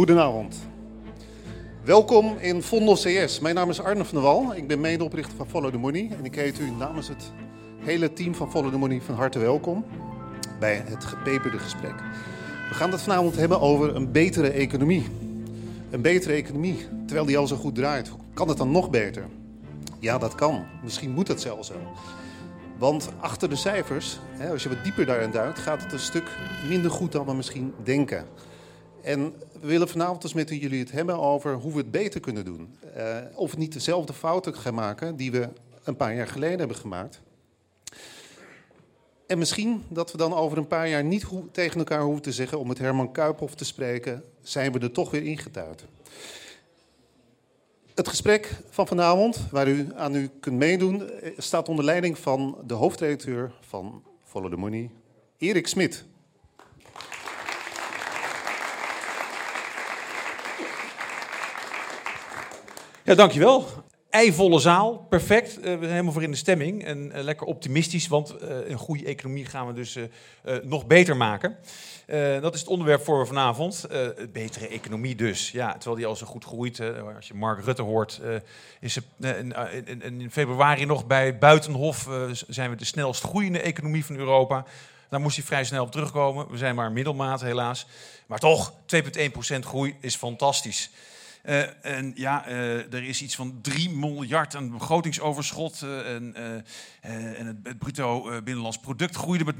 Goedenavond. Welkom in Vondel CS. Mijn naam is Arne van der Wal. Ik ben medeoprichter van Follow the Money. En ik heet u namens het hele team van Follow the Money van harte welkom bij het gepeperde gesprek. We gaan het vanavond hebben over een betere economie. Een betere economie, terwijl die al zo goed draait. Kan het dan nog beter? Ja, dat kan. Misschien moet het zelfs zo. Want achter de cijfers, als je wat dieper daarin duikt, gaat het een stuk minder goed dan we misschien denken. En we willen vanavond dus met jullie het hebben over hoe we het beter kunnen doen. Uh, of niet dezelfde fouten gaan maken die we een paar jaar geleden hebben gemaakt. En misschien dat we dan over een paar jaar niet tegen elkaar hoeven te zeggen, om het Herman Kuiphof te spreken, zijn we er toch weer ingetuigd. Het gesprek van vanavond, waar u aan u kunt meedoen, eh, staat onder leiding van de hoofdredacteur van Follow the Money, Erik Smit. Ja, dankjewel. Eivolle zaal, perfect. Uh, we zijn helemaal voor in de stemming en uh, lekker optimistisch, want uh, een goede economie gaan we dus nog beter maken. dat is het onderwerp voor vanavond. betere economie dus. Ja, terwijl die al zo goed groeit. als je Mark Rutte hoort, is in, in, in, februari nog bij Buitenhof zijn we de snelst groeiende economie van Europa. Daar moest hij vrij snel op terugkomen. We zijn maar middelmaat helaas. Maar toch, 2,1% groei is fantastisch. Uh, en ja, uh, er is iets van 3 miljard aan begrotingsoverschot. Uh, en, en het, het, bruto binnenlands product groeide met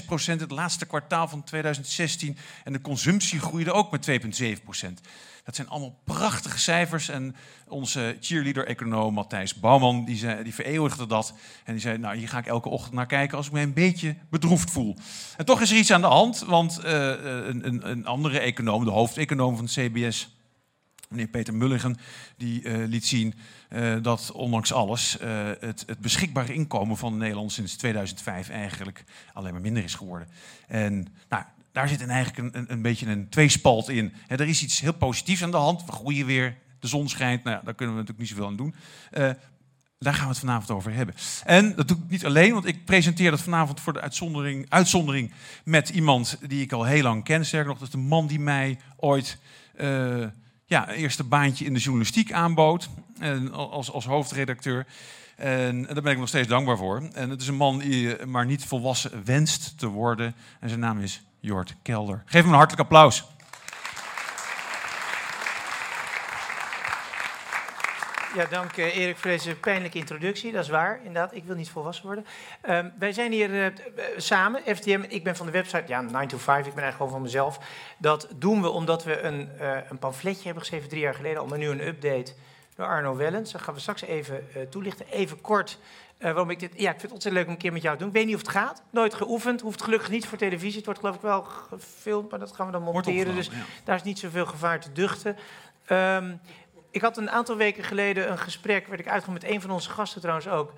0,6 procent het laatste kwartaal van 2016. En de consumptie groeide ook met 2,7 procent. Dat zijn allemaal prachtige cijfers. En onze cheerleader-econoom Matthijs Bouwman, die, zei, die vereeuwigde dat. En die zei, nou, hier ga ik elke ochtend naar kijken als ik me een beetje bedroefd voel. En toch is er iets aan de hand, want een, een, een andere econoom, de hoofdeconoom van het CBS meneer Peter Mulligen, die uh, liet zien uh, dat ondanks alles uh, het, het, beschikbare inkomen van Nederland sinds 2005 eigenlijk alleen maar minder is geworden. En nou, daar zit eigenlijk een, een, een beetje een tweespalt in. er is iets heel positiefs aan de hand. We groeien weer, de zon schijnt. Nou, daar kunnen we natuurlijk niet zoveel aan doen. daar gaan we het vanavond over hebben. En dat doe ik niet alleen, want ik presenteer dat vanavond voor de uitzondering, uitzondering met iemand die ik al heel lang ken. Sterker nog, dat is de man die mij ooit ja, eerste baantje in de journalistiek aanbood en als, als hoofdredacteur. En, daar ben ik nog steeds dankbaar voor. En het is een man die maar niet volwassen wenst te worden. En zijn naam is Jort Kelder. Geef hem een hartelijk applaus. Ja, dank uh, Erik voor deze pijnlijke introductie. Dat is waar, inderdaad. Ik wil niet volwassen worden. Um, wij zijn hier uh, samen, FTM. Ik ben van de website, ja, 9 to 5. Ik ben eigenlijk gewoon van mezelf. Dat doen we omdat we een, uh, een pamfletje hebben geschreven drie jaar geleden. Al maar nu een update door Arno Wellens. Dat gaan we straks even toelichten. Even kort waarom ik dit... Ja, ik vind het ontzettend leuk om een keer met jou te doen. Ik weet niet of het gaat. Nooit geoefend. Hoeft gelukkig niet voor televisie. Het wordt geloof ik wel gefilmd, maar dat gaan we dan monteren. Dus ja. daar is niet zoveel gevaar te duchten. Um, ik had een aantal weken geleden een gesprek, werd ik uitgenodigd met een van onze gasten trouwens ook,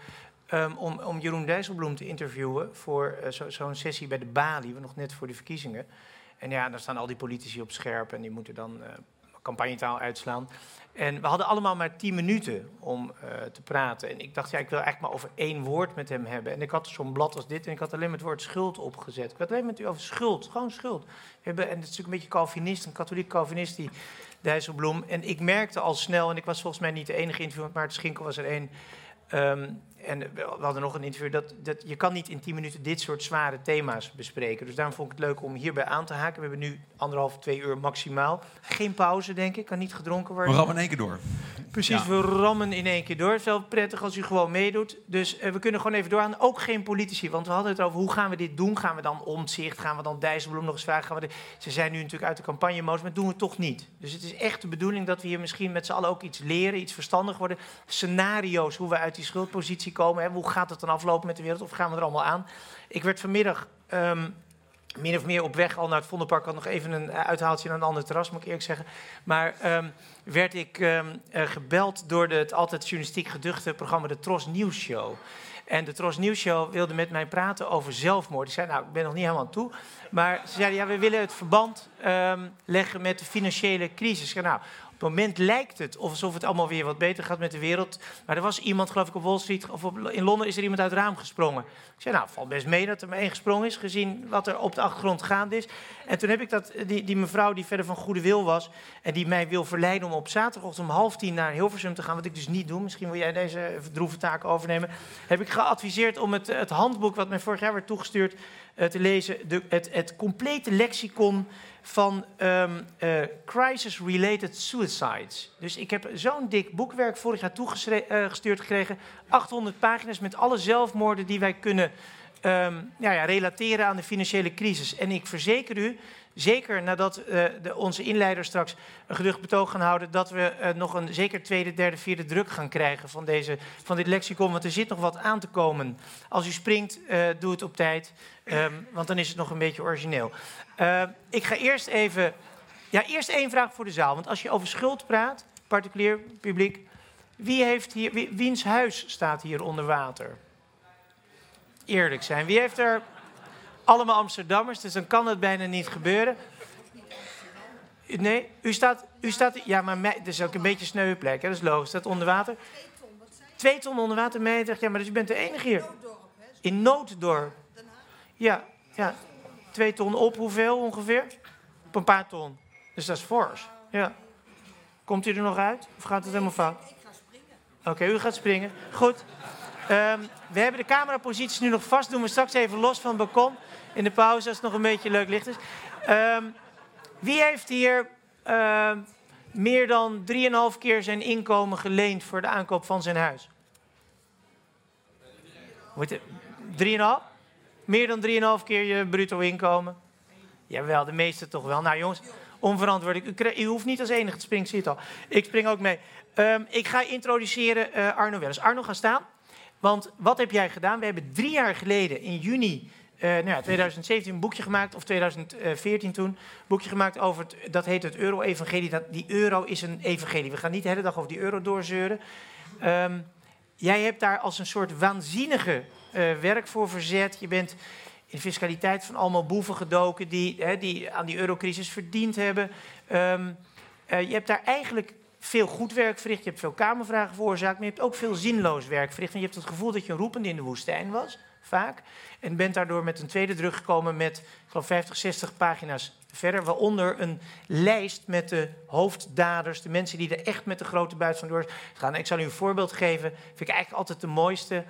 um, om, om, Jeroen Dijsselbloem te interviewen voor zo'n zo sessie bij de Bali, nog net voor de verkiezingen. En ja, daar staan al die politici op scherp en die moeten dan uh, campagnetaal uitslaan. En we hadden allemaal maar tien minuten om uh, te praten. En ik dacht, ja, ik wil eigenlijk maar over één woord met hem hebben. En ik had zo'n blad als dit en ik had alleen het woord schuld opgezet. Ik had alleen met u over schuld, gewoon schuld. Hebben, en het is natuurlijk een beetje Calvinist, een katholiek Calvinist die Dijsselbloem. En ik merkte al snel, en ik was volgens mij niet de enige interview, maar Maarten Schinkel was er één. En we hadden nog een interview, dat, dat, je kan niet in tien minuten dit soort zware thema's bespreken. Dus daarom vond ik het leuk om hierbij aan te haken. We hebben nu anderhalf, twee uur maximaal. Geen pauze, denk ik, kan niet gedronken worden. We rammen in één keer door. Precies, we rammen in één keer door. Het is wel prettig als u gewoon meedoet. Dus uh, we kunnen gewoon even doorgaan. Ook geen politici, want we hadden het over hoe gaan we dit doen. Gaan we dan omzicht, gaan we dan Dijsselbloem nog eens vragen. Gaan we de... Ze zijn nu natuurlijk uit de campagnemodus, maar doen we het toch niet. Dus het is echt de bedoeling dat we hier misschien met z'n allen ook iets leren, iets verstandig worden. Scenario's, hoe we uit die schuldpositie komen. Hè. Hoe gaat het dan aflopen met de wereld? Of gaan we er allemaal aan? Ik werd vanmiddag um, min of meer op weg al naar het Vondelpark. Had nog even een uithaaltje naar een ander terras, moet ik eerlijk zeggen. Maar um, werd ik um, gebeld door het altijd journalistiek geduchte programma de Tros Nieuws Show. En de Tros Nieuws Show wilde met mij praten over zelfmoord. Ik zei, nou, ik ben nog niet helemaal aan toe. Maar ze zeiden, ja, we willen het verband leggen met de financiële crisis. Ik nou, het moment lijkt het alsof het allemaal weer wat beter gaat met de wereld. Maar er was iemand, geloof ik, op Wall Street of op, in Londen is er iemand uit het raam gesprongen. Ik zei, nou, valt best mee dat er maar één gesprongen is, gezien wat er op de achtergrond gaande is. En toen heb ik dat, die, die mevrouw die verder van goede wil was en die mij wil verleiden om op zaterdagochtend om half tien naar Hilversum te gaan, wat ik dus niet doe, misschien wil jij deze droeve taak overnemen, heb ik geadviseerd om het, het handboek wat mij vorig jaar werd toegestuurd uh, te lezen, de, het, het complete lexicon van um, uh, crisis-related suicides. Dus ik heb zo'n dik boekwerk vorig jaar toegestuurd uh, gekregen. 800 pagina's met alle zelfmoorden die wij kunnen um, ja, ja, relateren aan de financiële crisis. En ik verzeker u, zeker nadat uh, de, onze inleider straks een geducht betoog gaan houden, dat we uh, nog een zeker tweede, derde, vierde druk gaan krijgen van, deze, van dit lexicon. Want er zit nog wat aan te komen. Als u springt, uh, doe het op tijd, um, want dan is het nog een beetje origineel. ik ga eerst even. Ja, eerst één vraag voor de zaal. Want als je over schuld praat, particulier, publiek. Wie heeft hier, wie, wiens huis staat hier onder water? Eerlijk zijn. Wie heeft er allemaal Amsterdammers, dus dan kan het bijna niet gebeuren. Nee, u staat, u staat ja, maar mij, dat is ook een beetje sneuwe plek, hè? dat is logisch. Staat onder water. Twee ton onder water, mij ja, maar dus u bent de enige hier. In Nooddorp. Ja, ja. Twee ton op, hoeveel ongeveer? Op een paar ton. Dus dat is fors. Ja. Komt u er nog uit? Of gaat het helemaal fout? Ik ga springen. Oké, okay, u gaat springen. Goed. Um, we hebben de cameraposities nu nog vast. Doen we straks even los van het balkon in de pauze als het nog een beetje leuk licht is. Um, wie heeft hier uh, meer dan 3,5 keer zijn inkomen geleend voor de aankoop van zijn huis? 3,5? Meer dan 3,5 keer je bruto inkomen? Jawel, de meeste toch wel. Nou jongens, onverantwoord. U, hoeft niet als enige te springen, zie het al. Ik spring ook mee. Um, ik ga introduceren uh, Arno Welles. Arno, ga staan. Want wat heb jij gedaan? We hebben drie jaar geleden in juni uh, nou ja, 2017 een boekje gemaakt, of 2014 toen, een boekje gemaakt over, het, dat heet het euro-evangelie. Die euro is een evangelie. We gaan niet de hele dag over die euro doorzeuren. Um, jij hebt daar als een soort waanzinnige uh, werk voor verzet. Je bent in fiscaliteit van allemaal boeven gedoken die, hè, die aan die eurocrisis verdiend hebben. Um, uh, je hebt daar eigenlijk veel goed werk verricht. Je hebt veel kamervragen veroorzaakt, maar je hebt ook veel zinloos werk verricht. En je hebt het gevoel dat je een roepende in de woestijn was, vaak. En bent daardoor met een tweede druk gekomen met, ik geloof, 50, 60 pagina's verder. Waaronder een lijst met de hoofddaders, de mensen die er echt met de grote buit van door gaan. Ik zal u een voorbeeld geven, vind ik eigenlijk altijd de mooiste.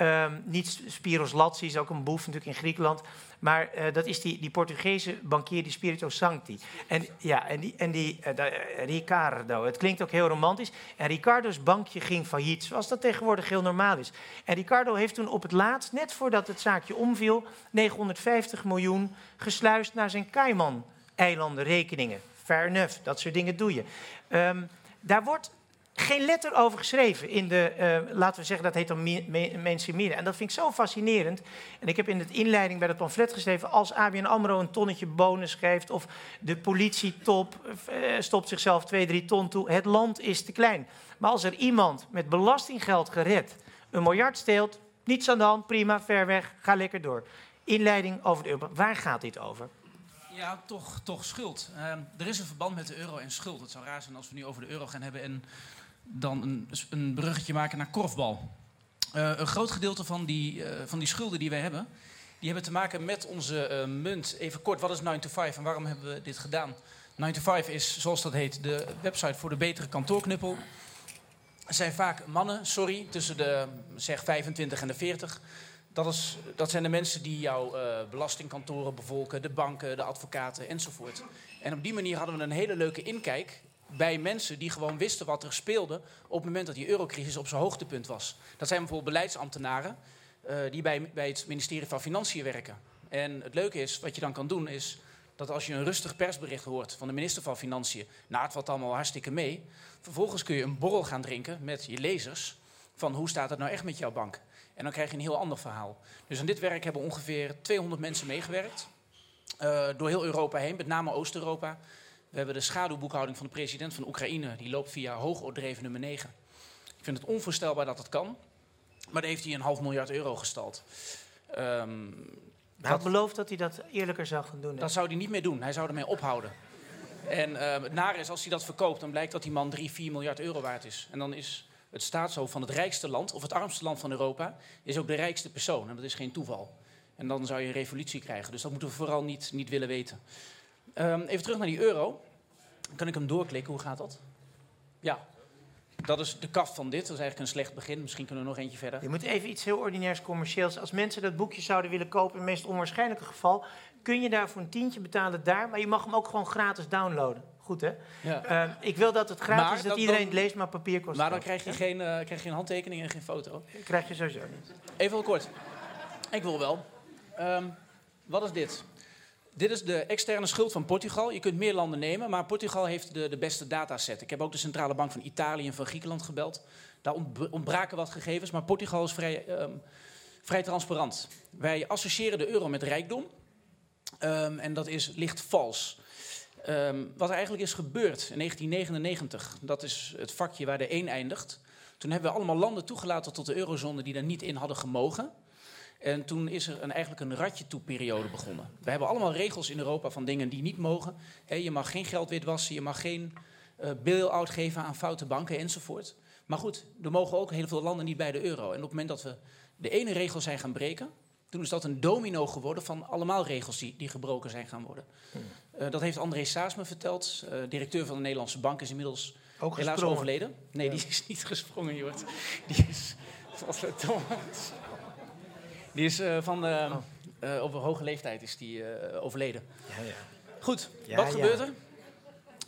Um, niet Spiros Latsi, is ook een boef natuurlijk in Griekenland. Maar uh, dat is die, die Portugese bankier, die Spirito Sancti. En, ja, en die, en die uh, Ricardo, het klinkt ook heel romantisch. En Ricardo's bankje ging failliet, zoals dat tegenwoordig heel normaal is. En Ricardo heeft toen op het laatst, net voordat het zaakje omviel, 950 miljoen gesluist naar zijn Cayman-eilanden rekeningen. Fair enough, dat soort dingen doe je. Um, daar wordt geen letter over geschreven in de, uh, laten we zeggen, dat heet dan media. En dat vind ik zo fascinerend. En ik heb in de inleiding bij het pamflet geschreven, als ABN AMRO een tonnetje bonus geeft, of de politietop uh, stopt zichzelf twee, drie ton toe, het land is te klein. Maar als er iemand met belastinggeld gered een miljard steelt, niets aan de hand, prima, ver weg, ga lekker door. Inleiding over de euro. Waar gaat dit over? Ja, toch, toch schuld. Uh, er is een verband met de euro en schuld. Het zou raar zijn als we nu over de euro gaan hebben en dan een, een bruggetje maken naar korfbal. Uh, een groot gedeelte van die, uh, van die schulden die wij hebben, die hebben te maken met onze uh, munt. Even kort, wat is 9 to 5 en waarom hebben we dit gedaan? 9 to 5 is, zoals dat heet, de website voor de betere kantoorknuppel. Er zijn vaak mannen, sorry, tussen de zeg 25 en de 40. Dat, is, dat zijn de mensen die jouw belastingkantoren bevolken, de banken, de advocaten enzovoort. En op die manier hadden we een hele leuke inkijk bij mensen die gewoon wisten wat er speelde op het moment dat die eurocrisis op zijn hoogtepunt was. Dat zijn bijvoorbeeld beleidsambtenaren uh, die bij, bij het ministerie van Financiën werken. En het leuke is, wat je dan kan doen, is dat als je een rustig persbericht hoort van de minister van Financiën, nou het valt allemaal hartstikke mee, vervolgens kun je een borrel gaan drinken met je lezers van hoe staat het nou echt met jouw bank. En dan krijg je een heel ander verhaal. Dus aan dit werk hebben ongeveer 200 mensen meegewerkt. Uh, door heel Europa heen, met name Oost-Europa. We hebben de schaduwboekhouding van de president van Oekraïne. Die loopt via hoogordreven nummer 9. Ik vind het onvoorstelbaar dat het kan. Maar daar heeft hij een half miljard euro gestald. Um, hij had beloofd dat hij dat eerlijker zou gaan doen. Hè? Dat zou hij niet meer doen. Hij zou ermee ophouden. En eh, het nare is, als hij dat verkoopt, dan blijkt dat die man 3, 4 miljard euro waard is. En dan is het staatshoofd van het rijkste land, of het armste land van Europa, is ook de rijkste persoon. En dat is geen toeval. En dan zou je een revolutie krijgen. Dus dat moeten we vooral niet, niet willen weten. Ehm, even terug naar die euro. Kan ik hem doorklikken? Hoe gaat dat? Ja. Dat is de kaf van dit. Dat is eigenlijk een slecht begin. Misschien kunnen we nog eentje verder. Je moet even iets heel ordinairs commercieels. Als mensen dat boekje zouden willen kopen, in het meest onwaarschijnlijke geval, kun je daar voor een tientje betalen daar, maar je mag hem ook gewoon gratis downloaden. Goed hè? Ja. Eh, ik wil dat het gratis Maar is, dat iedereen het leest, maar papier kost Maar dan krijg je, geen, eh, krijg je geen handtekening en geen foto. krijg je sowieso niet. Even heel kort. Ik wil wel. Ehm, wat is dit? Dit is de externe schuld van Portugal. Je kunt meer landen nemen, maar Portugal heeft de, de beste dataset. Ik heb ook de Centrale Bank van Italië en van Griekenland gebeld. Daar ontb- ontbraken wat gegevens, maar Portugal is vrij, ehm, vrij transparant. Wij associëren de euro met rijkdom. Ehm, en dat is licht vals. Ehm, wat er eigenlijk is gebeurd in 1999, dat is het vakje waar de 1 eindigt. Toen hebben we allemaal landen toegelaten tot de eurozone die daar niet in hadden gemogen. En toen is er een, eigenlijk een ratje toe periode begonnen. We hebben allemaal regels in Europa van dingen die niet mogen. Je mag geen geld witwassen, je mag geen eh bail-out geven aan foute banken enzovoort. Maar goed, er mogen ook heel veel landen niet bij de euro. En op het moment dat we de ene regel zijn gaan breken, toen is dat een domino geworden van allemaal regels die, die gebroken zijn gaan worden. Eh, dat heeft André Saas me verteld, eh, directeur van de Nederlandse Bank, is inmiddels Ook helaas gesprongen. overleden. Nee, die is niet gesprongen, Jort. Die is... Godverdomme. Die is eh, van... eh, eh, op een hoge leeftijd is die eh, overleden. Ja, ja. Goed, Ja, wat gebeurt er?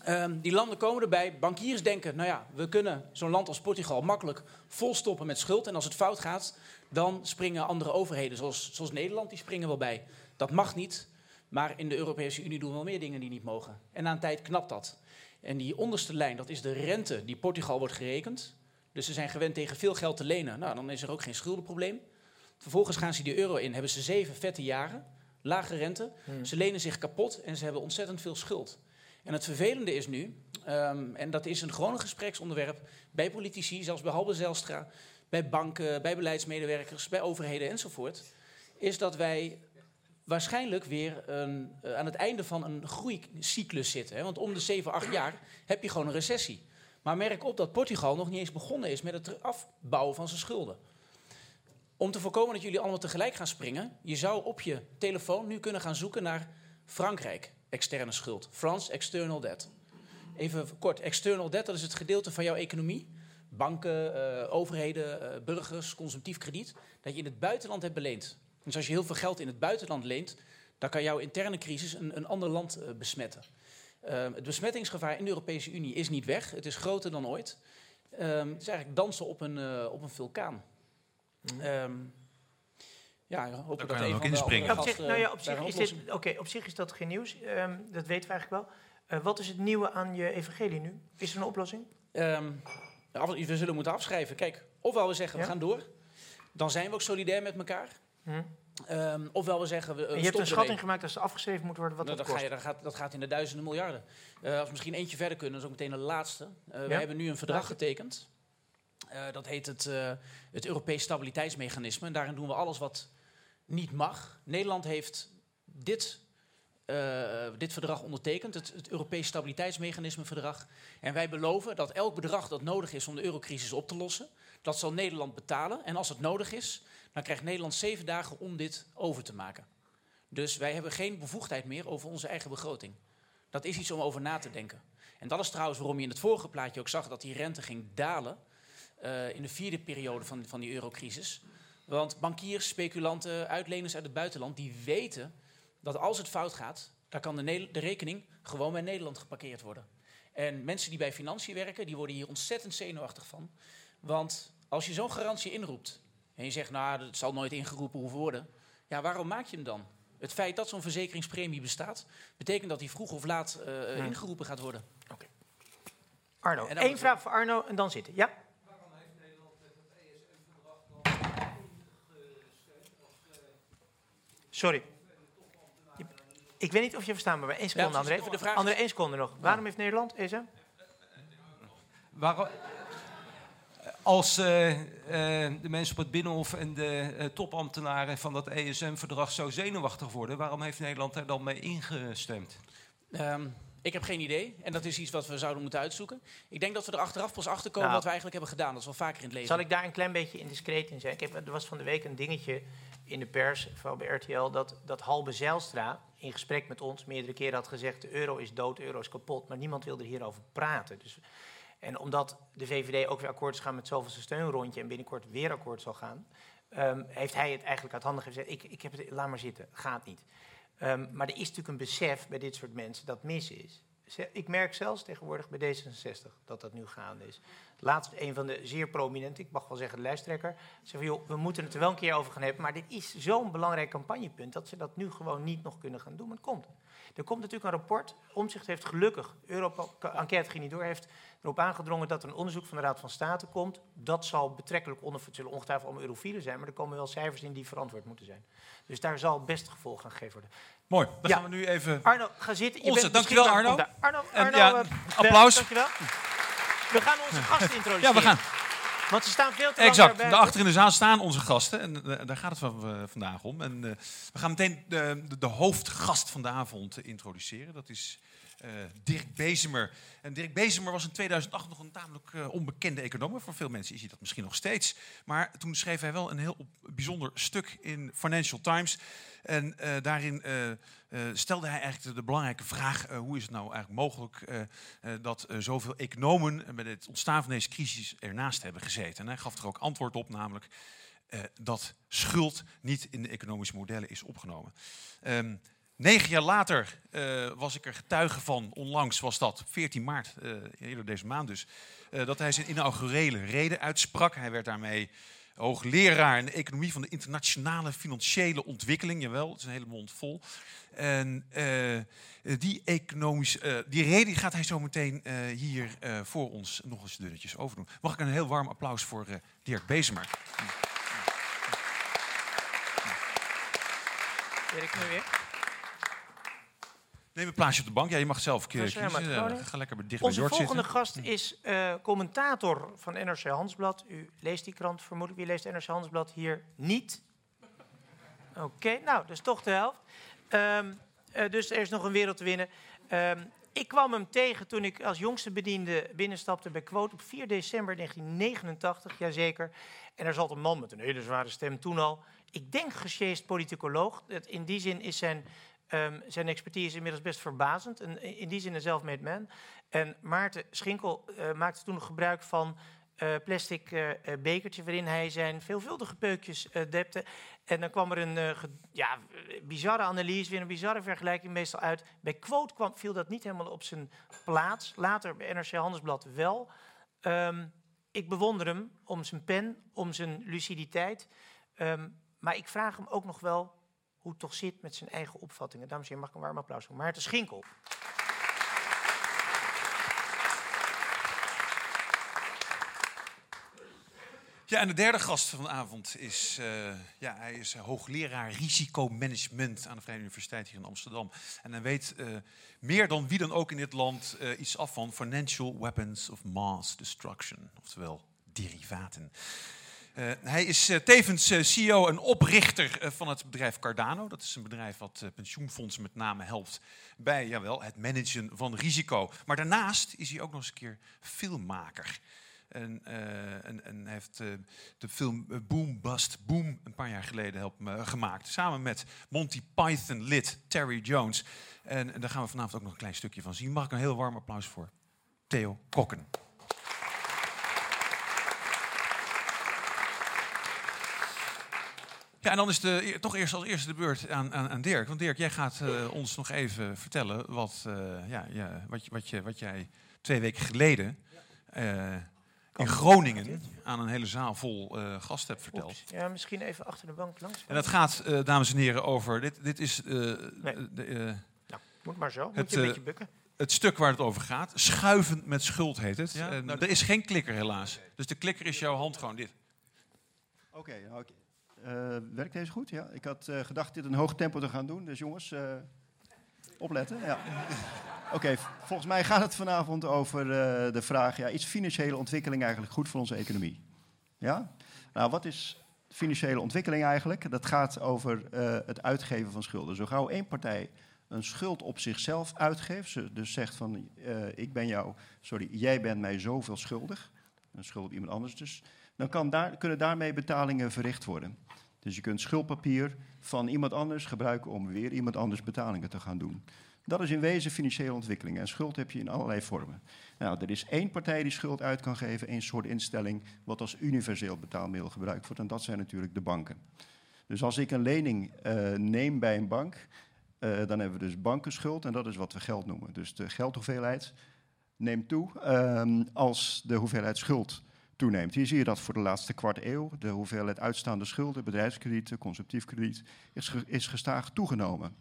Ehm, die landen komen erbij. Bankiers denken, nou ja, we kunnen zo'n land als Portugal makkelijk volstoppen met schuld. En als het fout gaat, dan springen andere overheden, zoals, zoals Nederland, die springen wel bij. Dat mag niet, maar in de Europese Unie doen we wel meer dingen die niet mogen. En na een tijd knapt dat. En die onderste lijn, dat is de rente die Portugal wordt gerekend. Dus ze zijn gewend tegen veel geld te lenen. Nou, dan is er ook geen schuldenprobleem. Vervolgens gaan ze die euro in, hebben ze zeven vette jaren, lage rente. Ze lenen zich kapot en ze hebben ontzettend veel schuld. En het vervelende is nu, ehm, en dat is een gewoon gespreksonderwerp bij politici, zelfs bij Halbe Zijlstra, bij banken, bij beleidsmedewerkers, bij overheden enzovoort, is dat wij waarschijnlijk weer een, eh, aan het einde van een groeicyclus zitten. Hè? Want om de 7, 8 jaar heb je gewoon een recessie. Maar merk op dat Portugal nog niet eens begonnen is met het afbouwen van zijn schulden. Om te voorkomen dat jullie allemaal tegelijk gaan springen, je zou op je telefoon nu kunnen gaan zoeken naar Frankrijk, externe schuld. France external debt. Even kort, external debt, dat is het gedeelte van jouw economie. Banken, eh, overheden, eh, burgers, consumptief krediet. Dat je in het buitenland hebt beleend. Dus als je heel veel geld in het buitenland leent, dan kan jouw interne crisis een, een ander land eh, besmetten. Eh, het besmettingsgevaar in de Europese Unie is niet weg. Het is groter dan ooit. Ehm, het is eigenlijk dansen op een, op een vulkaan. Ehm, ja, Daar dat een ook inspringen. Op zich, nou ja, op zich, is dit, oké, op zich is dat geen nieuws. Ehm, dat weten we eigenlijk wel. Eh, wat is het nieuwe aan je evangelie nu? Is er een oplossing? Ehm, af- we zullen moeten afschrijven. Kijk, ofwel we zeggen Ja. we gaan door. Dan zijn we ook solidair met elkaar. Hm. Ehm, ofwel we zeggen we. eh, je hebt een schatting gemaakt als ze afgeschreven moet worden wat Nou, dat dan ga kost. je, dan gaat, dat gaat in de duizenden miljarden. Eh, als we misschien eentje verder kunnen, dat is ook meteen de laatste. Eh, We hebben nu een verdrag getekend. Eh, dat heet het, eh, het Europees Stabiliteitsmechanisme. En daarin doen we alles wat niet mag. Nederland heeft dit, eh, dit verdrag ondertekend, het, het Europees Stabiliteitsmechanisme-verdrag. En wij beloven dat elk bedrag dat nodig is om de eurocrisis op te lossen, dat zal Nederland betalen. En als het nodig is, dan krijgt Nederland zeven dagen om dit over te maken. Dus wij hebben geen bevoegdheid meer over onze eigen begroting. Dat is iets om over na te denken. En dat is trouwens waarom je in het vorige plaatje ook zag dat die rente ging dalen. Eh, in de vierde periode van, van die eurocrisis. Want bankiers, speculanten, uitleners uit het buitenland, die weten dat als het fout gaat, dan kan de, de rekening gewoon bij Nederland geparkeerd worden. En mensen die bij financiën werken, die worden hier ontzettend zenuwachtig van. Want als je zo'n garantie inroept en je zegt, nou, dat zal nooit ingeroepen hoeven worden. Ja, waarom maak je hem dan? Het feit dat zo'n verzekeringspremie bestaat, betekent dat die vroeg of laat eh, Hmm. ingeroepen gaat worden. Arno, En dan één vraag voor Arno en dan zitten. Ja? Sorry. Ik weet niet of je verstaan maar één seconde, precies. André. De vraag is- André, één seconde nog. Waarom heeft Nederland, ESM? Waarom, als eh, eh, de mensen op het Binnenhof en de eh, topambtenaren van dat ESM-verdrag zo zenuwachtig worden, waarom heeft Nederland daar dan mee ingestemd? Ehm, Ik heb geen idee. En dat is iets wat we zouden moeten uitzoeken. Ik denk dat we er achteraf pas achter komen Nou. wat we eigenlijk hebben gedaan. Dat is wel vaker in het leven. Zal ik daar een klein beetje indiscreet in zijn? Kijk, er was van de week een dingetje in de pers, vooral bij RTL, dat, dat Halbe Zijlstra in gesprek met ons meerdere keren had gezegd: de euro is dood, de euro is kapot. Maar niemand wilde hierover praten. Dus, en omdat de VVD ook weer akkoord is gaan met zoveelste steunrondje en binnenkort weer akkoord zal gaan, ehm, heeft hij het eigenlijk uit handen gezet. Ik, ik heb het, laat maar zitten, gaat niet. Ehm, maar er is natuurlijk een besef bij dit soort mensen dat mis is. Ik merk zelfs tegenwoordig bij D66 dat dat nu gaande is. Laatst een van de zeer prominente, ik mag wel zeggen de lijsttrekker, zei van joh, we moeten het er wel een keer over gaan hebben, maar dit is zo'n belangrijk campagnepunt dat ze dat nu gewoon niet nog kunnen gaan doen. Maar het komt. Er komt natuurlijk een rapport. Omzicht heeft gelukkig, Europa, enquête ging niet door, heeft erop aangedrongen dat er een onderzoek van de Raad van State komt. Dat zal betrekkelijk onder, het zullen ongetwijfeld allemaal eurofielen zijn, maar er komen wel cijfers in die verantwoord moeten zijn. Dus daar zal best gevolg aan gegeven worden. Mooi. Dan Ja. gaan we nu even... Arno, ga zitten. Je Onze, dankjewel. Arno. Arno, En Arno ja, eh, applaus. Dankjewel. We gaan onze gasten introduceren. Ja, we gaan. Want ze staan veel te lang Exact. daar Daarachter in de zaal staan onze gasten. En eh, daar gaat het van, eh, vandaag om. En eh, we gaan meteen de, de, de hoofdgast van de avond introduceren. Dat is eh, Dirk Bezemer. En Dirk Bezemer was in 2008 nog een tamelijk eh, onbekende econoom. Voor veel mensen is hij dat misschien nog steeds. Maar toen schreef hij wel een heel bijzonder stuk in Financial Times. En eh, daarin stelde hij eigenlijk de, belangrijke vraag: hoe is het nou eigenlijk mogelijk dat zoveel economen bij het ontstaan van deze crisis ernaast hebben gezeten? En hij gaf er ook antwoord op, namelijk dat schuld niet in de economische modellen is opgenomen. Ehm, negen jaar later eh, was ik er getuige van, onlangs was dat, 14 maart, eh, eerder deze maand dus, eh, dat hij zijn inaugurele reden uitsprak. Hij werd daarmee hoogleraar in de economie van de internationale financiële ontwikkeling. Jawel, het is een hele mond vol. En die, economisch, eh, die reden gaat hij zo meteen hier voor ons nog eens dunnetjes overdoen. Mag ik een heel warm applaus voor Dirk Bezemer. Erik, nu weer. Neem een plaatsje op de bank. Ja, je mag zelf Dat is kiezen. Eh, ga lekker dicht Onze bij Jort volgende zitten. gast is eh, commentator van NRC Handelsblad. U leest die krant vermoedelijk. Wie leest NRC Handelsblad hier niet? Oké, nou, dus toch de helft. Ehm, eh, dus er is nog een wereld te winnen. Ehm, ik kwam hem tegen toen ik als jongste bediende binnenstapte bij Quote op 4 december 1989, jazeker. En er zat een man met een hele zware stem toen al. Ik denk gesjeest politicoloog. Dat In die zin is zijn, ehm, zijn expertise inmiddels best verbazend. En in die zin een self-made man. En Maarten Schinkel eh, maakte toen gebruik van eh, plastic eh, bekertje waarin hij zijn veelvuldige peukjes depte. En dan kwam er een ja, bizarre analyse, weer een bizarre vergelijking meestal uit. Bij Quote kwam, viel dat niet helemaal op zijn plaats. Later bij NRC Handelsblad wel. Ehm, ik bewonder hem om zijn pen, om zijn luciditeit. Ehm, maar ik vraag hem ook nog wel hoe het toch zit met zijn eigen opvattingen. Dames en heren, mag ik een warm applaus voor Maarten Schinkel. Ja, en de derde gast van de avond is, eh, ja, hij is hoogleraar risicomanagement aan de Vrije Universiteit hier in Amsterdam. En hij weet eh, meer dan wie dan ook in dit land eh, iets af van financial weapons of mass destruction, oftewel derivaten. Eh, hij is eh, tevens eh, CEO en oprichter van het bedrijf Cardano. Dat is een bedrijf wat pensioenfondsen met name helpt bij jawel, het managen van risico. Maar daarnaast is hij ook nog eens een keer filmmaker. En, en, en heeft de film Boom Bust Boom een paar jaar geleden gemaakt. Samen met Monty Python lid Terry Jones. En, en daar gaan we vanavond ook nog een klein stukje van zien. Mag ik een heel warm applaus voor Theo Kokken. Ja, en dan is de, toch eerst als eerste de beurt aan, aan, aan Dirk. Want Dirk, jij gaat eh, ons nog even vertellen wat, eh, ja, ja, wat, je- wat, je, wat jij twee weken geleden eh, in Groningen aan een hele zaal vol eh, gasten hebt verteld. Oeps. Ja, misschien even achter de bank langs. En dat gaat, dames en heren, over. Dit, dit is eh, de, eh, Nou, moet maar zo. Moet Het, je een beetje bukken. het stuk waar het over gaat. Schuiven met schuld heet het. Ja, En nou, er is geen klikker helaas. Dus de klikker is jouw hand gewoon dit. Oké, oké. Eh, werkt deze goed? Ja. Ik had eh, gedacht dit een hoog tempo te gaan doen. Dus jongens, eh, opletten. Ja. Oké, volgens mij gaat het vanavond over de vraag... Ja, is financiële ontwikkeling eigenlijk goed voor onze economie? Ja? Nou, wat is financiële ontwikkeling eigenlijk? Dat gaat over het uitgeven van schulden. Zo gauw één partij een schuld op zichzelf uitgeeft, ze dus zegt van ik ben jou, sorry, jij bent mij zoveel schuldig, een schuld op iemand anders dus, dan kan daar, kunnen daarmee betalingen verricht worden. Dus je kunt schuldpapier van iemand anders gebruiken om weer iemand anders betalingen te gaan doen. Dat is in wezen financiële ontwikkeling. En schuld heb je in allerlei vormen. Nou, er is één partij die schuld uit kan geven, één soort instelling, wat als universeel betaalmiddel gebruikt wordt. En dat zijn natuurlijk de banken. Dus als ik een lening uh, neem bij een bank, uh, dan hebben we dus bankenschuld en dat is wat we geld noemen. Dus de geldhoeveelheid neemt toe uh, als de hoeveelheid schuld toeneemt. Hier zie je dat voor de laatste kwart eeuw. De hoeveelheid uitstaande schulden, bedrijfskredieten, consumptief krediet, is, is gestaag toegenomen.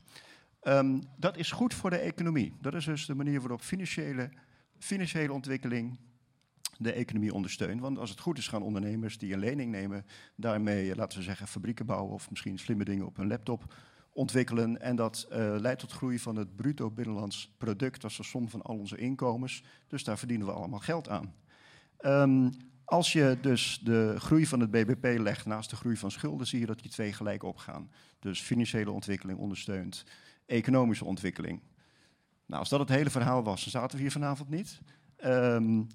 Um, dat is goed voor de economie. Dat is dus de manier waarop financiële, financiële ontwikkeling de economie ondersteunt. Want als het goed is, gaan ondernemers die een lening nemen, daarmee, laten we zeggen, fabrieken bouwen of misschien slimme dingen op hun laptop ontwikkelen. En dat uh, leidt tot groei van het bruto binnenlands product, dat is de som van al onze inkomens. Dus daar verdienen we allemaal geld aan. Um, als je dus de groei van het BBP legt naast de groei van schulden, zie je dat die twee gelijk opgaan. Dus financiële ontwikkeling ondersteunt economische ontwikkeling. Nou, als dat het hele verhaal was, dan zaten we hier vanavond niet. Um,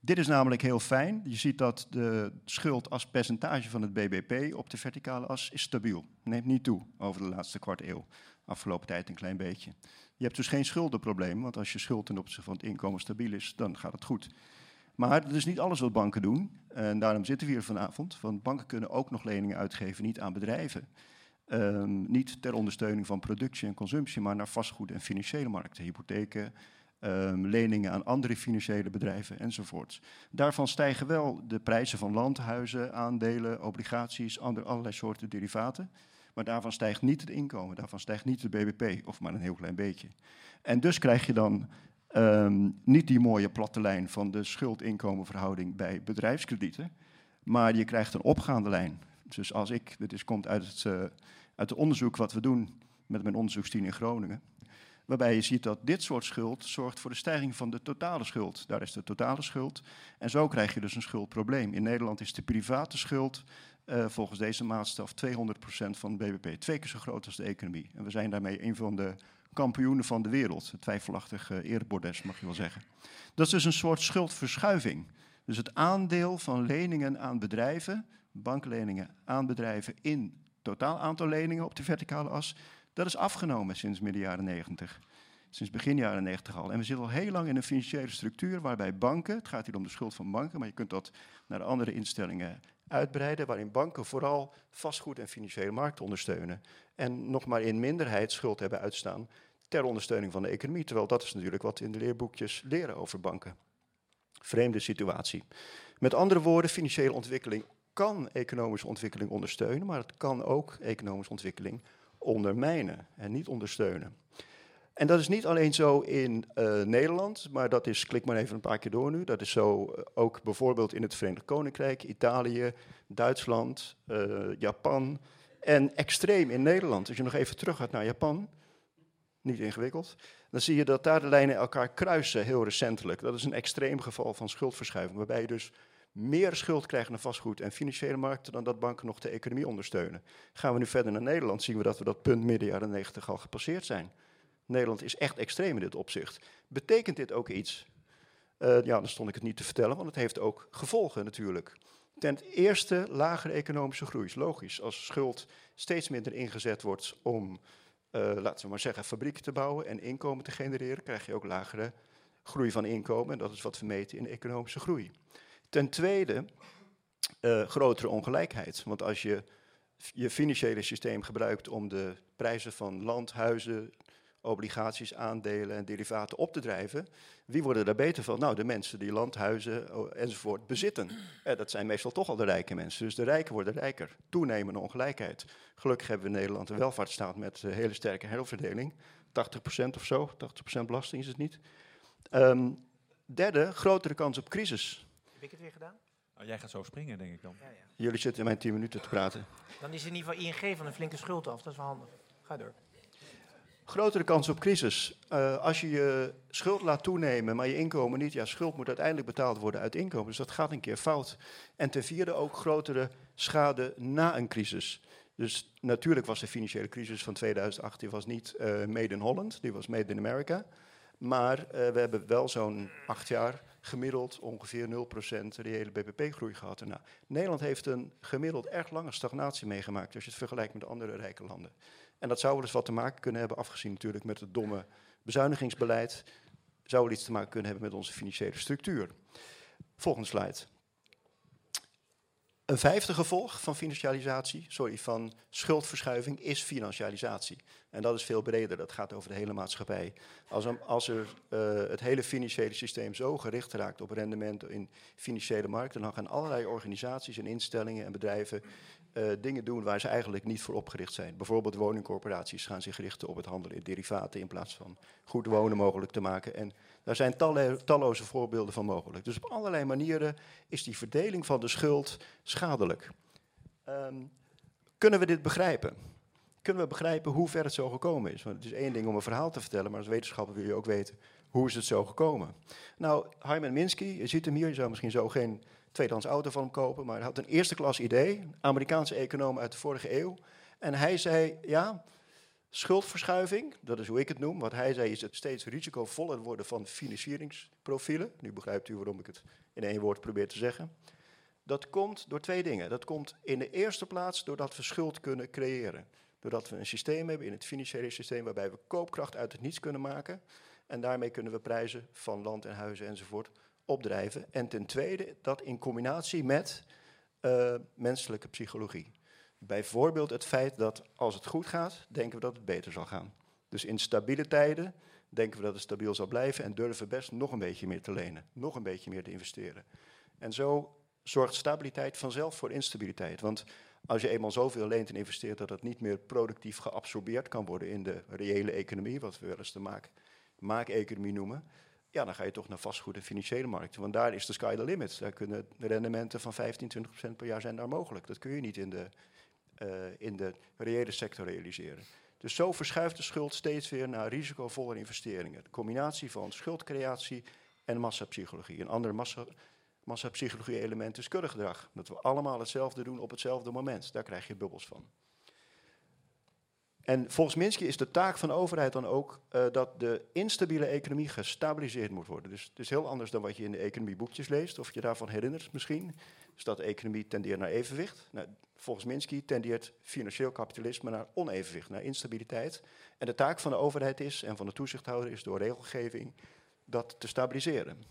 dit is namelijk heel fijn. Je ziet dat de schuld als percentage van het BBP op de verticale as is stabiel. Neemt niet toe over de laatste kwart eeuw. Afgelopen tijd een klein beetje. Je hebt dus geen schuldenprobleem, want als je schuld ten opzichte van het inkomen stabiel is, dan gaat het goed. Maar dat is niet alles wat banken doen. En daarom zitten we hier vanavond. Want banken kunnen ook nog leningen uitgeven, niet aan bedrijven. Um, niet ter ondersteuning van productie en consumptie, maar naar vastgoed en financiële markten. Hypotheken, um, leningen aan andere financiële bedrijven enzovoort. Daarvan stijgen wel de prijzen van landhuizen, aandelen, obligaties, andere, allerlei soorten derivaten. Maar daarvan stijgt niet het inkomen, daarvan stijgt niet de BBP, of maar een heel klein beetje. En dus krijg je dan um, niet die mooie platte lijn van de schuld-inkomenverhouding bij bedrijfskredieten, maar je krijgt een opgaande lijn. Dus als ik, dit komt uit het, uh, uit het onderzoek wat we doen met mijn onderzoeksteam in Groningen, waarbij je ziet dat dit soort schuld zorgt voor de stijging van de totale schuld. Daar is de totale schuld. En zo krijg je dus een schuldprobleem. In Nederland is de private schuld uh, volgens deze maatstaf 200% van de BBP. Twee keer zo groot als de economie. En we zijn daarmee een van de kampioenen van de wereld. Een twijfelachtig uh, erebordes, mag je wel zeggen. Dat is dus een soort schuldverschuiving. Dus het aandeel van leningen aan bedrijven, bankleningen aan bedrijven in totaal aantal leningen op de verticale as, dat is afgenomen sinds midden jaren 90. Sinds begin jaren 90 al. En we zitten al heel lang in een financiële structuur waarbij banken, het gaat hier om de schuld van banken, maar je kunt dat naar andere instellingen uitbreiden, waarin banken vooral vastgoed en financiële markten ondersteunen. En nog maar in minderheid schuld hebben uitstaan ter ondersteuning van de economie. Terwijl dat is natuurlijk wat in de leerboekjes leren over banken. Vreemde situatie. Met andere woorden, financiële ontwikkeling kan economische ontwikkeling ondersteunen, maar het kan ook economische ontwikkeling ondermijnen en niet ondersteunen. En dat is niet alleen zo in uh, Nederland, maar dat is, klik maar even een paar keer door nu, dat is zo uh, ook bijvoorbeeld in het Verenigd Koninkrijk, Italië, Duitsland, uh, Japan en extreem in Nederland. Als je nog even terug gaat naar Japan, niet ingewikkeld, dan zie je dat daar de lijnen elkaar kruisen heel recentelijk. Dat is een extreem geval van schuldverschuiving, waarbij je dus meer schuld krijgen naar vastgoed en financiële markten dan dat banken nog de economie ondersteunen. Gaan we nu verder naar Nederland, zien we dat we dat punt midden jaren 90 al gepasseerd zijn. Nederland is echt extreem in dit opzicht. Betekent dit ook iets? Uh, ja, dan stond ik het niet te vertellen, want het heeft ook gevolgen natuurlijk. Ten eerste lagere economische groei. Is logisch, als schuld steeds minder ingezet wordt om, uh, laten we maar zeggen, fabrieken te bouwen en inkomen te genereren, krijg je ook lagere groei van inkomen. En dat is wat we meten in economische groei. Ten tweede, uh, grotere ongelijkheid. Want als je je financiële systeem gebruikt om de prijzen van land, huizen, obligaties, aandelen en derivaten op te drijven, wie worden daar beter van? Nou, de mensen die landhuizen enzovoort bezitten. Eh, dat zijn meestal toch al de rijke mensen. Dus de rijken worden rijker. Toenemende ongelijkheid. Gelukkig hebben we in Nederland een welvaartsstaat met uh, hele sterke herverdeling. 80% of zo, 80% belasting is het niet. Um, derde, grotere kans op crisis. Heb ik het weer gedaan? Oh, jij gaat zo springen, denk ik dan. Ja, ja. Jullie zitten in mijn 10 minuten te praten. Dan is in ieder geval ING van een flinke schuld af. Dat is wel handig. Ga door. Grotere kans op crisis. Uh, als je je schuld laat toenemen, maar je inkomen niet, ja, schuld moet uiteindelijk betaald worden uit inkomen. Dus dat gaat een keer fout. En ten vierde ook grotere schade na een crisis. Dus natuurlijk was de financiële crisis van 2008 die was niet uh, made in Holland, die was made in America. Maar uh, we hebben wel zo'n acht jaar gemiddeld ongeveer 0% reële BBP-groei gehad. Nou, Nederland heeft een gemiddeld erg lange stagnatie meegemaakt als je het vergelijkt met andere rijke landen. En dat zou wel eens wat te maken kunnen hebben, afgezien natuurlijk met het domme bezuinigingsbeleid, zou wel iets te maken kunnen hebben met onze financiële structuur. Volgende slide. Een vijfde gevolg van financialisatie, sorry, van schuldverschuiving is financialisatie. En dat is veel breder, dat gaat over de hele maatschappij. Als, als er uh, het hele financiële systeem zo gericht raakt op rendementen in financiële markten, dan gaan allerlei organisaties en instellingen en bedrijven uh, dingen doen waar ze eigenlijk niet voor opgericht zijn. Bijvoorbeeld woningcorporaties gaan zich richten op het handelen in derivaten in plaats van goed wonen mogelijk te maken. En daar zijn talloze voorbeelden van mogelijk. Dus op allerlei manieren is die verdeling van de schuld schadelijk. Um, kunnen we dit begrijpen? Kunnen we begrijpen hoe ver het zo gekomen is? Want het is één ding om een verhaal te vertellen, maar als wetenschapper wil je ook weten hoe is het zo gekomen. Nou, Hyman Minsky, je ziet hem hier, je zou misschien zo geen tweedehands auto van hem kopen, maar hij had een eerste klas idee, Amerikaanse econoom uit de vorige eeuw. En hij zei, ja, schuldverschuiving, dat is hoe ik het noem. Wat hij zei is het steeds risicovoller worden van financieringsprofielen. Nu begrijpt u waarom ik het in één woord probeer te zeggen. Dat komt door twee dingen. Dat komt in de eerste plaats doordat we schuld kunnen creëren. Doordat we een systeem hebben in het financiële systeem waarbij we koopkracht uit het niets kunnen maken. En daarmee kunnen we prijzen van land en huizen enzovoort opdrijven. En ten tweede dat in combinatie met uh, menselijke psychologie. Bijvoorbeeld het feit dat als het goed gaat, denken we dat het beter zal gaan. Dus in stabiele tijden denken we dat het stabiel zal blijven en durven best nog een beetje meer te lenen, nog een beetje meer te investeren. En zo zorgt stabiliteit vanzelf voor instabiliteit. Want als je eenmaal zoveel leent en investeert dat het niet meer productief geabsorbeerd kan worden in de reële economie, wat we wel eens de maak, maakeconomie noemen, ja, dan ga je toch naar vastgoed en financiële markten. Want daar is de sky the limit. Daar kunnen rendementen van 15, 20 procent per jaar zijn daar mogelijk. Dat kun je niet in de, uh, in de reële sector realiseren. Dus zo verschuift de schuld steeds weer naar risicovolle investeringen. De combinatie van schuldcreatie en massapsychologie. Een ander massa, massapsychologie-element is kuddegedrag. Dat we allemaal hetzelfde doen op hetzelfde moment. Daar krijg je bubbels van. En volgens Minsky is de taak van de overheid dan ook uh, dat de instabiele economie gestabiliseerd moet worden. Dus het is heel anders dan wat je in de economieboekjes leest, of je daarvan herinnert misschien. Dus dat de economie tendeert naar evenwicht. Nou, volgens Minsky tendeert financieel kapitalisme naar onevenwicht, naar instabiliteit. En de taak van de overheid is, en van de toezichthouder is door regelgeving, dat te stabiliseren.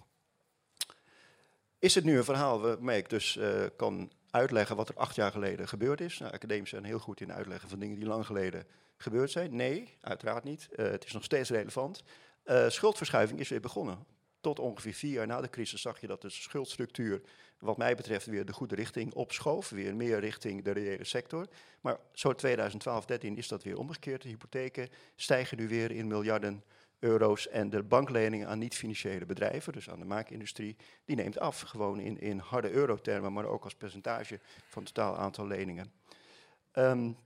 Is het nu een verhaal waarmee ik dus uh, kan uitleggen wat er acht jaar geleden gebeurd is? Nou, academici zijn heel goed in uitleggen van dingen die lang geleden gebeurd zijn. Nee, uiteraard niet. Uh, het is nog steeds relevant. Uh, schuldverschuiving is weer begonnen. Tot ongeveer vier jaar na de crisis zag je dat de schuldstructuur, wat mij betreft, weer de goede richting opschoof. Weer meer richting de reële sector. Maar zo 2012, 13 is dat weer omgekeerd. De hypotheken stijgen nu weer in miljarden euro's. En de bankleningen aan niet-financiële bedrijven, dus aan de maakindustrie, die neemt af. Gewoon in, in harde eurotermen, maar ook als percentage van het totaal aantal leningen. Um,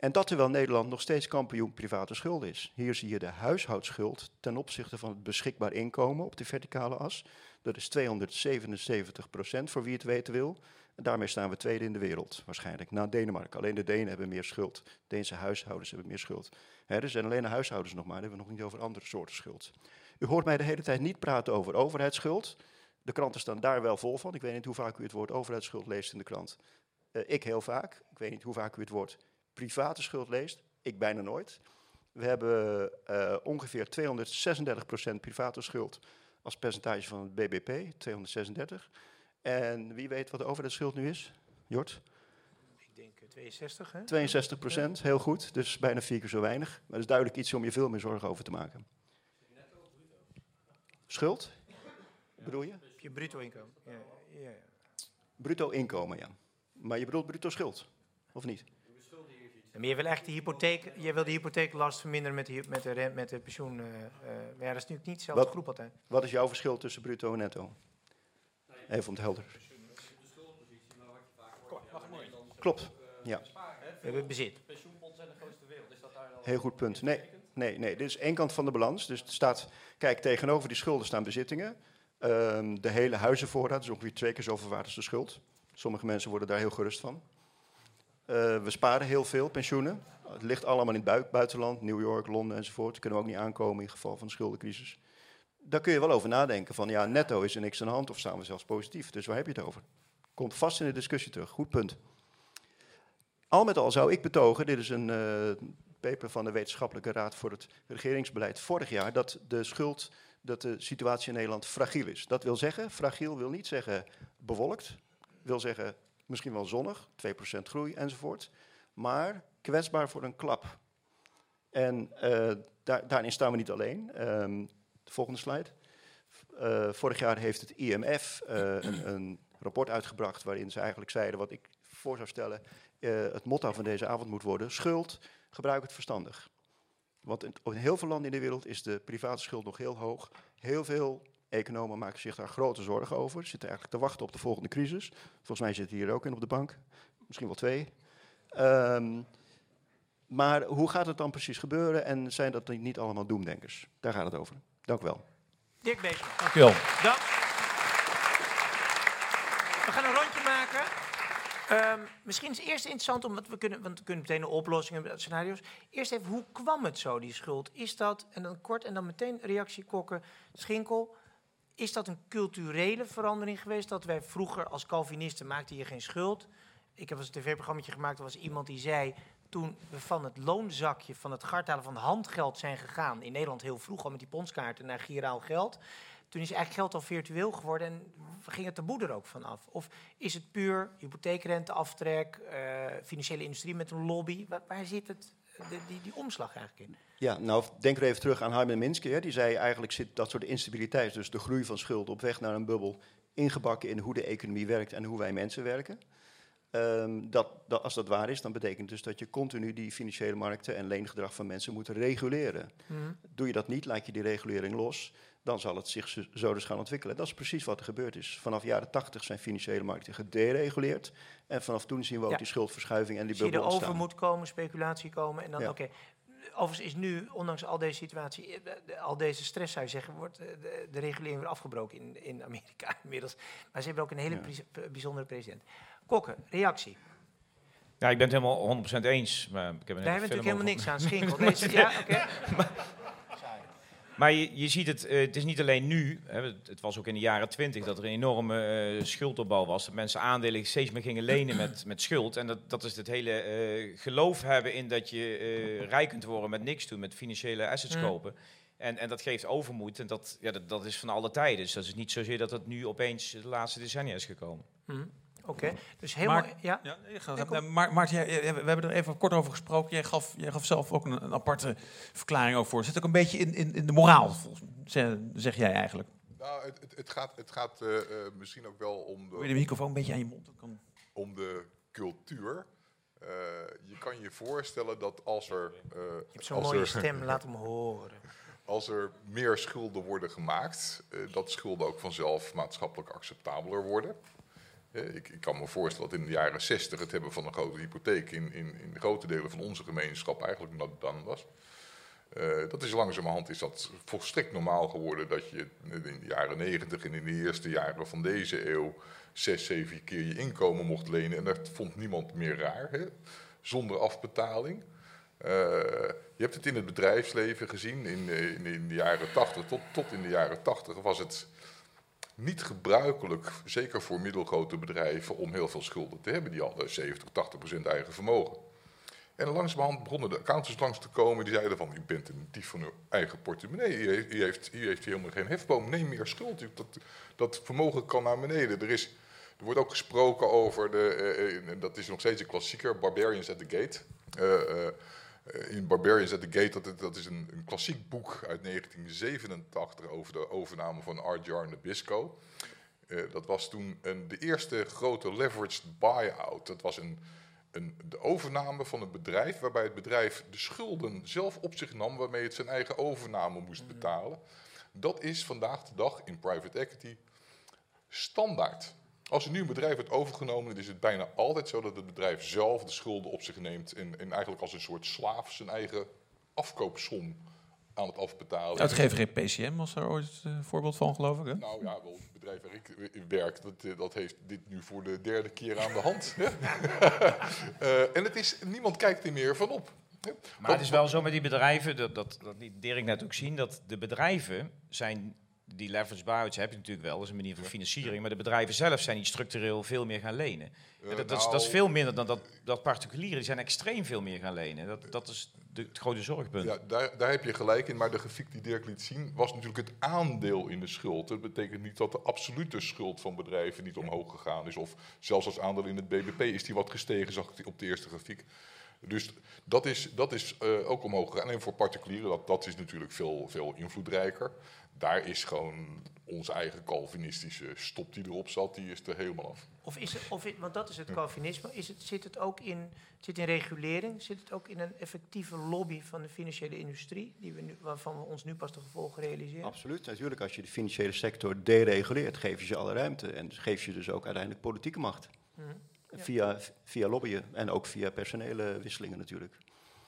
en dat terwijl Nederland nog steeds kampioen private schuld is. Hier zie je de huishoudschuld ten opzichte van het beschikbaar inkomen op de verticale as. Dat is 277 procent voor wie het weten wil. Daarmee staan we tweede in de wereld, waarschijnlijk, na Denemarken. Alleen de Denen hebben meer schuld. Deense huishoudens hebben meer schuld. er zijn alleen de huishoudens nog maar, dan hebben we nog niet over andere soorten schuld. U hoort mij de hele tijd niet praten over overheidsschuld. De kranten staan daar wel vol van. Ik weet niet hoe vaak u het woord overheidsschuld leest in de krant. Uh, ik heel vaak. Ik weet niet hoe vaak u het woord private schuld leest. Ik bijna nooit. We hebben uh, ongeveer 236% private schuld als percentage van het BBP, 236. En wie weet wat de overheidsschuld nu is? Jort? Ik denk 62, hè? 62 procent, heel goed. Dus bijna vier keer zo weinig. Maar dat is duidelijk iets om je veel meer zorgen over te maken. Schuld? Bedoel je? Je bruto inkomen. Ja, ja, ja. Bruto inkomen, ja. Maar je bedoelt bruto schuld, of niet? Maar je wil echt de hypotheek, je wil de hypotheeklast verminderen met de, met de, met de pensioen. Uh, uh, maar ja, dat is natuurlijk niet dezelfde wat, groep altijd. Wat is jouw verschil tussen bruto en netto? Even om het helder. Klopt, ja. We hebben bezit. Pensioenbond zijn de grootste wereld. Is dat daar dan Heel goed punt. Nee, nee, nee. Dit is één kant van de balans. Dus het staat, kijk, tegenover die schulden staan bezittingen. Um, de hele huizenvoorraad is ongeveer twee keer zoveel waard als de schuld. Sommige mensen worden daar heel gerust van. Eh, we sparen heel veel pensioenen. Het ligt allemaal in het bui- buitenland, New York, Londen enzovoort. Kunnen we ook niet aankomen in geval van een schuldencrisis. Daar kun je wel over nadenken van ja, netto is er niks aan de hand of staan we zelfs positief. Dus waar heb je het over? Komt vast in de discussie terug. Goed punt. Al met al zou ik betogen, dit is een eh, paper van de Wetenschappelijke Raad voor het Regeringsbeleid vorig jaar, dat de schuld, dat de situatie in Nederland fragiel is. Dat wil zeggen, fragiel wil niet zeggen bewolkt, wil zeggen misschien wel zonnig, 2% groei enzovoort, maar kwetsbaar voor een klap. En eh, daar, daarin staan we niet alleen. Ehm, de volgende slide. Eh, vorig jaar heeft het IMF eh, een, een rapport uitgebracht waarin ze eigenlijk zeiden wat ik voor zou stellen. eh, het motto van deze avond moet worden: schuld, gebruik het verstandig. Want in, heel veel landen in de wereld is de private schuld nog heel hoog. Heel veel economen maken zich daar grote zorgen over. Zitten eigenlijk te wachten op de volgende crisis. Volgens mij zit hier ook in op de bank. Misschien wel twee. Ehm, maar hoe gaat het dan precies gebeuren? En zijn dat niet allemaal doemdenkers? Daar gaat het over. Dank u wel. Dirk. Dankjewel. Dank. We gaan een rondje maken. Ehm, misschien is het eerst interessant, omdat we kunnen, want we kunnen meteen de oplossingen, scenario's. Eerst even, hoe kwam het zo, die schuld? Is dat, en dan kort, en dan meteen reactie Kokken, Schinkel. Is dat een culturele verandering geweest? Dat wij vroeger als Calvinisten maakten hier geen schuld. Ik heb eens een tv-programma gemaakt, er was iemand die zei... toen we van het loonzakje, van het garthalen van handgeld zijn gegaan... in Nederland heel vroeg al met die ponskaarten naar giraal geld... toen is eigenlijk geld al virtueel geworden en ging het taboe er ook van af? Of is het puur hypotheekrenteaftrek, eh financiële industrie met een lobby? Waar, zit het, de- die, die omslag eigenlijk in? Ja, nou denk er even terug aan Harmen Minsky. Die zei eigenlijk zit dat soort instabiliteit, dus de groei van schuld op weg naar een bubbel, ingebakken in hoe de economie werkt en hoe wij mensen werken. Ehm, dat, dat, als dat waar is, dan betekent dus dat je continu die financiële markten en leengedrag van mensen moet reguleren. Doe je dat niet, laat je die regulering los, dan zal het zich zo- dus gaan ontwikkelen. Dat is precies wat er gebeurd is. Vanaf jaren 80 zijn financiële markten gedereguleerd. En vanaf toen zien we ook Ja. die schuldverschuiving en die je er bubbel over ontstaan. moet komen, speculatie komen en dan Ja. oké. Overigens is nu, ondanks al deze situatie, eh, al deze stress zou je zeggen, wordt eh, de, de regulering weer afgebroken in, in Amerika inmiddels. Maar ze hebben ook een hele Ja. bijzondere president. Kokken, reactie. Ja, ik ben het helemaal 100% eens. Maar ik heb Daar hebben we natuurlijk helemaal niks aan. Schinkel, deze, ja, oké. Maar je, je ziet het, eh, het is niet alleen nu. Hè, het, was ook in de jaren twintig dat er een enorme eh, schuldopbouw was. Dat mensen aandelen steeds meer gingen lenen met, met schuld. En dat, dat is het hele eh, geloof hebben in dat je rijk kunt worden met niks doen, met financiële assets Mm. kopen. En, en dat geeft overmoed. En dat, ja, dat, dat is van alle tijden. Dus dat is niet zozeer dat het nu opeens de laatste decennia is gekomen. Hm, Oké, dus helemaal, Maar- ja. Ja, Ja, eh, maar, Maarten, we hebben er even kort over gesproken. Jij gaf, jij gaf zelf ook een, een aparte verklaring over voor. Zit ook een beetje in, in, in de moraal, zeg, zeg jij eigenlijk. Nou, het, het, het gaat, het gaat eh, eh, misschien ook wel om Wil je de, de microfoon een beetje aan je mond? Dat kan. om de cultuur. Eh, je kan je voorstellen dat als er, eh, Je hebt zo'n als mooie er, stem, laat hem horen. als er meer schulden worden gemaakt, dat schulden ook vanzelf maatschappelijk acceptabeler worden. Eh, ik, kan me voorstellen dat in de jaren 60 het hebben van een grote hypotheek in, in, in grote delen van onze gemeenschap eigenlijk done was. Eh, dat is langzamerhand is dat volstrekt normaal geworden dat je in de jaren 90 en in de eerste jaren van deze eeuw zes, zeven keer je inkomen mocht lenen. En dat vond niemand meer raar, hè? zonder afbetaling. Eh, je hebt het in het bedrijfsleven gezien. In, in, in de jaren 80 tot, tot in de jaren 80 was het niet gebruikelijk, zeker voor middelgrote bedrijven, om heel veel schulden te hebben. Die hadden 70, 80 procent eigen vermogen. En langzamerhand begonnen de accountants langs te komen. Die zeiden van, u bent een dief van uw eigen portemonnee. U heeft, u heeft, u heeft helemaal geen hefboom. Neem meer schuld. Dat, dat vermogen kan naar beneden. Er, is, er wordt ook gesproken over, de, eh, eh, dat is nog steeds een klassieker, Barbarians at the Gate. Eh, in Barbarians at the Gate, dat, dat is een, een klassiek boek uit 1987 over de overname van Arjar Nabisco. Eh, dat was toen een, de eerste grote leveraged buyout. Dat was een, een, de overname van een bedrijf waarbij het bedrijf de schulden zelf op zich nam waarmee het zijn eigen overname moest betalen. Dat is vandaag de dag in private equity standaard. Als er nu een bedrijf wordt overgenomen, dan is het bijna altijd zo dat het bedrijf zelf de schulden op zich neemt en, en eigenlijk als een soort slaaf zijn eigen afkoopsom aan het afbetalen. Uitgeverij PCM was er ooit een voorbeeld van, geloof ik. Hè? Nou ja, wel, het bedrijf waar ik werk, dat, eh, dat heeft dit nu voor de derde keer aan de hand. uh, en het is, niemand kijkt er meer van op. Maar het is wel zo met die bedrijven, dat, dat, dat liet Dirk net ook zien, dat de bedrijven zijn die leverage buyouts heb je natuurlijk wel, dat is een manier van financiering. Maar de bedrijven zelf zijn niet structureel veel meer gaan lenen. Uh, dat, dat, is, dat, is, nou- veel minder dan dat, dat particulieren. Die zijn extreem veel meer gaan lenen. Dat, dat is de, het grote zorgpunt. Ja, daar, daar heb je gelijk in. Maar de grafiek die Dirk liet zien, was natuurlijk het aandeel in de schuld. Dat betekent niet dat de absolute schuld van bedrijven niet omhoog gegaan is. Of zelfs als aandeel in het BBP is die wat gestegen, zag ik op de eerste grafiek. Dus dat is, dat is uh, ook omhoog gegaan. En voor particulieren, dat, dat is natuurlijk veel, veel invloedrijker daar is gewoon onze eigen Calvinistische stop die erop zat, die is er helemaal af. Of is het, of want dat is het Calvinisme, is het, zit het ook in, zit in regulering? Zit het ook in een effectieve lobby van de financiële industrie, die we nu, waarvan we ons nu pas de gevolgen realiseren? Absoluut, natuurlijk. Als je de financiële sector dereguleert, geef je ze alle ruimte en geef je dus ook uiteindelijk politieke macht. Mm -hmm. Via, via lobbyen en ook via personele wisselingen natuurlijk.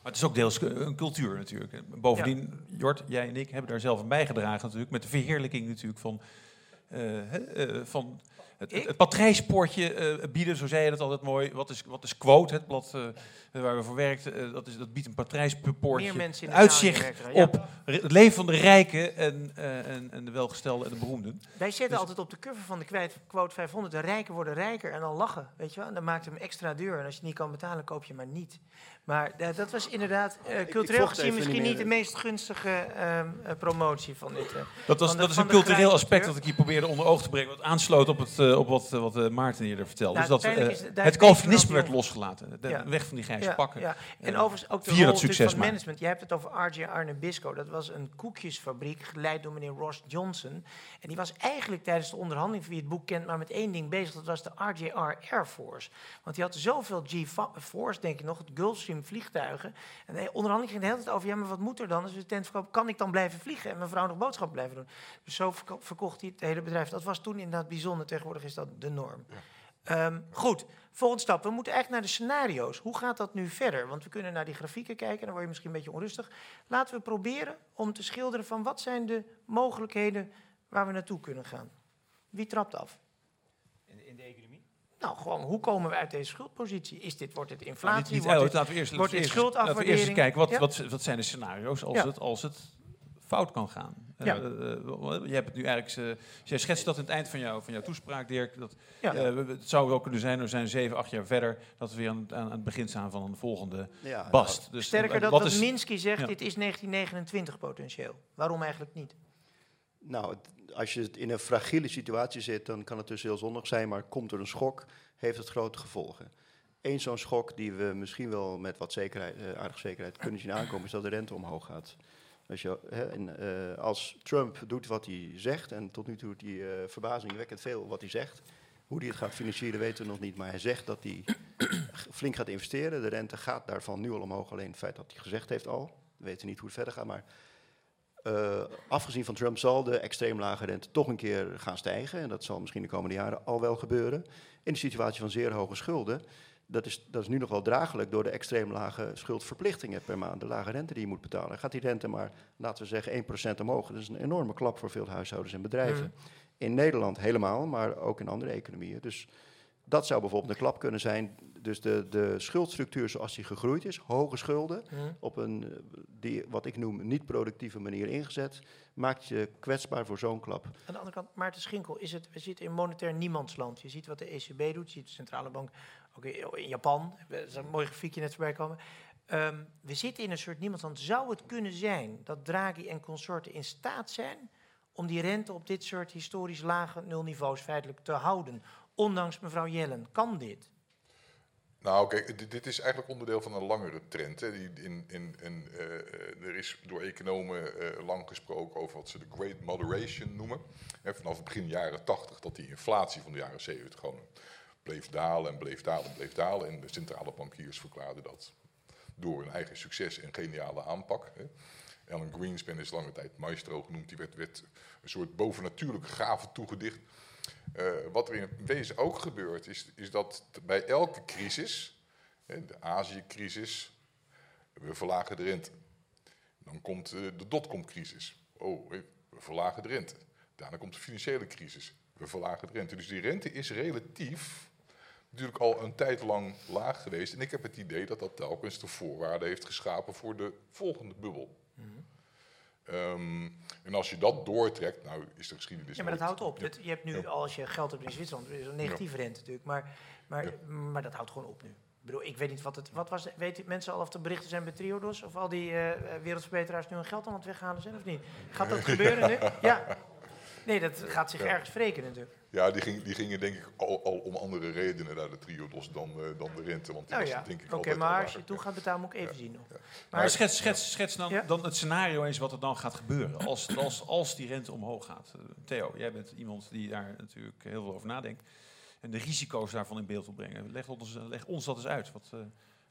Maar het is ook deels een cultuur natuurlijk. Bovendien, Jort, jij en ik hebben daar zelf aan bijgedragen natuurlijk. Met de verheerlijking natuurlijk van, uh, uh, van het, het, het patrijspoortje uh, bieden, zo zei je dat altijd mooi. Wat is, wat is Quote, het blad uh, waar we voor werkten? Uh, dat, is, dat biedt een patrijspoortje. Uitzicht ja. op het leven van de rijken en, en, en, de welgestelden en de beroemden. Wij zetten dus, altijd op de cover van de Quote 500, de rijken worden rijker en dan lachen, weet je wel. En dan maakt hem extra duur. En als je het niet kan betalen, koop je maar niet. Maar uh, dat was inderdaad uh, cultureel gezien misschien niet de meest gunstige uh, promotie van dit. dat was, de, dat is een cultureel aspect dat ik hier probeerde onder oog te brengen. Wat aansloot op, het, op wat, wat Maarten eerder vertelde. Nou, dus dat het, het Calvinisme werd losgelaten. De ja. weg van die grijze ja, pakken. Ja. En overigens ook de rol van management. Je hebt het over R.J. Arne Bisco. Dat was een koekjesfabriek geleid door meneer Ross Johnson. En die was eigenlijk tijdens de onderhandeling, wie het boek kent, maar met één ding bezig. Dat was de RJR Air Force. Want die had zoveel G-Force, denk ik nog, het Gulfstream vliegtuigen. En de onderhandeling ging de hele tijd over, ja, maar wat moet er dan als we de tent verkopen? Kan ik dan blijven vliegen en mijn vrouw nog boodschappen blijven doen? Dus zo verkocht hij het hele bedrijf. Dat was toen inderdaad bijzonder. Tegenwoordig is dat de norm. Ja. Um, goed, volgende stap. We moeten eigenlijk naar de scenario's. Hoe gaat dat nu verder? Want we kunnen naar die grafieken kijken, dan word je misschien een beetje onrustig. Laten we proberen om te schilderen van wat zijn de mogelijkheden waar we naartoe kunnen gaan. Wie trapt af? In, in de economie? Nou, gewoon, hoe komen we uit deze schuldpositie? Is dit, wordt het inflatie? Nou, niet, wordt laten we eerst, wordt dit schuldafwaardering? Laten we eerst eens kijken, wat, ja? wat, wat zijn de scenario's als, ja. het, als het fout kan gaan? Ja. Uh, uh, je hebt het nu eigenlijk, uh, jij schetst dat in het eind van, jou, van jouw toespraak, Dirk. Dat, ja. het zou wel kunnen zijn, we zijn zeven, acht jaar verder, dat we weer aan, aan, aan het begin staan van een volgende ja, bast. Dus, Sterker dat wat is, Minsky zegt, dit is 1929 potentieel. Waarom eigenlijk niet? Nou, als je in een fragiele situatie zit, dan kan het dus heel zonnig zijn, maar komt er een schok, heeft het grote gevolgen. Eén zo'n schok die we misschien wel met wat zekerheid, uh, aardige zekerheid kunnen zien aankomen, is dat de rente omhoog gaat. Als, hè, en, uh, als Trump doet wat hij zegt, en tot nu toe doet hij uh, verbazingwekkend veel wat hij zegt, hoe hij het gaat financieren weten we nog niet, maar hij zegt dat hij flink gaat investeren. De rente gaat daarvan nu al omhoog, alleen het feit dat hij gezegd heeft al. We weten niet hoe het verder gaat, maar uh, afgezien van Trump zal de extreem lage rente toch een keer gaan stijgen. En dat zal misschien de komende jaren al wel gebeuren. In de situatie van zeer hoge schulden. Dat is, dat is nu nog wel draaglijk door de extreem lage schuldverplichtingen per maand. De lage rente die je moet betalen. Gaat die rente maar, laten we zeggen, 1% omhoog. Dat is een enorme klap voor veel huishoudens en bedrijven. Mm. In Nederland helemaal, maar ook in andere economieën. Dus dat zou bijvoorbeeld een klap kunnen zijn. Dus de, de schuldstructuur zoals die gegroeid is, hoge schulden, mm. op een, die, wat ik noem, niet-productieve manier ingezet, maakt je kwetsbaar voor zo'n klap. Aan de andere kant, Maarten Schinkel, is het, we zitten in monetair niemandsland. Je ziet wat de ECB doet, je ziet de centrale bank, ook in Japan, dat is een mooi grafiekje net voorbij komen. Um, we zitten in een soort niemandsland. Zou het kunnen zijn dat Draghi en consorten in staat zijn om die rente op dit soort historisch lage nulniveaus feitelijk te houden? ondanks mevrouw Jellen. Kan dit? Nou, kijk, dit is eigenlijk onderdeel van een langere trend. Hè. In, in, uh, er is door economen uh, lang gesproken over wat ze de Great Moderation noemen. Hè, vanaf het begin jaren 80 dat die inflatie van de jaren 70 gewoon bleef dalen en bleef dalen en bleef dalen. En de centrale bankiers verklaarden dat door hun eigen succes en geniale aanpak. Hè. Alan Greenspan is lange tijd maestro genoemd. Die werd, werd een soort bovennatuurlijke gave toegedicht. Uh, wat er in wezen ook gebeurt, is, is dat bij elke crisis, hè, de Azië-crisis, we verlagen de rente. Dan komt eh, de dotcom-crisis. Oh, we verlagen de rente. Daarna komt de financiële crisis. We verlagen de rente. Dus die rente is relatief natuurlijk al een tijd lang laag geweest. En ik heb het idee dat dat telkens de voorwaarden heeft geschapen voor de volgende bubbel. Ehm, en als je dat doortrekt, nou is de geschiedenis. Ja, maar dat houdt op. Ja. Je hebt nu, Ja. als je geld hebt in Zwitserland, is een negatieve rente natuurlijk. Maar, maar, maar dat houdt gewoon op nu. Ik bedoel, ik weet niet wat het... Wat was, weet mensen al of er berichten zijn bij Triodos? Of al die eh, wereldverbeteraars nu hun geld aan het weghalen zijn of niet? Gaat dat gebeuren nu? Ja. Nee, dat gaat zich ergens wreken natuurlijk. Ja, die, ging, die gingen denk ik al, al om andere redenen naar de triodos dan, eh, dan de rente. Want die Nou was ja, denk ik oké, maar als je toe gaat betalen, moet ik even zien nog. Maar Maar schets, schets, schets dan, dan het scenario eens wat er dan gaat gebeuren als, als, als die rente omhoog gaat. Eh, Theo, jij bent iemand die daar natuurlijk heel veel over nadenkt. En de risico's daarvan in beeld wil brengen. Leg ons, leg ons dat eens uit. Wat, eh,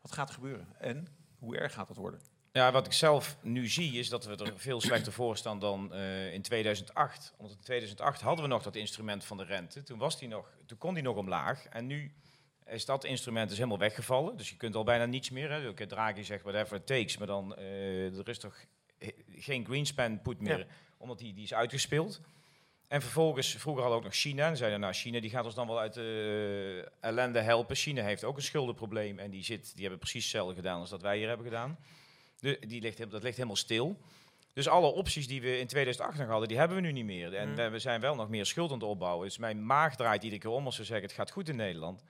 wat gaat er gebeuren? En hoe erg gaat dat worden? Ja, wat ik zelf nu zie is dat we er veel slechter voor staan dan eh, in 2008. Want in 2008 hadden we nog dat instrument van de rente. Toen, was die nog, toen kon die nog omlaag. En nu is dat instrument dus helemaal weggevallen. Dus je kunt al bijna niets meer. Hè. Draghi zegt whatever it takes. Maar dan uh, er is toch geen Greenspan put meer. Ja. Omdat die, die is uitgespeeld. En vervolgens, vroeger hadden we ook nog China. En zeiden, nou, China die gaat ons dan wel uit de eh, ellende helpen. China heeft ook een schuldenprobleem. En die, zit, die hebben precies hetzelfde gedaan als dat wij hier hebben gedaan. De, die ligt, dat ligt helemaal stil. Dus alle opties die we in 2008 nog hadden, die hebben we nu niet meer. En Mm. we, zijn wel nog meer schuld aan het opbouwen. Dus mijn maag draait iedere keer om als ze zeggen, het gaat goed in Nederland.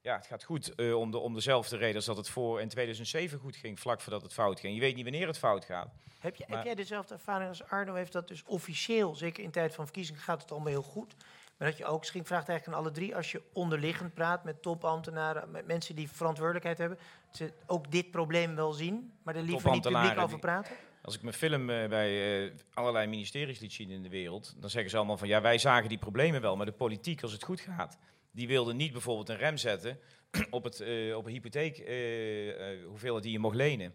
Ja, het gaat goed eh, om, de, om dezelfde reden als dat het voor in 2007 goed ging, vlak voordat het fout ging. Je weet niet wanneer het fout gaat. heb, je, heb jij dezelfde ervaring als Arno? Heeft dat dus officieel, zeker in tijd van verkiezingen, gaat het allemaal heel goed? Maar dat je ook, misschien vraagt eigenlijk aan alle drie, als je onderliggend praat met topambtenaren, met mensen die verantwoordelijkheid hebben, dat ze ook dit probleem wel zien, maar er liever niet publiek over praten? Als ik mijn film eh, bij eh, allerlei ministeries liet zien in de wereld, dan zeggen ze allemaal van ja, wij zagen die problemen wel, maar de politiek, als het goed gaat, die wilde niet bijvoorbeeld een rem zetten op, het, eh, op een hypotheek, eh, hoeveelheid die je mocht lenen.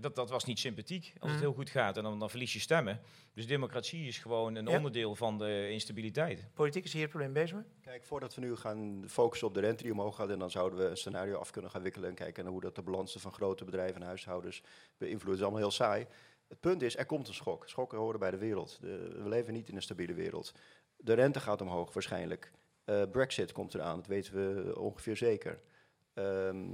En Dat, dat was niet sympathiek als het Mm. heel goed gaat en dan, dan verlies je stemmen. Dus democratie is gewoon een Ja. onderdeel van de instabiliteit. Politiek is hier het probleem bezig mee? Kijk, voordat we nu gaan focussen op de rente die omhoog gaat, en dan zouden we een scenario af kunnen gaan wikkelen en kijken naar hoe dat de balansen van grote bedrijven en huishoudens beïnvloedt. Dat is allemaal heel saai. Het punt is, er komt een schok. Schokken horen bij de wereld. De- we leven niet in een stabiele wereld. De rente gaat omhoog waarschijnlijk. Eh, Brexit komt eraan, dat weten we ongeveer zeker. Ehm,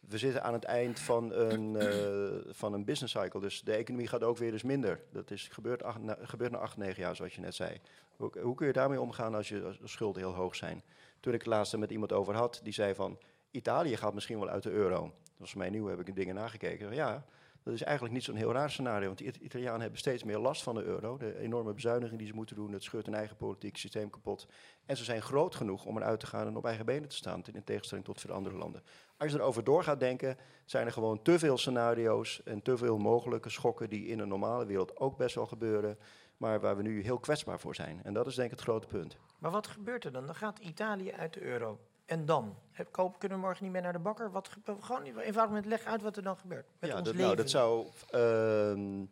we zitten aan het eind van een, eh, van een business cycle, dus de economie gaat ook weer eens minder. Dat is gebeurd, acht, na, gebeurt na acht, negen jaar, zoals je net zei. Hoe, hoe kun je daarmee omgaan als je de schulden heel hoog zijn? Toen ik het laatst er met iemand over had, die zei van... Italië gaat misschien wel uit de euro. Dat was mij nieuw, heb ik dingen nagekeken. Ja, dat is eigenlijk niet zo'n heel raar scenario. Want de It- Italianen hebben steeds meer last van de euro. De enorme bezuinigingen die ze moeten doen, het scheurt hun eigen politiek systeem kapot. En ze zijn groot genoeg om eruit te gaan en op eigen benen te staan. In tegenstelling tot veel andere landen. Als je erover door gaat denken, zijn er gewoon te veel scenario's... en te veel mogelijke schokken die in een normale wereld ook best wel gebeuren... maar waar we nu heel kwetsbaar voor zijn. En dat is denk ik het grote punt. Maar wat gebeurt er dan? Dan gaat Italië uit de euro. En dan? Koop, kunnen we morgen niet meer naar de bakker? Wat, ge- gewoon eenvoudig met leg uit wat er dan gebeurt. Met ja, ons dat, leven. nou, dat, zou, ehm,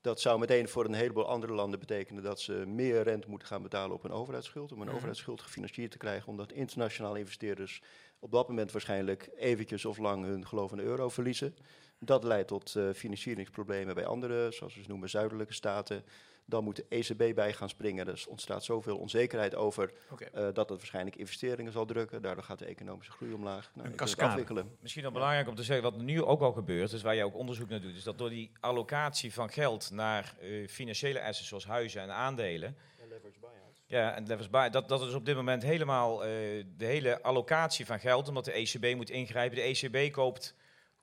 dat zou meteen voor een heleboel andere landen betekenen dat ze meer rente moeten gaan betalen op hun overheidsschuld. Om hun Mhm. overheidsschuld gefinancierd te krijgen, omdat internationale investeerders op dat moment waarschijnlijk eventjes of lang hun geloof in de euro verliezen. Dat leidt tot eh, financieringsproblemen bij andere, zoals we ze noemen, zuidelijke staten. Dan moet de ECB bij gaan springen. Er ontstaat zoveel onzekerheid over Oké. eh, dat het waarschijnlijk investeringen zal drukken. Daardoor gaat de economische groei omlaag. Nou, Een afwikkelen. Misschien wel belangrijk om te zeggen, wat nu ook al gebeurt, dus waar je ook onderzoek naar doet, is dat door die allocatie van geld naar eh, financiële assets zoals huizen en aandelen, ja, en dat, dat is op dit moment helemaal eh, de hele allocatie van geld, omdat de ECB moet ingrijpen. De ECB koopt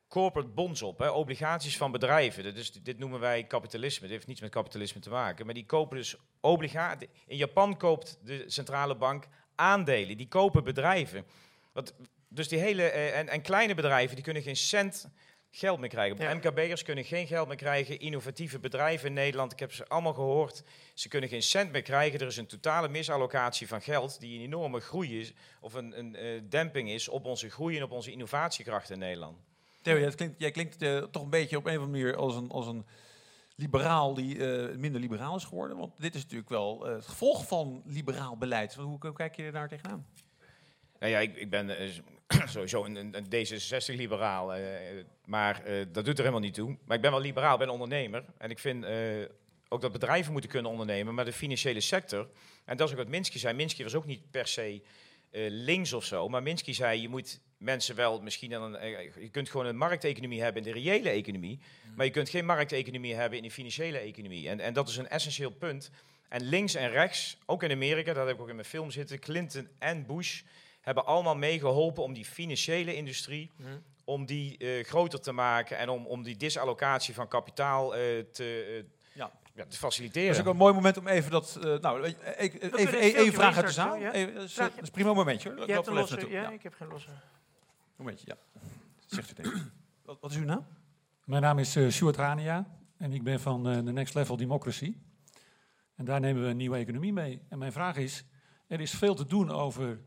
corporate bonds op, hè, obligaties van bedrijven. Is, dit noemen wij kapitalisme. Dit heeft niets met kapitalisme te maken. Maar die kopen dus obligaties. In Japan koopt de centrale bank aandelen. Die kopen bedrijven. Wat, dus die hele, eh, en, en kleine bedrijven die kunnen geen cent geld meer krijgen. Ja. MKB'ers kunnen geen geld meer krijgen. Innovatieve bedrijven in Nederland, ik heb ze allemaal gehoord. Ze kunnen geen cent meer krijgen. Er is een totale misallocatie van geld die een enorme groei is, of een, een eh, demping is op onze groei en op onze innovatiekracht in Nederland. Theo, jij klinkt, jij klinkt eh, toch een beetje op een of andere manier als een, als een liberaal die eh, minder liberaal is geworden. Want dit is natuurlijk wel het gevolg van liberaal beleid. Hoe, hoe kijk je daar tegenaan? Nou ja, ik, ik ben eh, sowieso een, een, een D66-liberaal. eh, maar eh, dat doet er helemaal niet toe. Maar ik ben wel liberaal, ik ben ondernemer. En ik vind ook dat bedrijven moeten kunnen ondernemen. Maar de financiële sector, en dat is ook wat Minsky zei. Minsky was ook niet per se links of zo. Maar Minsky zei, je moet mensen wel misschien... een, je kunt gewoon een markteconomie hebben in de reële economie. Maar je kunt geen markteconomie hebben in de financiële economie. En, en dat is een essentieel punt. En links en rechts, ook in Amerika, dat heb ik ook in mijn film zitten... Clinton en Bush hebben allemaal meegeholpen om die financiële industrie om die eh, groter te maken en om, om die disallocatie van kapitaal eh, te, eh, Ja. ja, te faciliteren. Dat is ook een mooi moment om even dat... nou, even een één vraag uit de zaal. ja? Even, dat, is, Vraag dat is een prima momentje hoor. Je Ik hebt een losse... Ja, Ja, ik heb geen losse. momentje, ja. Zegt u het even. Wat, wat is uw naam? Mijn naam is uh, Sjoerd Rania en ik ben van de Next Level Democracy. En daar nemen we een nieuwe economie mee. En mijn vraag is, er is veel te doen over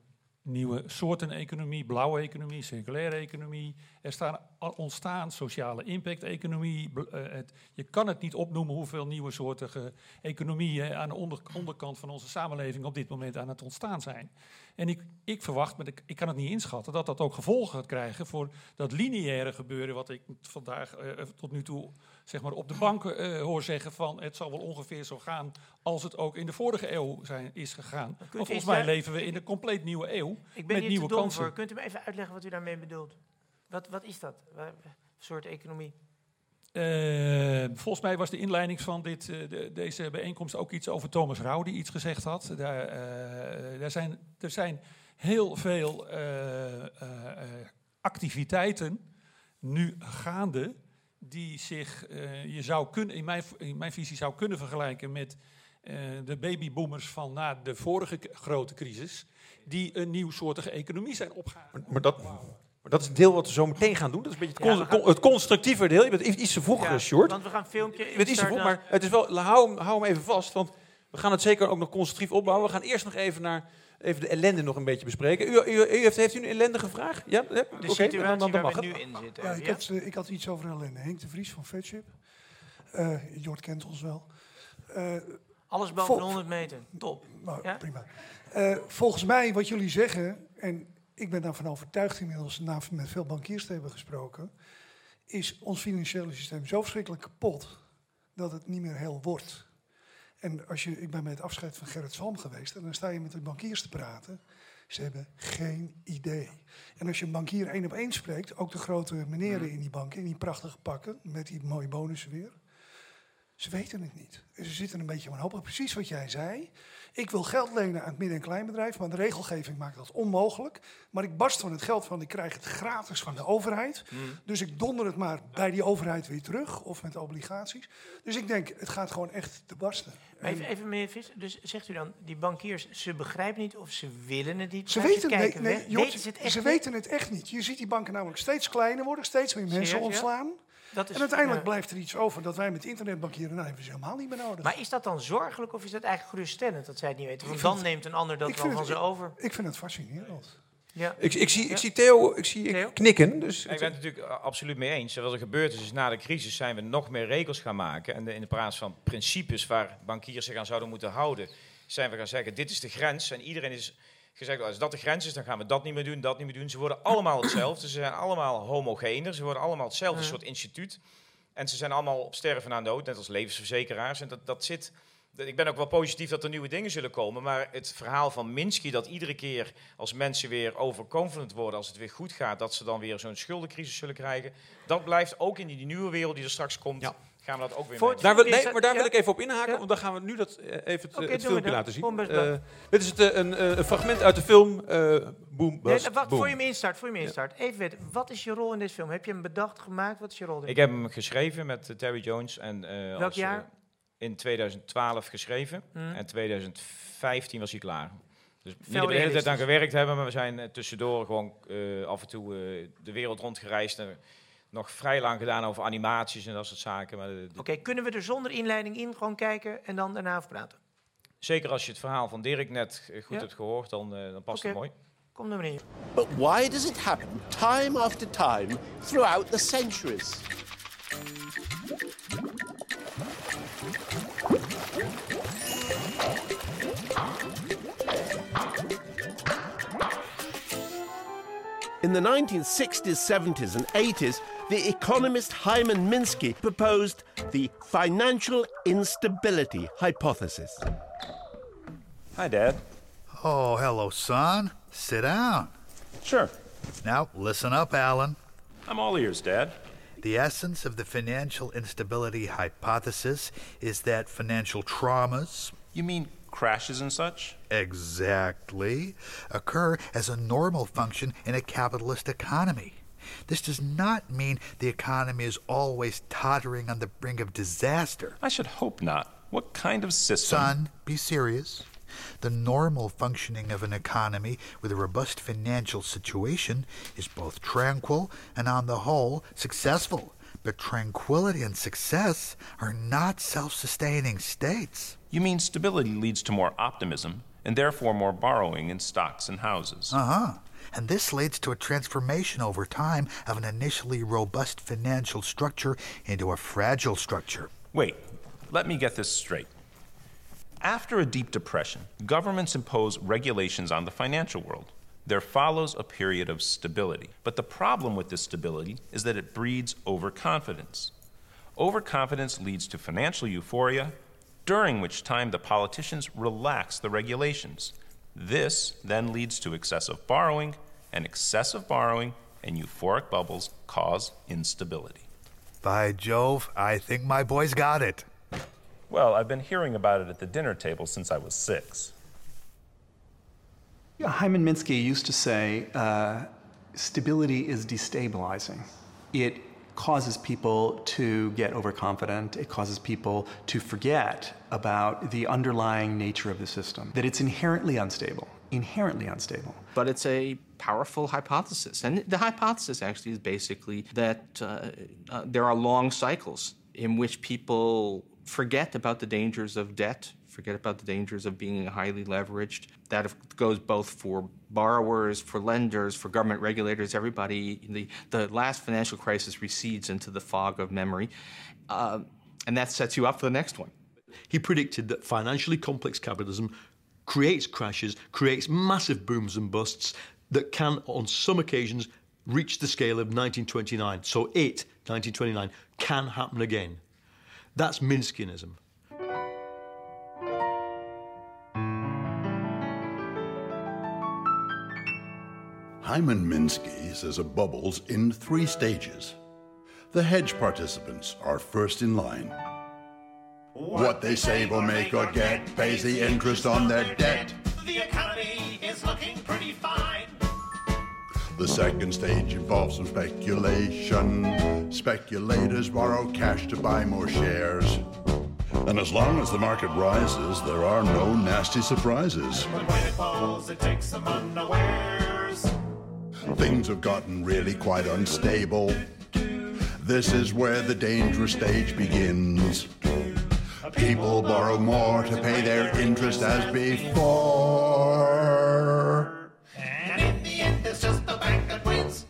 nieuwe soorten economie, blauwe economie, circulaire economie. Er staan ontstaan sociale impact-economie. eh, het- je kan het niet opnoemen hoeveel nieuwe soorten economieën aan de onder- onderkant van onze samenleving op dit moment aan het ontstaan zijn. En ik, ik verwacht, maar ik, ik kan het niet inschatten, dat dat ook gevolgen gaat krijgen voor dat lineaire gebeuren wat ik vandaag eh, tot nu toe zeg maar, op de banken eh, hoor zeggen van het zal wel ongeveer zo gaan als het ook in de vorige eeuw zijn, is gegaan. Volgens mij leven we in een compleet nieuwe eeuw Ik ben met hier te nieuwe kansen. voor. Kunt u me even uitleggen wat u daarmee bedoelt? Wat, wat is dat? Wat soort economie? Eh, volgens mij was de inleiding van dit, eh, de- deze bijeenkomst ook iets over Thomas Rauw, die iets gezegd had. Daar, eh, daar zijn, er zijn heel veel eh, eh, eh, activiteiten nu gaande die zich, eh, je zou kunnen, in mijn, in mijn visie zou kunnen vergelijken met eh, de babyboomers van na de vorige grote crisis, die een nieuwsoortige economie zijn opgegaan. Maar, maar dat, maar dat is het deel wat we zo meteen gaan doen. Dat is een beetje het, Ja, con- we gaan- con- het constructieve deel. Je bent iets te vroeg, Ja, Short. Want we gaan een filmpje Je bent iets te vroeg, maar het is wel, hou, hem, hou hem even vast. Want we gaan het zeker ook nog constructief opbouwen. We gaan eerst nog even naar even de ellende nog een beetje bespreken. U, u, u heeft, heeft u een ellendige vraag? Ja? ja? De Oké, situatie dan, dan, dan waar we nu in zitten. Ja, ik, had, eh, ik had iets over ellende. Henk de Vries van Vetship. Eh Jort kent ons wel. Eh, Alles boven de Vol- 100 meter. Top. nou, Ja? prima. Eh, volgens mij, wat jullie zeggen, en ik ben daarvan overtuigd inmiddels, na met veel bankiers te hebben gesproken, is ons financiële systeem zo verschrikkelijk kapot dat het niet meer heel wordt. En als je, ik ben bij het afscheid van Gerrit Salm geweest en dan sta je met de bankiers te praten. Ze hebben geen idee. En als je een bankier één op één spreekt, ook de grote meneren in die banken, in die prachtige pakken, met die mooie bonussen weer. Ze weten het niet. Ze zitten een beetje wanhopig. Precies wat jij zei. Ik wil geld lenen aan het midden- en kleinbedrijf, maar de regelgeving maakt dat onmogelijk. Maar ik barst van het geld van, ik krijg het gratis van de overheid. Dus ik donder het maar bij die overheid weer terug, of met obligaties. Dus ik denk, het gaat gewoon echt te barsten. Maar Even, even meneer Vis, dus zegt u dan, die bankiers, ze begrijpen niet of ze willen het niet? Ze weten, kijken nee, weten ze het echt ze niet? weten het echt niet. Je ziet die banken namelijk steeds kleiner worden, steeds meer mensen Serieus, ja? Ontslaan. Dat is, En uiteindelijk ja. blijft er iets over dat wij met internetbankieren, nou hebben ze helemaal niet meer nodig. Maar is dat dan zorgelijk of is dat eigenlijk geruststellend dat zij het niet weten? Want dan neemt een ander dat wel van het- ze over. Ik vind het fascinerend. Ja. Ik, ik, zie, ik Ja. zie Theo, ik zie Theo? knikken. Dus Ik ben het natuurlijk absoluut mee eens. Wat er gebeurd is, is na de crisis zijn we nog meer regels gaan maken. En de- in de plaats van principes waar bankiers zich aan zouden moeten houden, zijn we gaan zeggen, dit is de grens. En iedereen is gezegd, als dat de grens is, dan gaan we dat niet meer doen, dat niet meer doen. Ze worden allemaal hetzelfde. Ze zijn allemaal homogener. Ze worden allemaal hetzelfde soort instituut. En ze zijn allemaal op sterven na dood, net als levensverzekeraars. En dat, dat zit... Ik ben ook wel positief dat er nieuwe dingen zullen komen. Maar het verhaal van Minsky, dat iedere keer als mensen weer overconfident worden, als het weer goed gaat, dat ze dan weer zo'n schuldencrisis zullen krijgen. Dat blijft ook in die nieuwe wereld die er straks komt. Ja. Gaan we dat ook weer Voor Daar wil, nee, maar daar wil ik even op inhaken, Ja. want dan gaan we nu dat, eh, even het, doen we filmpje laten zien. Eh, dit is het, eh, een, eh, een fragment uit de film eh Boom Nee, wacht, Boom. voor je me instart, voor je me instart. Even weten, wat is je rol in deze film? Heb je hem bedacht, gemaakt? Wat is je rol? Ik heb hem geschreven met eh, Terry Jones. En, eh, Welk als, eh, jaar? in 2012 geschreven. Hmm. En 2015 was hij klaar. Dus niet Veel dat we de hele tijd aan gewerkt hebben, maar we zijn eh, tussendoor gewoon eh, af en toe eh, de wereld rondgereisd. En nog vrij lang gedaan over animaties en dat soort zaken. Maar Oké, kunnen we er zonder inleiding in gewoon kijken en dan daarna over praten? zeker als je het verhaal van Dirk net eh, goed Ja. hebt gehoord, dan, eh, dan past het mooi. Kom dan meneer. But why does it happen time after time throughout the centuries? In the 1960s, 70s, and 80s, the economist Hyman Minsky proposed the financial instability hypothesis. Hi, Dad. Oh, hello, son. Sit down. Sure. Now, listen up, Alan. I'm all ears, Dad. The essence of the financial instability hypothesis is that financial traumas. You mean crashes and such? Exactly. Occur as a normal function in a capitalist economy. This does not mean the economy is always tottering on the brink of disaster. I should hope not. What kind of system? Son, be serious. The normal functioning of an economy with a robust financial situation is both tranquil and, on the whole, successful. But tranquility and success are not self sustaining states. You mean stability leads to more optimism and therefore more borrowing in stocks and houses? Uh huh. And this leads to a transformation over time of an initially robust financial structure into a fragile structure. Wait, let me get this straight. After a deep depression, governments impose regulations on the financial world. There follows a period of stability. But the problem with this stability is that it breeds overconfidence. Overconfidence leads to financial euphoria, during which time the politicians relax the regulations. This then leads to excessive borrowing, and excessive borrowing and euphoric bubbles cause instability. By Jove, I think my boy's got it. Well, I've been hearing about it at the dinner table since I was six. Yeah, Hyman Minsky used to say uh, stability is destabilizing. It causes people to get overconfident. It causes people to forget about the underlying nature of the system, that it's inherently unstable, inherently unstable. But it's a powerful hypothesis. And the hypothesis actually is basically that uh, uh, there are long cycles in which people forget about the dangers of debt, forget about the dangers of being highly leveraged. That goes both for borrowers, for lenders, for government regulators, everybody. The, the last financial crisis recedes into the fog of memory. Uh, and that sets you up for the next one. He predicted that financially complex capitalism creates crashes, creates massive booms and busts that can, on some occasions, reach the scale of 1929. So it, 1929, can happen again. That's Minskianism. Hyman Minsky says a bubble's in three stages. The hedge participants are first in line. What they save or make or get pays the interest on their debt. The economy is looking pretty fine. The second stage involves some speculation. Speculators borrow cash to buy more shares. And as long as the market rises, there are no nasty surprises. But when it falls, it takes them unawares. Things have gotten really quite unstable. This is where the dangerous stage begins. People borrow more to pay their interest as before. And in the end, it's just the bank that wins.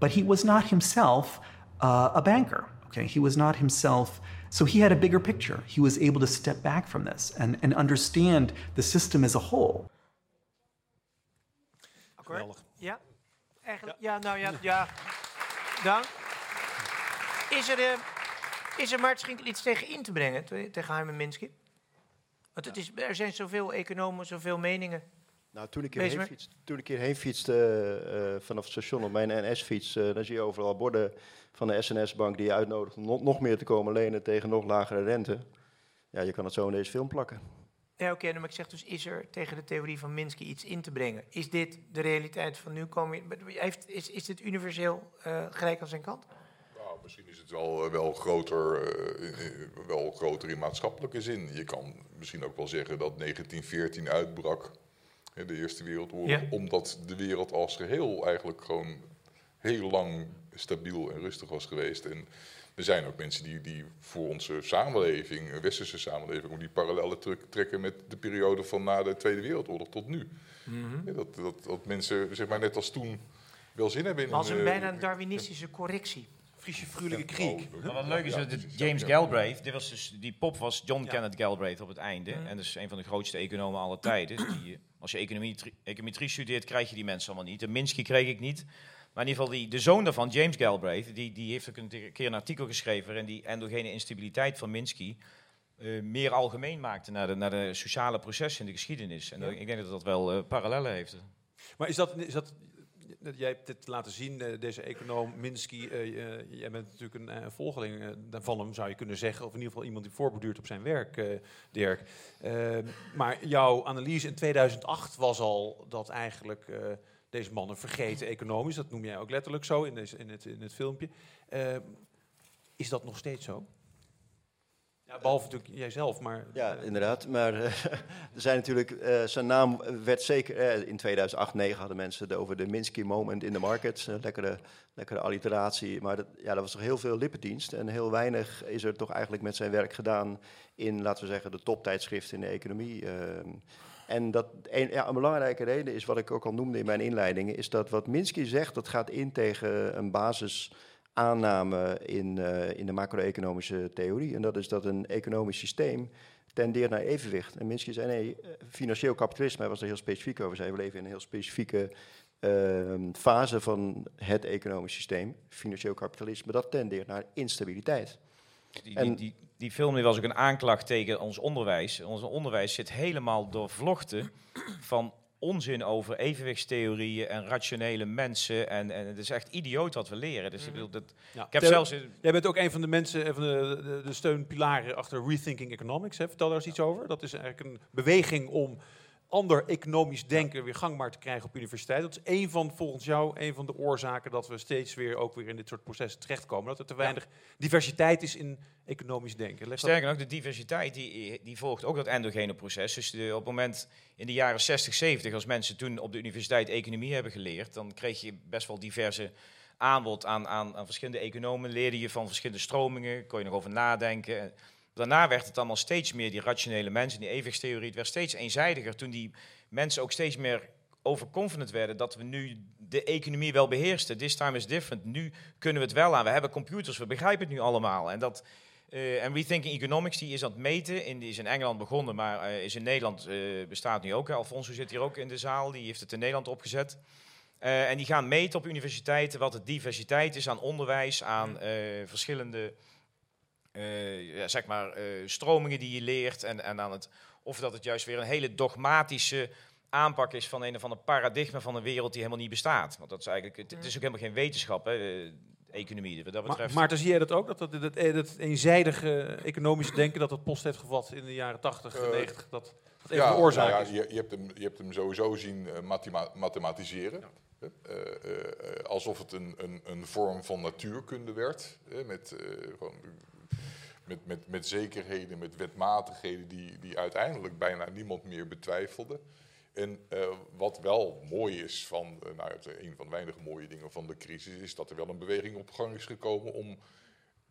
But he was not himself uh, a banker. Okay, he was not himself. So he had a bigger picture. He was able to step back from this and, and understand the system as a whole. Ja? Eigenlijk, ja, nou ja, ja. Dank. Is er, eh, is er Maarten Schinkel iets tegen in te brengen, te- tegen Hyman Minsky? Want het is, er zijn zoveel economen, zoveel meningen. Nou, toen ik hierheen fietste, toen ik hierheen fietste vanaf het station op mijn NS-fiets, eh, dan zie je overal borden van de SNS-bank die je uitnodigt om nog, nog meer te komen lenen tegen nog lagere rente. Ja, je kan het zo in deze film plakken. Ja, oké, nou, maar ik zeg dus, is er tegen de theorie van Minsky iets in te brengen? Is dit de realiteit van nu? Kom je, heeft, is, is dit universeel eh, gelijk aan zijn kant? Nou, misschien is het wel, eh, wel, groter, eh, wel groter in maatschappelijke zin. Je kan misschien ook wel zeggen dat 1914 uitbrak, de Eerste Wereldoorlog, Ja. omdat de wereld als geheel eigenlijk gewoon heel lang stabiel en rustig was geweest. En er zijn ook mensen die, die voor onze samenleving, een westerse samenleving, die parallellen trek- trekken met de periode van na de Tweede Wereldoorlog tot nu. Mhm. Ja, dat, dat, dat mensen, zeg maar net als toen, wel zin hebben in Als een... een eh, bijna een Darwinistische correctie Friesje Frulige Kriek. Maar wat leuk is, dat James Galbraith, dit was dus, die pop was John Kenneth Galbraith op het einde. En dat is een van de grootste economen aller tijden. Die, eh, als je econometrie, econometrie studeert, krijg je die mensen allemaal niet. De Minsky kreeg ik niet. Maar in ieder geval, die, de zoon daarvan, James Galbraith, die, die heeft ook een keer een artikel geschreven. En die endogene instabiliteit van Minsky eh, meer algemeen maakte naar de, naar de sociale processen in de geschiedenis. En Ja. ik denk dat dat wel eh, parallellen heeft. Maar is dat, is dat jij hebt dit laten zien, eh, deze econoom Minsky. jij bent natuurlijk een eh, volgeling van hem, zou je kunnen zeggen. Of in ieder geval iemand die voorborduurt op zijn werk, Dirk. Maar jouw analyse in 2008 was al dat eigenlijk deze mannen vergeten economisch. Dat noem jij ook letterlijk zo in, in, het, in het filmpje. Eh, is dat nog steeds zo? Ja, behalve natuurlijk jijzelf, maar... Ja, inderdaad. Maar eh, er zijn natuurlijk, eh, zijn naam werd zeker, in 2008, 2009 hadden mensen het over de Minsky moment in the market. Eh, lekkere, lekkere alliteratie. Maar dat, ja, dat was toch heel veel lippendienst. En heel weinig is er toch eigenlijk met zijn werk gedaan in, laten we zeggen, de toptijdschriften in de economie. En dat een, ja, een belangrijke reden is, wat ik ook al noemde in mijn inleidingen, is dat wat Minsky zegt, dat gaat in tegen een basis aanname in, eh, in de macro-economische theorie. En dat is dat een economisch systeem tendeert naar evenwicht. En Minsky zei, nee, financieel kapitalisme, hij was er heel specifiek over, zei, we leven in een heel specifieke ehm, fase van het economisch systeem, financieel kapitalisme, dat tendeert naar instabiliteit. Die, die film die was ook een aanklacht tegen ons onderwijs. Ons onderwijs zit helemaal doorvlochten van onzin over evenwichtstheorieën en rationele mensen. En, en het is echt idioot wat we leren. Dus ik, bedoel, dat, Ja. ik heb zelfs... Jij bent ook een van de mensen, van de, de, de steunpilaren achter Rethinking Economics. Hè? Vertel daar eens iets over. Dat is eigenlijk een beweging om ander economisch denken weer gangbaar te krijgen op universiteit. Dat is één van, volgens jou, een van de oorzaken dat we steeds weer ook weer in dit soort processen terechtkomen. Dat er te weinig diversiteit is in economisch denken. Leg Sterker nog, de diversiteit die, die volgt ook dat endogene proces. Dus de, op het moment in de jaren 60, 70, als mensen toen op de universiteit economie hebben geleerd, dan kreeg je best wel diverse aanbod aan, aan, aan verschillende economen. Leerde je van verschillende stromingen, kon je nog over nadenken. Daarna werd het allemaal steeds meer die rationele mensen, die evenwichtstheorie. Het werd steeds eenzijdiger toen die mensen ook steeds meer overconfident werden dat we nu de economie wel beheersten. This time is different. Nu kunnen we het wel aan. We hebben computers, we begrijpen het nu allemaal. En dat, eh, en Rethinking Economics die is aan het meten. In, die is in Engeland begonnen, maar eh, is in Nederland eh, bestaat nu ook. Alfonso zit hier ook in de zaal, die heeft het in Nederland opgezet. En die gaan meten op universiteiten wat de diversiteit is aan onderwijs, aan verschillende eh, ja, zeg maar, eh, stromingen die je leert. En, en aan het, of dat het juist weer een hele dogmatische aanpak is van een of ander paradigma van een wereld die helemaal niet bestaat. Want dat is eigenlijk, het, het is ook helemaal geen wetenschap, hè, eh, economie. Wat dat Maar, betreft. Maarten, zie jij dat ook? Dat dat, dat, dat, eenzijdige economisch denken dat dat post heeft gevat in de jaren 80 en Eh, 90, dat, dat een van de oorzaken nou is? ja, Je, je, hebt hem, je hebt hem sowieso zien mathema- mathematiseren. hè. Eh, eh, eh, alsof het een, een, een vorm van natuurkunde werd. hè, met, eh, gewoon, met, met, met zekerheden, met wetmatigheden die, die uiteindelijk bijna niemand meer betwijfelde. En eh, wat wel mooi is van, eh, nou, het, een van de weinige mooie dingen van de crisis, is dat er wel een beweging op gang is gekomen om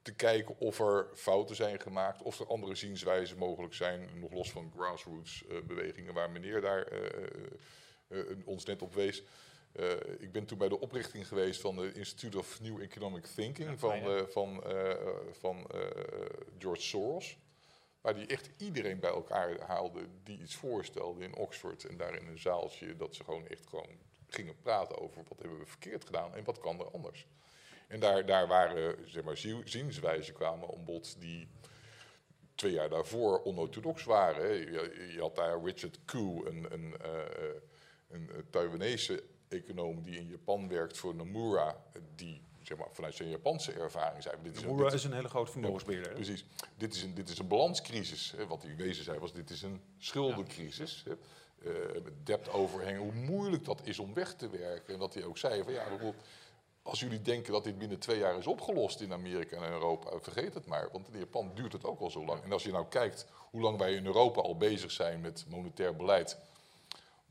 te kijken of er fouten zijn gemaakt, of er andere zienswijzen mogelijk zijn, nog los van grassroots eh, bewegingen waar meneer daar eh, eh, eh, ons net op wees. Eh, ik ben toen bij de oprichting geweest van het Institute of New Economic Thinking van, eh, van, eh, van George Soros. Waar die echt iedereen bij elkaar haalde die iets voorstelde in Oxford. En daar in een zaaltje dat ze gewoon echt gewoon gingen praten over wat hebben we verkeerd gedaan en wat kan er anders. En daar, daar waren zeg maar, zienswijzen kwamen aan bod die twee jaar daarvoor onorthodox waren. Je, je had daar Richard Koo, een, een, een Taiwanese econoom die in Japan werkt voor Nomura, die zeg maar, vanuit zijn Japanse ervaring zei... Dit Nomura dit is een hele grote vermogensbeheerder? Precies. Dit is een, dit is een balanscrisis. Hè. Wat hij wezen zei was, dit is een schuldencrisis. Eh, met debt overhang, hoe moeilijk dat is om weg te werken. En dat hij ook zei van ja, bijvoorbeeld, als jullie denken dat dit binnen twee jaar is opgelost in Amerika en Europa, vergeet het maar. Want in Japan duurt het ook al zo lang. En als je nou kijkt hoe lang wij in Europa al bezig zijn met monetair beleid,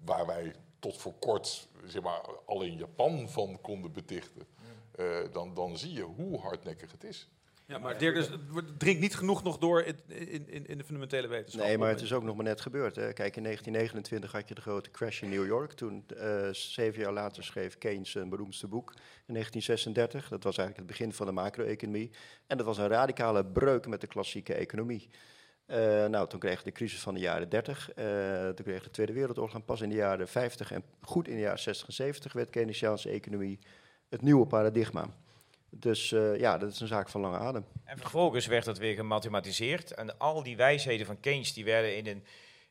waar wij tot voor kort zeg maar, al in Japan van konden betichten, eh, dan, dan zie je hoe hardnekkig het is. Ja, maar Dirk, dus, het dringt niet genoeg nog door in, in, in, in de fundamentele wetenschap. Nee, maar het is ook nog maar net gebeurd. Hè. Kijk, in 1929 had je de grote crash in New York. Toen, eh, zeven jaar later, schreef Keynes zijn beroemdste boek in 1936. Dat was eigenlijk het begin van de macro-economie. En dat was een radicale breuk met de klassieke economie. Eh, nou, toen kregen we de crisis van de jaren 30. eh, toen kreeg de Tweede Wereldoorlog. En pas in de jaren 50 en goed in de jaren 60 en 70 werd Keynesiaanse economie het nieuwe paradigma. Dus eh, ja, dat is een zaak van lange adem. En vervolgens werd dat weer gemathematiseerd. En al die wijsheden van Keynes die werden in, een,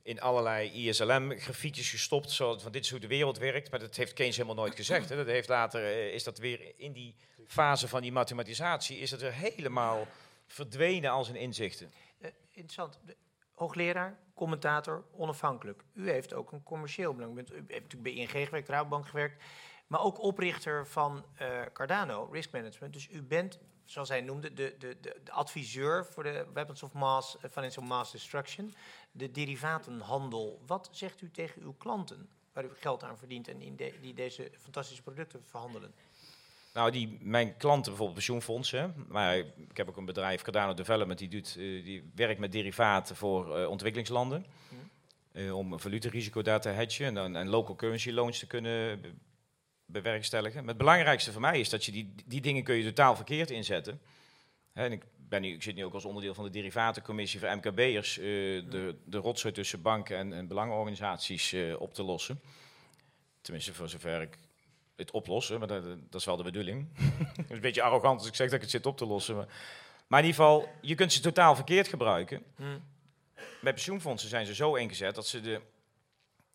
in allerlei ISLM-grafiekjes gestopt. Zo van dit is hoe de wereld werkt. Maar dat heeft Keynes helemaal nooit gezegd. Hè. Dat heeft later is dat weer in die fase van die mathematisatie is dat weer helemaal verdwenen als een inzichten. Eh, interessant. Hoogleraar, commentator, onafhankelijk. U heeft ook een commercieel belang. U, u heeft natuurlijk bij ING gewerkt, Rabobank gewerkt. Maar ook oprichter van eh, Cardano, Risk Management. Dus u bent, zoals hij noemde, de, de, de, adviseur voor de Weapons of Mass, eh, Financial Mass Destruction. De derivatenhandel. Wat zegt u tegen uw klanten, waar u geld aan verdient en die deze fantastische producten verhandelen? Nou, die, mijn klanten, bijvoorbeeld pensioenfondsen, maar ik heb ook een bedrijf, Cardano Development, die, doet, eh, die werkt met derivaten voor eh, ontwikkelingslanden. Eh, om een valutarisico daar te hedgen en, dan- en local currency loans te kunnen be- bewerkstelligen. Maar het belangrijkste voor mij is dat je die, die dingen kun je totaal verkeerd inzetten. Hè, en ik, ben nu, ik zit nu ook als onderdeel van de derivatencommissie voor MKB'ers, eh de, de rotzooi tussen banken en, en belangenorganisaties op te lossen. Tenminste, voor zover ik het oplossen, maar dat, dat is wel de bedoeling. Het is een beetje arrogant als ik zeg dat ik het zit op te lossen. Maar, maar in ieder geval, je kunt ze totaal verkeerd gebruiken. Hmm. Bij pensioenfondsen zijn ze zo ingezet dat ze de...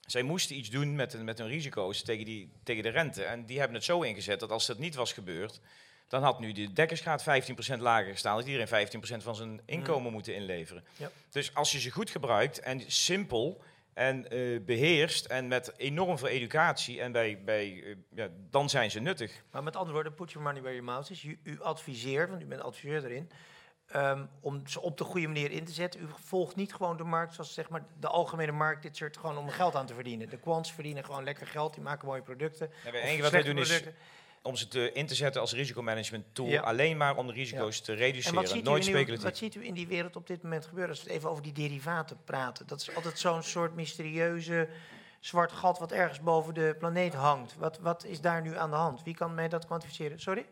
Zij moesten iets doen met, hun- met hun risico's tegen, die, tegen de rente. En die hebben het zo ingezet dat als dat niet was gebeurd... dan had nu de dekkingsgraad 15% lager gestaan. Dat iedereen 15% van zijn inkomen moeten inleveren. Ja. Dus als je ze goed gebruikt en simpel en eh, beheerst... en met enorm veel educatie, en bij, bij, eh, ja, dan zijn ze nuttig. Maar met andere woorden, put your money where your mouth is. U, u adviseert, want u bent adviseur erin, ehm, om ze op de goede manier in te zetten. U volgt niet gewoon de markt, zoals zeg maar de algemene markt, dit soort gewoon om geld aan te verdienen. De quants verdienen gewoon lekker geld, die maken mooie producten. Ja, Of het enige wat wij doen is producten. Om ze te, in te zetten als risicomanagement tool. Ja. Alleen maar om de risico's Ja. te En reduceren. wat ziet, u Nooit nu- wat ziet u in die wereld op dit moment gebeuren? Als we het even over die derivaten praten. Dat is altijd zo'n soort mysterieuze zwart gat wat ergens boven de planeet hangt. Wat, wat is daar nu aan de hand? Wie kan mij dat kwantificeren? Sorry?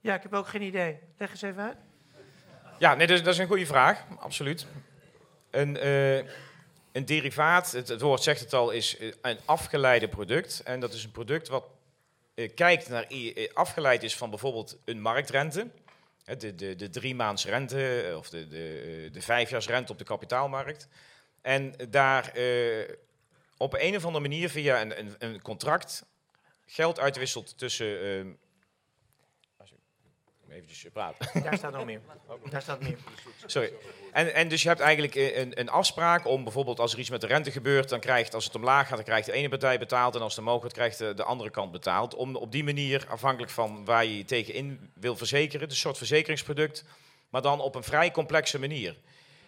Ja, ik heb ook geen idee. Leg eens even uit. Ja, nee, dat, is- dat is een goede vraag, absoluut. Een, eh, een derivaat, het, het woord zegt het al, is een afgeleide product. En dat is een product wat kijkt naar, eh, afgeleid is van bijvoorbeeld een marktrente. De, de, de drie maands rente eh, of de, de, eh, de vijfjaarsrente op de kapitaalmarkt. En daar eh, op een of andere manier via een, een, een contract geld uitwisselt tussen... ehm, Even praten. Daar staat nog meer. Daar staat meer. Sorry. En, en dus je hebt eigenlijk eh, een, een afspraak om bijvoorbeeld als er iets met de rente gebeurt, dan krijgt, als het omlaag gaat, dan krijgt de ene partij betaald en als het omhoog gaat, krijgt de, de andere kant betaald. Om op die manier, afhankelijk van waar je je tegenin wil verzekeren, het is een soort verzekeringsproduct, maar dan op een vrij complexe manier.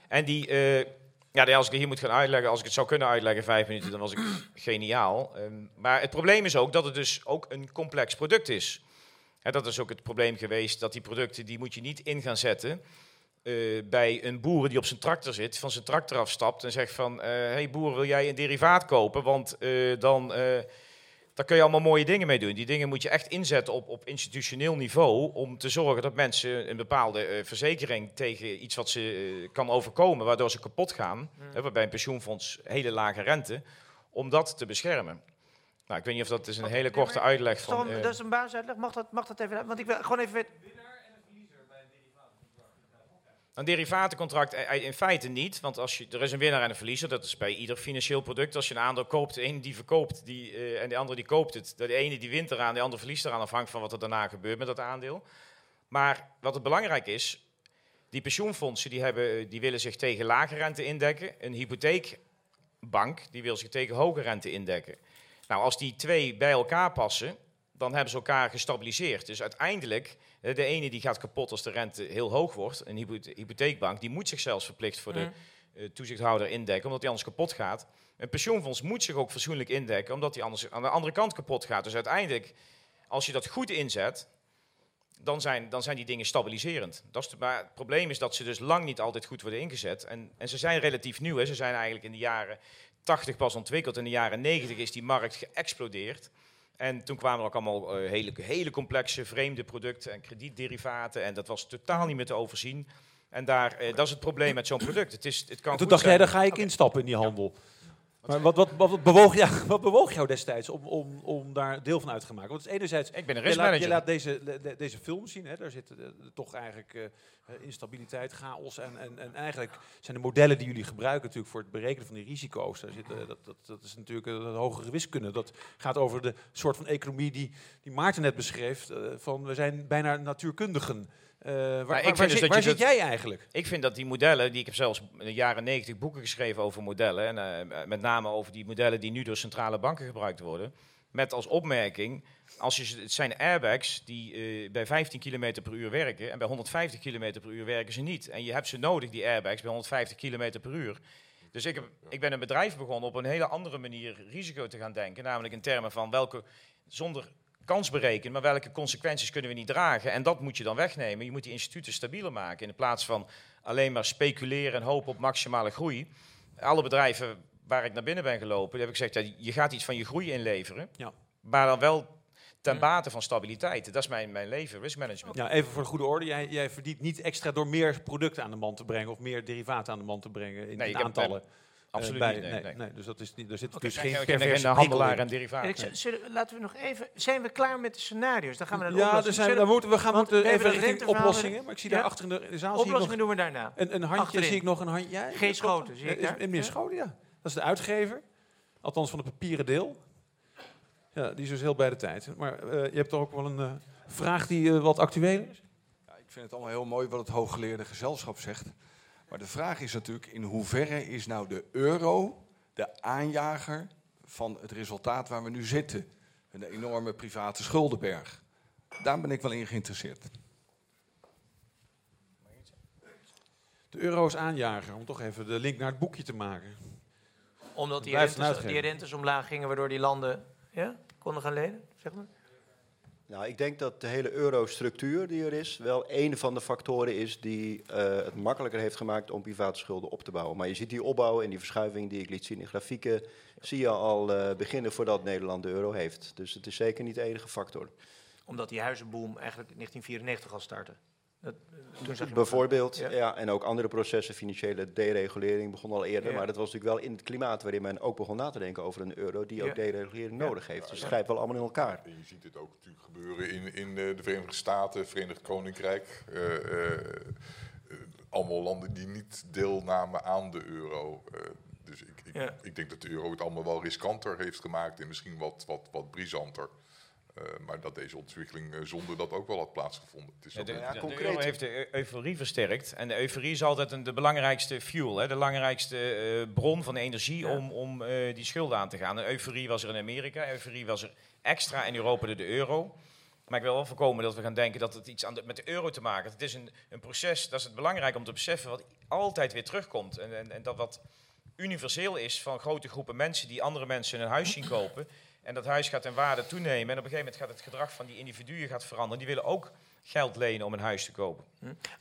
En die, eh, ja, als ik hier moet gaan uitleggen, als ik het zou kunnen uitleggen vijf minuten, dan was ik geniaal. Ehm, maar het probleem is ook dat het dus ook een complex product is. Hè, dat is ook het probleem geweest, dat die producten, die moet je niet in gaan zetten eh, bij een boer die op zijn tractor zit, van zijn tractor afstapt en zegt van, eh hey boer, wil jij een derivaat kopen? Want eh, dan, daar kun je allemaal mooie dingen mee doen. Die dingen moet je echt inzetten op, op institutioneel niveau om te zorgen dat mensen een bepaalde verzekering tegen iets wat ze kan overkomen, waardoor ze kapot gaan, hè, waarbij een pensioenfonds hele lage rente, om dat te beschermen. Nou, ik weet niet of dat is een hele korte uitleg van... een, eh, dat is een basisuitleg. Mag dat, mag dat even? Want ik wil gewoon even weten. Een derivatencontract eh, eh, in feite niet, want als je, er is een winnaar en een verliezer. Dat is bij ieder financieel product. Als je een aandeel koopt, de ene die verkoopt die, en de andere die koopt het. De ene die wint eraan, de andere verliest eraan, afhankelijk van wat er daarna gebeurt met dat aandeel. Maar wat het belangrijk is, die pensioenfondsen die hebben, die willen zich tegen lage rente indekken. Een hypotheekbank die wil zich tegen hoge rente indekken. Nou, als die twee bij elkaar passen, dan hebben ze elkaar gestabiliseerd. Dus uiteindelijk, eh, de ene die gaat kapot als de rente heel hoog wordt. Een hypothe- hypotheekbank, die moet zich zelfs verplicht voor de Mhm. eh, toezichthouder indekken, omdat die anders kapot gaat. Een pensioenfonds moet zich ook fatsoenlijk indekken, omdat die anders aan de andere kant kapot gaat. Dus uiteindelijk, als je dat goed inzet, dan zijn, dan zijn die dingen stabiliserend. Dat is de, maar het probleem is dat ze dus lang niet altijd goed worden ingezet. En, en ze zijn relatief nieuw. Hè. Ze zijn eigenlijk in de jaren 80 pas ontwikkeld. In de jaren 90 is die markt geëxplodeerd. En toen kwamen er ook allemaal eh, hele, hele complexe vreemde producten en kredietderivaten. En dat was totaal niet meer te overzien. En daar, eh, dat is het probleem met zo'n product. Het, is, het kan En toen goed dacht jij, daar ga ik instappen in die handel. Maar wat, wat, wat, bewoog jou, wat bewoog jou destijds om, om, om daar deel van uit te maken? Want het is enerzijds, Ik ben een je laat, je laat deze, de- de- deze film zien, hè, daar zit eh, toch eigenlijk eh, instabiliteit, chaos. En, en, en eigenlijk zijn de modellen die jullie gebruiken natuurlijk voor het berekenen van die risico's. Daar zit, eh, dat, dat, dat is natuurlijk een hogere wiskunde. Dat gaat over de soort van economie die, die Maarten net beschreef. van we zijn bijna natuurkundigen. Eh, waar waar, ik vind waar dus zit, dat je waar zit dat- jij eigenlijk? Ik vind dat die modellen, die ik heb zelfs in de jaren 90 boeken geschreven over modellen, en eh, met name over die modellen die nu door centrale banken gebruikt worden, met als opmerking, als je, het zijn airbags die eh, bij 15 km per uur werken en bij 150 km per uur werken ze niet. En je hebt ze nodig, die airbags, bij 150 km per uur. Dus ik, heb, ik ben een bedrijf begonnen op een hele andere manier risico te gaan denken, namelijk in termen van welke, zonder kans berekenen, maar welke consequenties kunnen we niet dragen. En dat moet je dan wegnemen. Je moet die instituten stabieler maken in plaats van alleen maar speculeren en hopen op maximale groei. Alle bedrijven waar ik naar binnen ben gelopen, heb ik gezegd, ja, je gaat iets van je groei inleveren, Ja. maar dan wel ten bate van stabiliteit. Dat is mijn, mijn leven, risk management. Ja, even voor de goede orde. Jij, jij verdient niet extra door meer producten aan de man te brengen of meer derivaten aan de man te brengen in, Nee, in ik heb- aantallen. Absoluut eh, bij- niet, nee, nee, nee. Dus dat is niet, er zit Oké, dus geen perverse handelaar en zullen- laten we nog even. Zijn we klaar met de scenario's? Dan gaan we naar de Ja, oplossing. er zijn, dan moeten, we gaan moeten we even richting oplossingen. Maar ik zie Ja. daar achter in de, zaal zie ik Oplossingen nog, doen we daarna. Een, een handje Achterin. zie ik nog, een handje. Ja, Geen Schoten, zie ik Ja, is Ja. Schoten, ja. Dat is de uitgever. Althans van het papieren deel. Ja, die is dus heel bij de tijd. Maar eh, je hebt toch ook wel een eh, vraag die eh, wat actueel is? Ik vind het allemaal heel mooi wat het hooggeleerde gezelschap zegt. Maar de vraag is natuurlijk in hoeverre is nou de euro de aanjager van het resultaat waar we nu zitten? Een enorme private schuldenberg. Daar ben ik wel in geïnteresseerd. De euro is aanjager, om toch even de link naar het boekje te maken. Omdat die rentes, die rentes omlaag gingen, waardoor die landen ja, konden gaan lenen. Zeg maar. Nou, ik denk dat de hele eurostructuur die er is, wel een van de factoren is die eh, het makkelijker heeft gemaakt om private schulden op te bouwen. Maar je ziet die opbouw en die verschuiving die ik liet zien in grafieken, zie je al eh, beginnen voordat Nederland de euro heeft. Dus het is zeker niet de enige factor. Omdat die huizenboom eigenlijk in 1994 al startte. Dat, eh, toen zag je Bijvoorbeeld, Ja. ja. en ook andere processen, financiële deregulering begon al eerder. Ja. Maar dat was natuurlijk wel in het klimaat waarin men ook begon na te denken over een euro die Ja. ook deregulering Ja. nodig heeft. Dus Ja. het grijpt wel allemaal in elkaar. En je ziet dit ook natuurlijk gebeuren in, in eh, de Verenigde Staten, Verenigd Koninkrijk. eh, allemaal landen die niet deelnamen aan de euro. Dus ik, ik, Ja. ik denk dat de euro het allemaal wel riskanter heeft gemaakt en misschien wat, wat, wat brisanter. Eh, maar dat deze ontwikkeling eh, zonder dat ook wel had plaatsgevonden. Het is Ja, de, een- de- de euro heeft de eu- euforie versterkt. En de euforie is altijd een, de belangrijkste fuel, hè, de belangrijkste eh, bron van energie om, om eh, die schulden aan te gaan. En euforie was er in Amerika, euforie was er extra in Europa door de euro. Maar ik wil wel voorkomen dat we gaan denken dat het iets aan de- met de euro te maken heeft. Het is een, een proces, dat is het belangrijk om te beseffen, wat altijd weer terugkomt. En, en, en dat wat universeel is van grote groepen mensen die andere mensen een huis zien kopen. En dat huis gaat in waarde toenemen. En op een gegeven moment gaat het gedrag van die individuen gaat veranderen. Die willen ook geld lenen om een huis te kopen.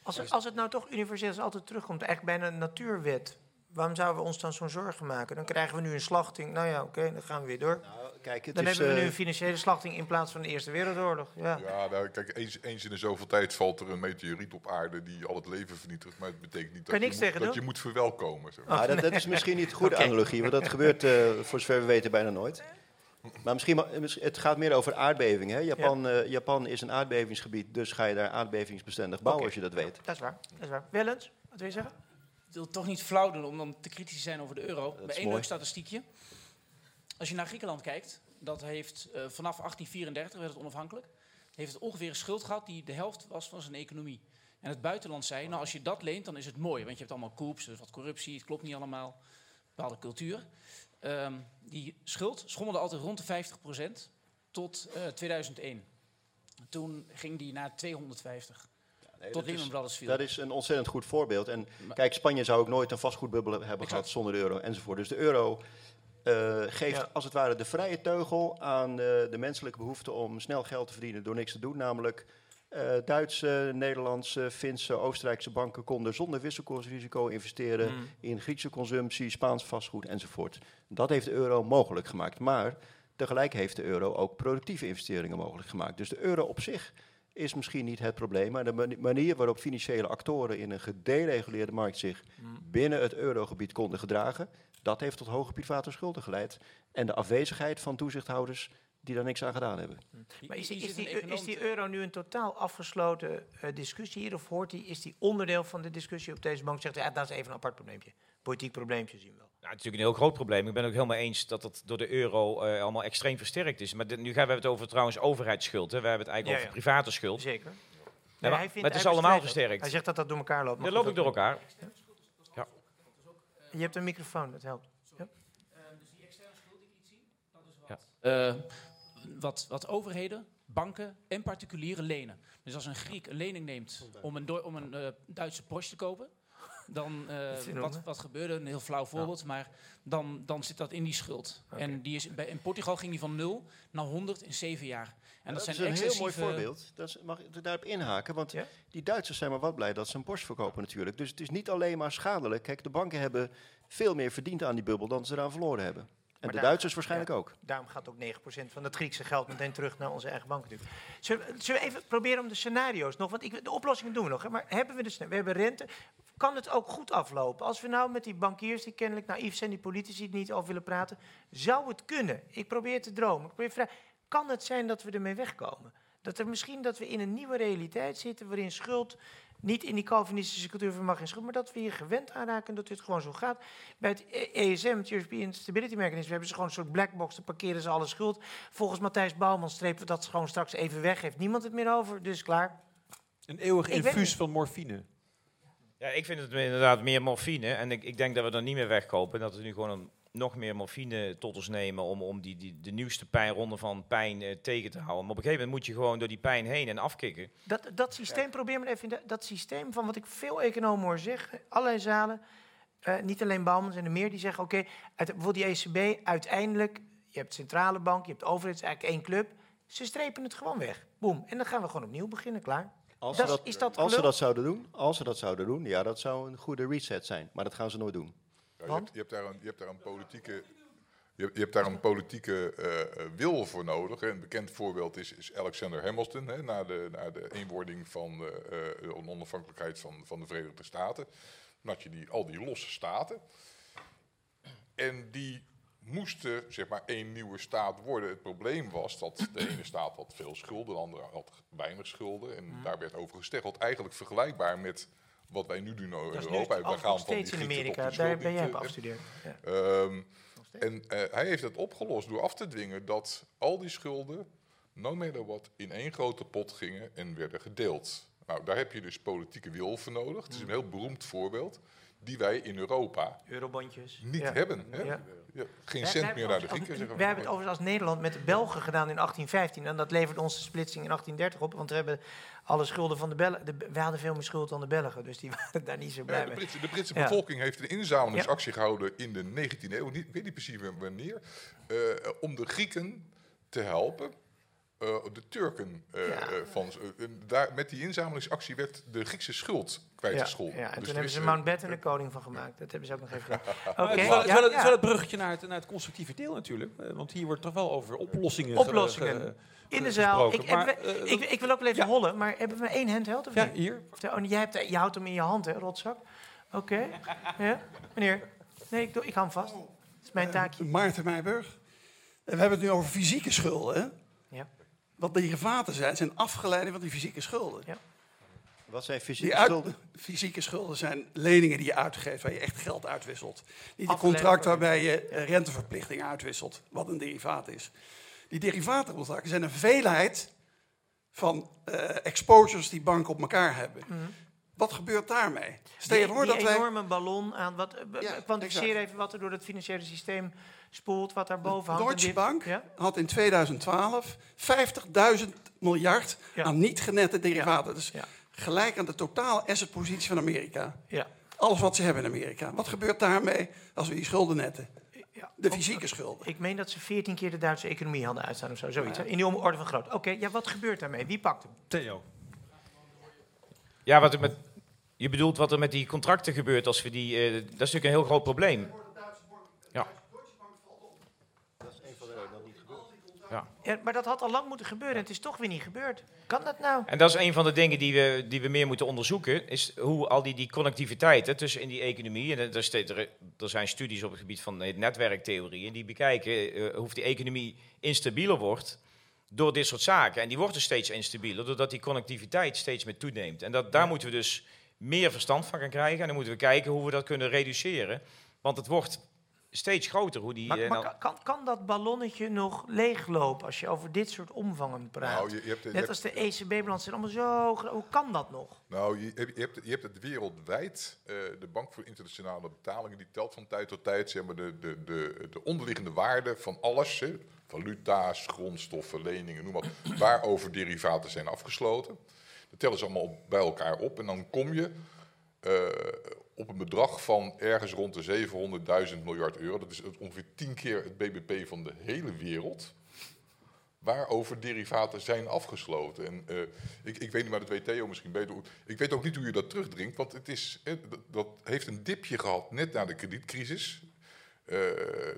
Als het, als het nou toch universeel is, altijd terugkomt, eigenlijk bijna een natuurwet. Waarom zouden we ons dan zo'n zorgen maken? Dan krijgen we nu een slachting. Nou ja, oké, dan gaan we weer door. kijk, het dan is, hebben we nu eh, een financiële slachting in plaats van de Eerste Wereldoorlog. Ja. Ja, nou, kijk, eens, eens in de zoveel tijd valt er een meteoriet op aarde die al het leven vernietigt. Maar het betekent niet dat, je moet, dat je moet verwelkomen. Zeg maar. Ah, dat, dat is misschien niet een goede analogie, want dat gebeurt eh, voor zover we weten bijna nooit. Maar misschien, ma- mis- het gaat meer over aardbevingen. Hè? Japan, eh, Japan is een aardbevingsgebied, dus ga je daar aardbevingsbestendig bouwen als je dat weet. Dat is waar. Dat is waar. Wellens, wat wil je zeggen? Ik wil het toch niet flauw doen om dan te kritisch te zijn over de euro. Bij is één mooi. leuk statistiekje. Als je naar Griekenland kijkt, dat heeft eh, vanaf 1834 werd het onafhankelijk. Heeft het ongeveer een schuld gehad die de helft was van zijn economie. En het buitenland zei, nou als je dat leent, dan is het mooi. Want je hebt allemaal coups, dus wat corruptie, het klopt niet allemaal. Bepaalde cultuur. Ehm, die schuld schommelde altijd rond de 50% tot eh, 2001. Toen ging die naar 250. Nee, tot Lehman Brothers viel. Dat is een ontzettend goed voorbeeld. En kijk, Spanje zou ook nooit een vastgoedbubbel hebben gehad zonder de euro enzovoort. Dus de euro eh, geeft Ja. als het ware de vrije teugel aan eh, de menselijke behoefte om snel geld te verdienen door niks te doen. Namelijk Eh, Duitse, Nederlandse, Finse, Oostenrijkse banken konden zonder wisselkoersrisico investeren Mm. in Griekse consumptie, Spaans vastgoed enzovoort. Dat heeft de euro mogelijk gemaakt. Maar tegelijk heeft de euro ook productieve investeringen mogelijk gemaakt. Dus de euro op zich is misschien niet het probleem, maar de mani- manier waarop financiële actoren in een gedereguleerde markt zich Mm. binnen het eurogebied konden gedragen, dat heeft tot hoge private schulden geleid. En de afwezigheid van toezichthouders die daar niks aan gedaan hebben. Maar is, die, is, die, is die euro nu een totaal afgesloten eh, discussie hier? Of hoort die, is die onderdeel van de discussie op deze bank? Zegt ja, dat is even een apart probleempje. Politiek probleempje zien we wel. Nou, het is natuurlijk een heel groot probleem. Ik ben ook helemaal eens dat het door de euro eh, allemaal extreem versterkt is. Maar dit- nu gaan we het over trouwens overheidsschuld. Hè. We hebben het eigenlijk Ja, over ja. private schuld. Zeker. Ja, maar, hij vindt- maar het is allemaal dat. versterkt. Hij zegt dat dat door elkaar loopt. Dat loopt ook door elkaar. Ja. Je hebt een microfoon, dat helpt. Ja. Eh, wat, wat overheden, banken en particulieren lenen. Dus als een Griek een lening neemt om een, om een eh, Duitse Porsche te kopen, dan eh, wat, wat gebeurde, een heel flauw voorbeeld, maar dan, dan zit dat in die schuld. En die is, bij, in Portugal ging die van 0 naar 100 in 7 jaar. En dat, dat zijn is een heel mooi voorbeeld. Dat is, mag ik daarop inhaken? Want die Duitsers zijn maar wat blij dat ze een Porsche verkopen natuurlijk. Dus het is niet alleen maar schadelijk. Kijk, de banken hebben veel meer verdiend aan die bubbel dan ze eraan verloren hebben. En Maar de Duitsers waarschijnlijk ja, ook. Daarom gaat ook 9% van het Griekse geld meteen terug naar onze eigen bank natuurlijk. Zullen, we- zullen we even proberen om de scenario's nog, want ik, de oplossingen doen we nog. Hè, maar hebben we de We hebben rente. Kan het ook goed aflopen? Als we nou met die bankiers die kennelijk naïef zijn, die politici het niet over willen praten, zou het kunnen? Ik probeer te dromen. Ik probeer te vragen, kan het zijn dat we ermee wegkomen? Dat er misschien dat we in een nieuwe realiteit zitten waarin schuld niet in die Calvinistische cultuur van mag en schuld, maar dat we hier gewend aan raken dat dit gewoon zo gaat. Bij het E- ESM, het European Stability Mechanism, hebben ze gewoon een soort blackbox, dan parkeren ze alle schuld. Volgens Matthijs Bouwman strepen we dat gewoon straks even weg, heeft niemand het meer over, dus klaar. Een eeuwig Ik infuus van morfine. Ja, ik vind het inderdaad meer morfine. En ik, ik denk dat we er niet meer wegkopen. Dat we nu gewoon een, nog meer morfine tot ons nemen om, om die, die, de nieuwste pijnronde van pijn eh, tegen te houden. Maar op een gegeven moment moet je gewoon door die pijn heen en afkicken. Dat, dat systeem, probeer maar even, in de- dat systeem van wat ik veel economen hoor zeggen, allerlei zalen, eh, niet alleen Bouwman, zijn er meer, die zeggen, oké, uit bijvoorbeeld die ECB, uiteindelijk, je hebt centrale bank, je hebt overheid, het is eigenlijk één club, ze strepen het gewoon weg. Boom. En dan gaan we gewoon opnieuw beginnen, klaar. Als, Dat ze dat, is dat als ze dat zouden doen, als ze dat zouden doen, ja, dat zou een goede reset zijn. Maar dat gaan ze nooit doen. Ja, je, hebt, je, hebt daar een, je hebt daar een politieke, je, hebt- daar een politieke eh, eh, wil voor nodig. Een bekend voorbeeld is, is Alexander Hamilton, hè, na, de, na de eenwording van de eh, de onafhankelijkheid van, van de Verenigde Staten. Dan had je die, al die losse staten. En die moesten zeg maar één nieuwe staat worden. Het probleem was dat de ene staat had veel schulden, de andere had weinig schulden. En daar werd over gesteggeld. Eigenlijk vergelijkbaar met wat wij nu doen in Dat is nu Europa. nog We gaan van die steeds in Amerika, daar ben jij op afgestudeerd. eh, Ehm, en eh, hij heeft het opgelost door af te dwingen dat al die schulden, no matter what, in één grote pot gingen en werden gedeeld. Nou, daar heb je dus politieke wil voor nodig. Het is een heel beroemd voorbeeld, die wij in Europa Eurobondjes. niet Ja. hebben. Hè? Ja. Ja, geen cent meer naar de Grieken. zeggen Wij hebben het overigens als Nederland met de Belgen gedaan in 1815. En dat levert ons de splitsing in 1830 op. Want we hebben alle schulden van de Belgen. We hadden veel meer schuld dan de Belgen. Dus die waren daar niet zo blij Ja, de, mee. Britse, de Britse Ja. bevolking heeft een inzamelingsactie gehouden in de 19e eeuw, niet, ik weet niet precies wanneer, eh, om de Grieken te helpen. Eh, de Turken eh, Ja. eh, van. daar, met die inzamelingsactie werd de Griekse schuld kwijtgescholden. Ja, en Dus toen hebben ze Mountbatten een koning van gemaakt. Dat hebben ze ook nog even gedaan. Het is wel, het bruggetje naar het, naar het constructieve deel natuurlijk. Want hier wordt toch wel over oplossingen ge- Oplossingen. ge- in de zaal. Ik. Maar, ik, ik wil ook wel even hollen, maar hebben we maar één handheld of Ja, niet? hier. Of de- oh, jij hebt, je houdt hem in je hand, hè, rotzak? Oké. Ja, meneer. Nee, ik, doe, ik hou hem vast. Dat is mijn taakje. Maarten Meijburg. En we hebben het nu over fysieke schulden. Hè? Wat derivaten zijn, zijn afgeleiden van die fysieke schulden. Ja. Wat zijn fysieke Die uit- schulden? Fysieke schulden zijn leningen die je uitgeeft, waar je echt geld uitwisselt. Niet een contract waarbij je renteverplichtingen uitwisselt, wat een derivaat is. Die derivatencontracten zijn een veelheid van eh, exposures die banken op elkaar hebben. Wat gebeurt daarmee? Stel je die, voor die dat wij... enorme ballon aan. Wat, Ja, kwantificeer exact. even wat er door het financiële systeem spoelt, wat daar boven hangt. Deutsche Bank Ja? had in 2012 50.000 miljard Ja. aan niet genette derivaten. Dus Ja. gelijk aan de totale assetpositie van Amerika. Ja. Alles wat ze hebben in Amerika. Wat gebeurt daarmee als we die schulden netten? Ja. De fysieke schulden. Ik meen dat ze 14 keer de Duitse economie hadden uitstaan of zo. Zoiets. In die orde van groot. Oké, ja, wat gebeurt daarmee? Wie pakt hem? Theo. Ja, wat er met, je bedoelt wat er met die contracten gebeurt als we die. eh, dat is natuurlijk een heel groot probleem. Ja. Maar dat had al lang moeten gebeuren en het is toch weer niet gebeurd. Kan dat nou? En dat is een van de dingen die we, die we meer moeten onderzoeken. Is hoe al die, die connectiviteit hè, tussen in die economie. En er, er, er zijn studies op het gebied van eh, netwerktheorie. En die bekijken eh, hoe die economie instabieler wordt. Door dit soort zaken. En die wordt dus steeds instabieler. Doordat die connectiviteit steeds meer toeneemt. En dat, daar moeten we dus meer verstand van gaan krijgen. En dan moeten we kijken hoe we dat kunnen reduceren. Want het wordt steeds groter hoe die. Maar, eh, maar nou- kan, kan dat ballonnetje nog leeglopen als je over dit soort omvangen praat? Nou, je- je hebt- je Net hebt- als de ECB-balans zijn allemaal zo groot. Hoe kan dat nog? Nou, je hebt, je hebt, je hebt het wereldwijd. eh, de Bank voor Internationale Betalingen die telt van tijd tot tijd zeg maar, de, de, de, de onderliggende waarde van alles. Hè, valuta's, grondstoffen, leningen, noem maar waarover derivaten zijn afgesloten. Dat tellen ze allemaal bij elkaar op en dan kom je eh, op een bedrag van ergens rond de 700.000 miljard euro. Dat is ongeveer tien keer het bbp van de hele wereld waarover derivaten zijn afgesloten. En, eh, ik, ik weet niet, maar dat weet Theo misschien beter. hoe- Ik weet ook niet hoe je dat terugdringt, want het is, eh, dat, heeft een dipje gehad net na de kredietcrisis. Eh,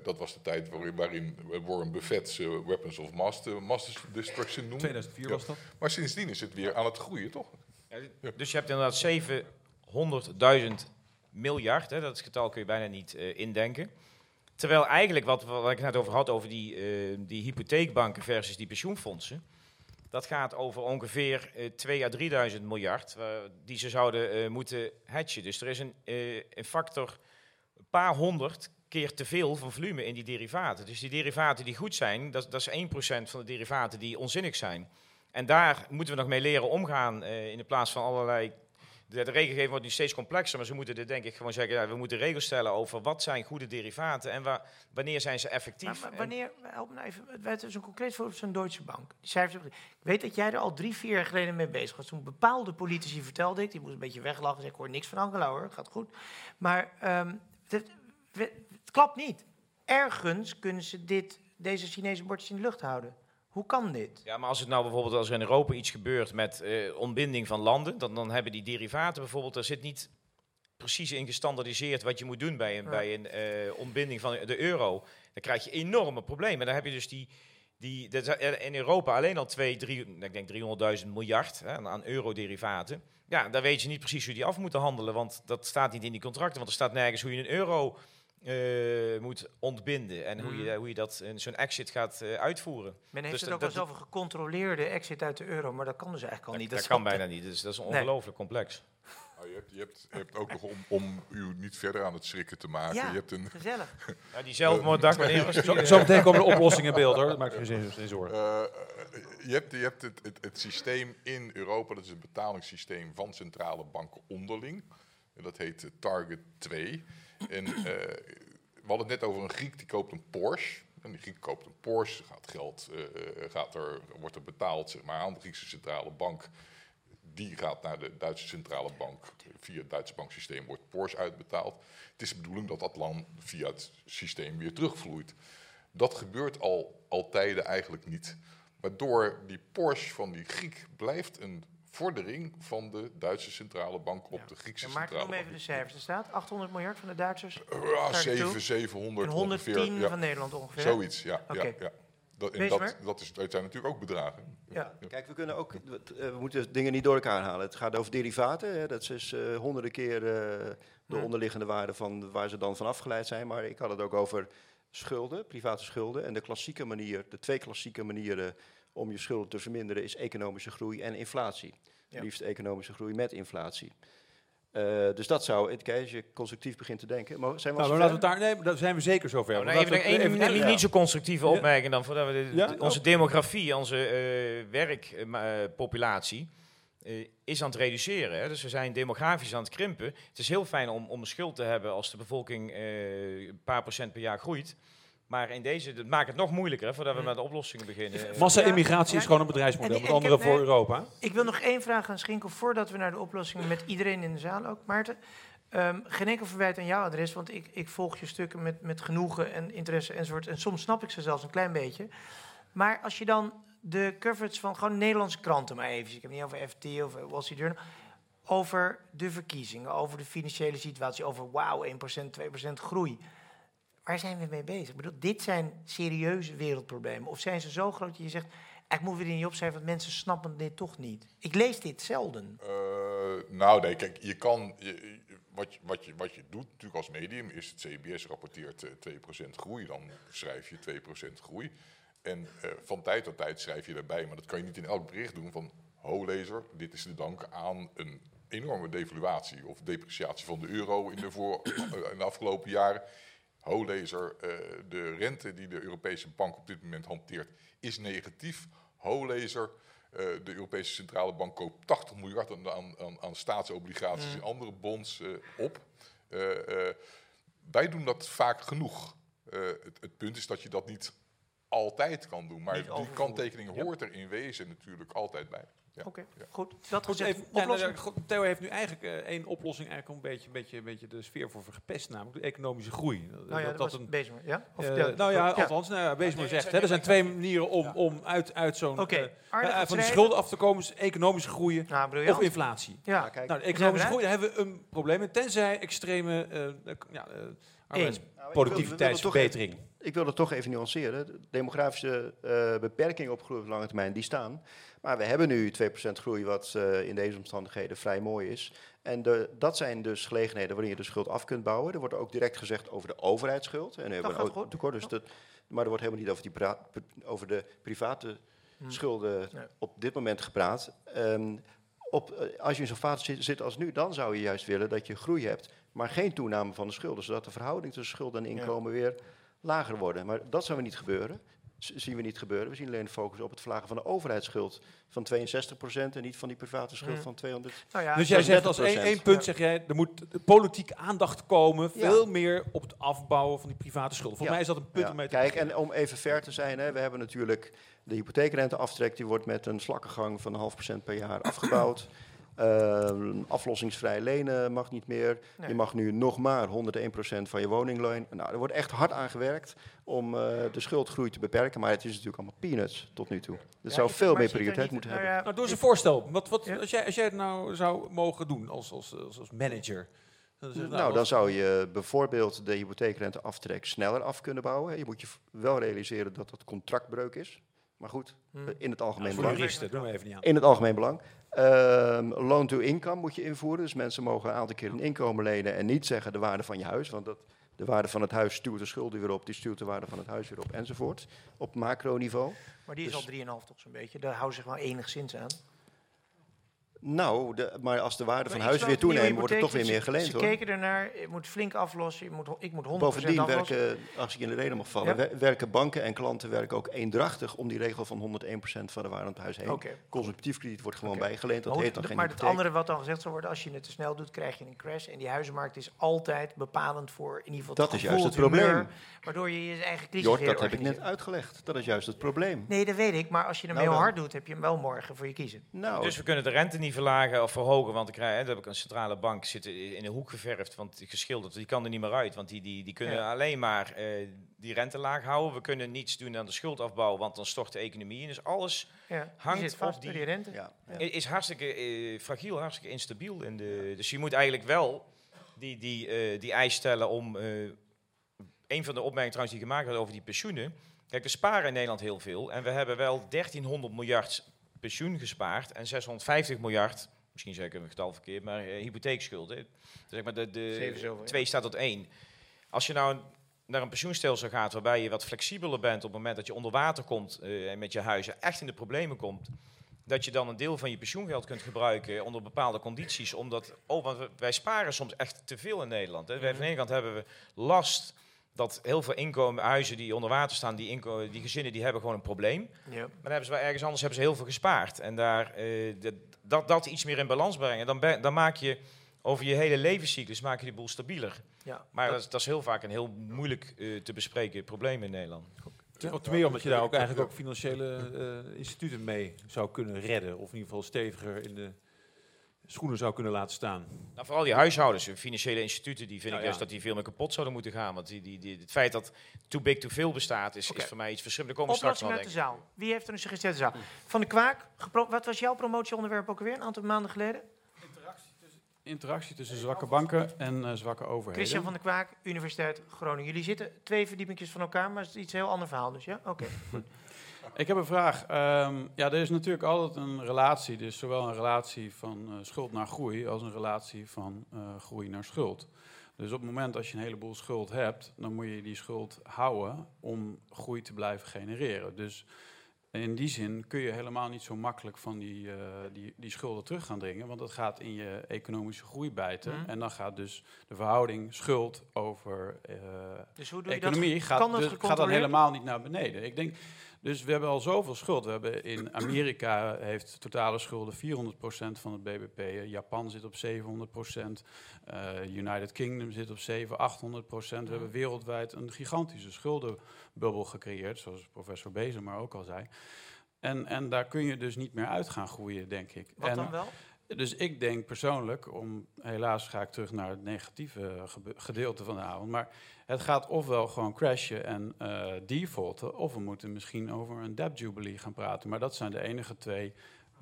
dat was de tijd waarin, waarin Warren Buffett Weapons of Mass, mass Destruction noemde. 2004 was dat. Maar sindsdien is het weer aan het groeien, toch? Dus je hebt inderdaad 700.000 miljard, hè, dat getal kun je bijna niet eh, indenken. Terwijl eigenlijk, wat, wat ik net over had, over die, eh, die hypotheekbanken versus die pensioenfondsen. Dat gaat over ongeveer eh 2 à 3.000 miljard die ze zouden moeten hatchen. Dus er is een, een factor een paar honderd keer te veel van volume in die derivaten. Dus die derivaten die goed zijn, dat, dat is 1% van de derivaten die onzinnig zijn. En daar moeten we nog mee leren omgaan in de plaats van allerlei... De, regelgeving wordt nu steeds complexer, maar ze moeten er denk ik gewoon zeggen... Ja, we moeten regels stellen over wat zijn goede derivaten en wa- wanneer zijn ze effectief. Maar, wanneer, help me nou even, het is een concreet voorbeeld van Deutsche Bank. Die cijfers, ik weet dat jij er al drie, vier jaar geleden mee bezig was. Toen bepaalde politici vertelde ik, die moest een beetje weglachen. Zei, ik hoor niks van Angela hoor, gaat goed. Maar ehm, het, het klapt niet. Ergens kunnen ze dit, deze Chinese bordjes in de lucht houden. Hoe kan dit? Ja, maar als het nou bijvoorbeeld als er in Europa iets gebeurt met eh, ontbinding van landen, dan, dan hebben die derivaten bijvoorbeeld, er zit niet precies in gestandardiseerd wat je moet doen bij een, Ja. bij een eh, ontbinding van de euro. Dan krijg je enorme problemen. Dan heb je dus die, die dat is in Europa alleen al 2, 3, ik denk 300.000 miljard hè, aan- aan euro-derivaten. Ja, daar weet je niet precies hoe die af moeten handelen, want dat staat niet in die contracten, want er staat nergens hoe je een euro eh, moet ontbinden en hoe, je, Mhm. hoe je dat in zo'n exit gaat eh, uitvoeren. Men heeft Dus het ook wel over gecontroleerde exit uit de euro, maar dat kan dus eigenlijk al niet. dat kan bijna niet, dus dat is Nee. ongelooflijk complex. Nou, je, hebt, je, hebt, je hebt ook nog om, om u niet verder aan het schrikken te maken. Ja, je hebt een, gezellig. Ja, die zelfmoorddag, wanneer was die, Zo, eh? zo meteen komen de oplossingen in beeld hoor. Dat maakt geen zin, geen zorgen. Eh, eh, je hebt, je hebt het, het, het systeem in Europa, dat is een betalingssysteem van centrale banken onderling. En dat heet eh, Target 2. En eh, we hadden het net over een Griek die koopt een Porsche. En die Griek koopt een Porsche, gaat geld, eh, gaat er, wordt er betaald zeg maar, aan de Griekse centrale bank. Die gaat naar de Duitse centrale bank. Via het Duitse banksysteem wordt Porsche uitbetaald. Het is de bedoeling dat dat land via het systeem weer terugvloeit. Dat gebeurt al, al tijden eigenlijk niet. Waardoor die Porsche van die Griek blijft een vordering van de Duitse centrale bank op de Griekse Ja, maak centrale noem even bank. de cijfers. Er staat 800 miljard van de Duitsers. Ja, Target 7, 2. 700 En 110 ongeveer. ja. van Nederland ongeveer. Zoiets, ja. Oké. ja, ja. Dat, en dat, maar. dat, is, dat zijn natuurlijk ook bedragen. Ja. Kijk, we, kunnen ook, we, eh, we moeten dingen niet door elkaar halen. Het gaat over derivaten. Hè, dat is eh, honderden keer eh, de Ja. onderliggende waarde van waar ze dan van afgeleid zijn. Maar ik had het ook over schulden, private schulden. En de klassieke manier, de twee klassieke manieren om je schulden te verminderen is economische groei en inflatie. Ja. Liefst economische groei met inflatie. Eh, dus dat zou, kijk, als je constructief begint te denken. Maar zijn we Nou, laten we daar, nee, daar zijn we zeker zover. Nou, even, even- niet, niet zo constructieve opmerking dan, voordat we de, Ja? de- onze demografie, onze eh, werkpopulatie, eh, is aan het reduceren. Hè. Dus we zijn demografisch aan het krimpen. Het is heel fijn om, om een schuld te hebben als de bevolking eh, een paar procent per jaar groeit. Maar in deze, dat maakt het nog moeilijker hè, voordat we met de oplossingen beginnen. Massa-immigratie Ja, is gewoon een en- bedrijfsmodel, met andere voor nee, Europa. Ik wil nog één vraag aan Schinkel voordat we naar de oplossingen met iedereen in de zaal ook. Maarten, ehm, geen enkel verwijt aan jouw adres, want ik, ik volg je stukken met, met genoegen en interesse enzovoort. En soms snap ik ze zelfs een klein beetje. Maar als je dan de coverage van gewoon Nederlandse kranten maar even, ik heb het niet over FT of Wall Street Journal. over de verkiezingen, over de financiële situatie, over wauw, 1%, 2% groei. Waar zijn we mee bezig? Dit zijn serieuze wereldproblemen. Of zijn ze zo groot dat je zegt, ik moet weer niet opschrijven, want mensen snappen dit toch niet. Ik lees dit zelden. Eh, nou, nee, kijk, je kan. Wat, je, wat, je, wat je doet natuurlijk als medium is het CBS rapporteert eh, 2% groei, dan schrijf je 2% groei. En eh, van tijd tot tijd schrijf je daarbij, maar dat kan je niet in elk bericht doen van ho lezer, dit is te danken aan een enorme devaluatie of depreciatie van de euro in de, voor, eh, in de afgelopen jaren. Ho lezer, eh, de rente die de Europese bank op dit moment hanteert is negatief. Ho lezer, eh, de Europese Centrale Bank koopt 80 miljard aan, aan, staatsobligaties Mm. en andere bonds eh, op. Wij doen dat vaak genoeg. Het, het punt is dat je dat niet altijd kan doen. Maar die kanttekening hoort er in wezen natuurlijk altijd bij. Ja. Oké, goed. Dat Goed, gezegd, even, ja, nou, Theo heeft nu eigenlijk eh, één oplossing eigenlijk een beetje, beetje, beetje de sfeer voor verpest, namelijk de economische groei. Nou ja, dat was Bezemer, ja? Of Eh, ja, nou ja, ja. althans, nou ja, Bezemer zegt, hè, er zijn twee manieren om, om uit, uit zo'n eh, van die schrijven. schulden af te komen, is economische groei of inflatie. Ja, kijk. nou, de We economische groei, daar hebben we een probleem mee, tenzij extreme ja, eh, arbeidsproductiviteitsverbetering. Ik wil het toch even nuanceren. De demografische eh, beperkingen op groei op lange termijn, die staan. Maar we hebben nu 2% groei, wat eh, in deze omstandigheden vrij mooi is. En de, dat zijn dus gelegenheden waarin je de schuld af kunt bouwen. Er wordt ook direct gezegd over de overheidsschuld. En we hebben gaat ook goed. tekort, dus dat, maar er wordt helemaal niet over, die over de private Hmm. schulden Nee. op dit moment gepraat. Ehm, op, eh, als je in zo'n fase zit, zit als nu, dan zou je juist willen dat je groei hebt, maar geen toename van de schulden, zodat de verhouding tussen schulden en inkomen weer lager worden. Maar dat zou we niet gebeuren. Zien we niet gebeuren. We zien alleen de focus op het verlagen van de overheidsschuld van 62% en niet van die private schuld Hmm. van 200. Nou ja, dus jij zegt als één, één punt, zeg jij, er moet politieke aandacht komen, Ja. veel meer op het afbouwen van die private schulden. Volgens Ja. mij is dat een punt Ja, om mee te Kijk, beginnen. en om even ver te zijn, hè, we hebben natuurlijk de hypotheekrenteaftrek, die wordt met een slakkengang van een half procent per jaar afgebouwd. Ehm, aflossingsvrij lenen mag niet meer. Nee. Je mag nu nog maar 101% van je woningloon. Nou, er wordt echt hard aan gewerkt om eh, de schuldgroei te beperken, maar het is natuurlijk allemaal peanuts tot nu toe. Het zou ik- veel meer er prioriteit moeten nou hebben. ja, nou, doe eens een voorstel. Wat, wat, als, jij, als jij het nou zou mogen doen als, als, als, als manager. Je, Nou, dan zou je bijvoorbeeld de hypotheekrenteaftrek sneller af kunnen bouwen. Je moet je wel realiseren dat dat contractbreuk is. Maar goed, Hmm. eh, in het algemeen belang. juristen, doen we even niet aan. In het algemeen belang. Ehm loan to income moet je invoeren. Dus mensen mogen een aantal keer een inkomen lenen en niet zeggen de waarde van je huis. Want dat, de waarde van het huis stuurt de schulden weer op, die stuurt de waarde van het huis weer op enzovoort. Op macroniveau. Maar die is Dus- al 3,5 toch zo'n beetje. Daar houden ze zich wel enigszins aan. Nou, de, maar als de waarde van huis weer toeneemt, wordt er toch weer meer geleend Ze hoor. keken ernaar, je moet flink aflossen, je moet, ik moet 100% Bovendien aflossen. werken, als ik in de reden mag vallen, Ja. werken banken en klanten werken ook eendrachtig om die regel van 101% van de waarde van het huis heen. Oké. Consumptief krediet wordt gewoon bijgeleend, dat Maar heet dan geen Maar het andere wat dan gezegd zou worden, als je het te snel doet, krijg je een crash. En die huizenmarkt is altijd bepalend voor in ieder geval Dat het is juist het humeur, probleem. Waardoor je je eigen crisis Jort, dat heb ik net uitgelegd. Dat is juist het probleem. Nee, dat weet ik. Maar als je hem Nou heel dan. hard doet, heb je hem wel morgen voor je kiezen. Nou, Dus we kunnen de rente niet verlagen of verhogen, want dan krijg, hè, dan heb ik een centrale bank zitten in een hoek geverfd, want geschilderd, die kan er niet meer uit, want die, die, die kunnen Ja. alleen maar eh, die rente laag houden. We kunnen niets doen aan de schuldafbouw, want dan stort de economie in. Dus alles Ja, die hangt zit vast op die, die rente. Ja. is hartstikke eh, fragiel, hartstikke instabiel. In de, Dus je moet eigenlijk wel die, die, eh, die eis stellen om. eh, een van de opmerkingen trouwens die gemaakt werd over die pensioenen. Kijk, we sparen in Nederland heel veel. En we hebben wel 1300 miljard pensioen gespaard en 650 miljard. Misschien zeg ik een getal verkeerd, maar eh, hypotheekschulden. Zeg maar de, de twee staat tot één. Als je nou naar een pensioenstelsel gaat waarbij je wat flexibeler bent op het moment dat je onder water komt eh, en met je huizen echt in de problemen komt, dat je dan een deel van je pensioengeld kunt gebruiken onder bepaalde condities. Omdat, oh, want wij sparen soms echt te veel in Nederland. Hè. Wij van de ene kant hebben we last dat heel veel inkomen, huizen die onder water staan, die, inko- die gezinnen die hebben gewoon een probleem. Ja. Maar dan hebben ze wel ergens anders hebben ze heel veel gespaard. En daar, eh, de- dat, dat iets meer in balans brengen, dan, ben- dan maak je over je hele levenscyclus maak je die boel stabieler. Ja, maar dat- dat, is- dat is heel vaak een heel moeilijk eh, te bespreken probleem in Nederland. Te meer omdat je daar ook eigenlijk ook financiële eh, instituten mee zou kunnen redden. Of in ieder geval steviger in de schoenen zou kunnen laten staan. Nou, vooral die huishoudens, de financiële instituten, die vind Nou ik ja. juist dat die veel meer kapot zouden moeten gaan. Want die, die, die, het feit dat too big to fail bestaat, is, is voor mij iets verschrikkelijks. Daar komen we straks wel, uit de zaal. Wie heeft er een suggestie uit de zaal? Van de Kwaak, wat was jouw promotieonderwerp ook alweer een aantal maanden geleden? interactie tussen zwakke banken en eh, zwakke overheden. Christian van der Kwaak, Universiteit Groningen. Jullie zitten twee verdiepingjes van elkaar, maar het is iets heel ander verhaal dus, ja? Oké, goed. Ik heb een vraag. Ehm, ja, er is natuurlijk altijd een relatie. Dus zowel een relatie van eh, schuld naar groei als een relatie van eh, groei naar schuld. Dus op het moment als je een heleboel schuld hebt, dan moet je die schuld houden om groei te blijven genereren. Dus in die zin kun je helemaal niet zo makkelijk van die, eh, die, die schulden terug gaan dringen, want dat gaat in je economische groei bijten. Mhm. En dan gaat dus de verhouding schuld over eh, Dus hoe doe je dat? economie gaat, Kan dat dus- gaat dan helemaal niet naar beneden. Ik denk, dus we hebben al zoveel schuld. We hebben in Amerika heeft totale schulden 400% van het BBP. eh, Japan zit op 700%. eh, United Kingdom zit op 700, 800%. We hebben wereldwijd een gigantische schuldenbubbel gecreëerd, zoals professor Bezen maar ook al zei. En, en daar kun je dus niet meer uit gaan groeien, denk ik. Wat en, dan wel? Dus ik denk persoonlijk, om, helaas ga ik terug naar het negatieve gedeelte van de avond, maar het gaat ofwel gewoon crashen en eh, defaulten, of we moeten misschien over een debt jubilee gaan praten. Maar dat zijn de enige twee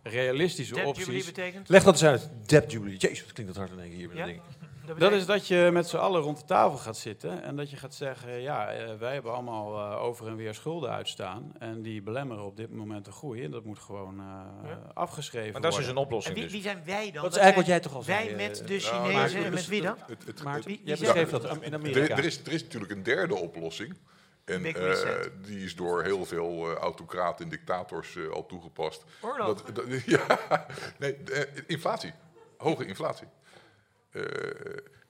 realistische Debt opties. jubilee betekent? Leg dat eens uit. Debt jubilee. Jezus, wat klinkt dat hard in één keer hier met Ja? Dat is dat je met z'n allen rond de tafel gaat zitten en dat je gaat zeggen, ja, eh, wij hebben allemaal eh, over en weer schulden uitstaan en die belemmeren op dit moment de groei en dat moet gewoon eh, afgeschreven Maar dat is dus worden. een oplossing En wie, wie zijn wij dan? Dat is eigenlijk wat jij toch al Wij zei, met eh, de Chinezen en met dus wie dan? Het- het- Maar het- wie- Ja, beschreef dat in Amerika. Er, er, is, er is natuurlijk een derde oplossing. En eh, die is door heel veel autocraten en dictators eh, al toegepast. Oorlog. Dat, dat- ja, nee, inflatie. Hoge inflatie. Eh,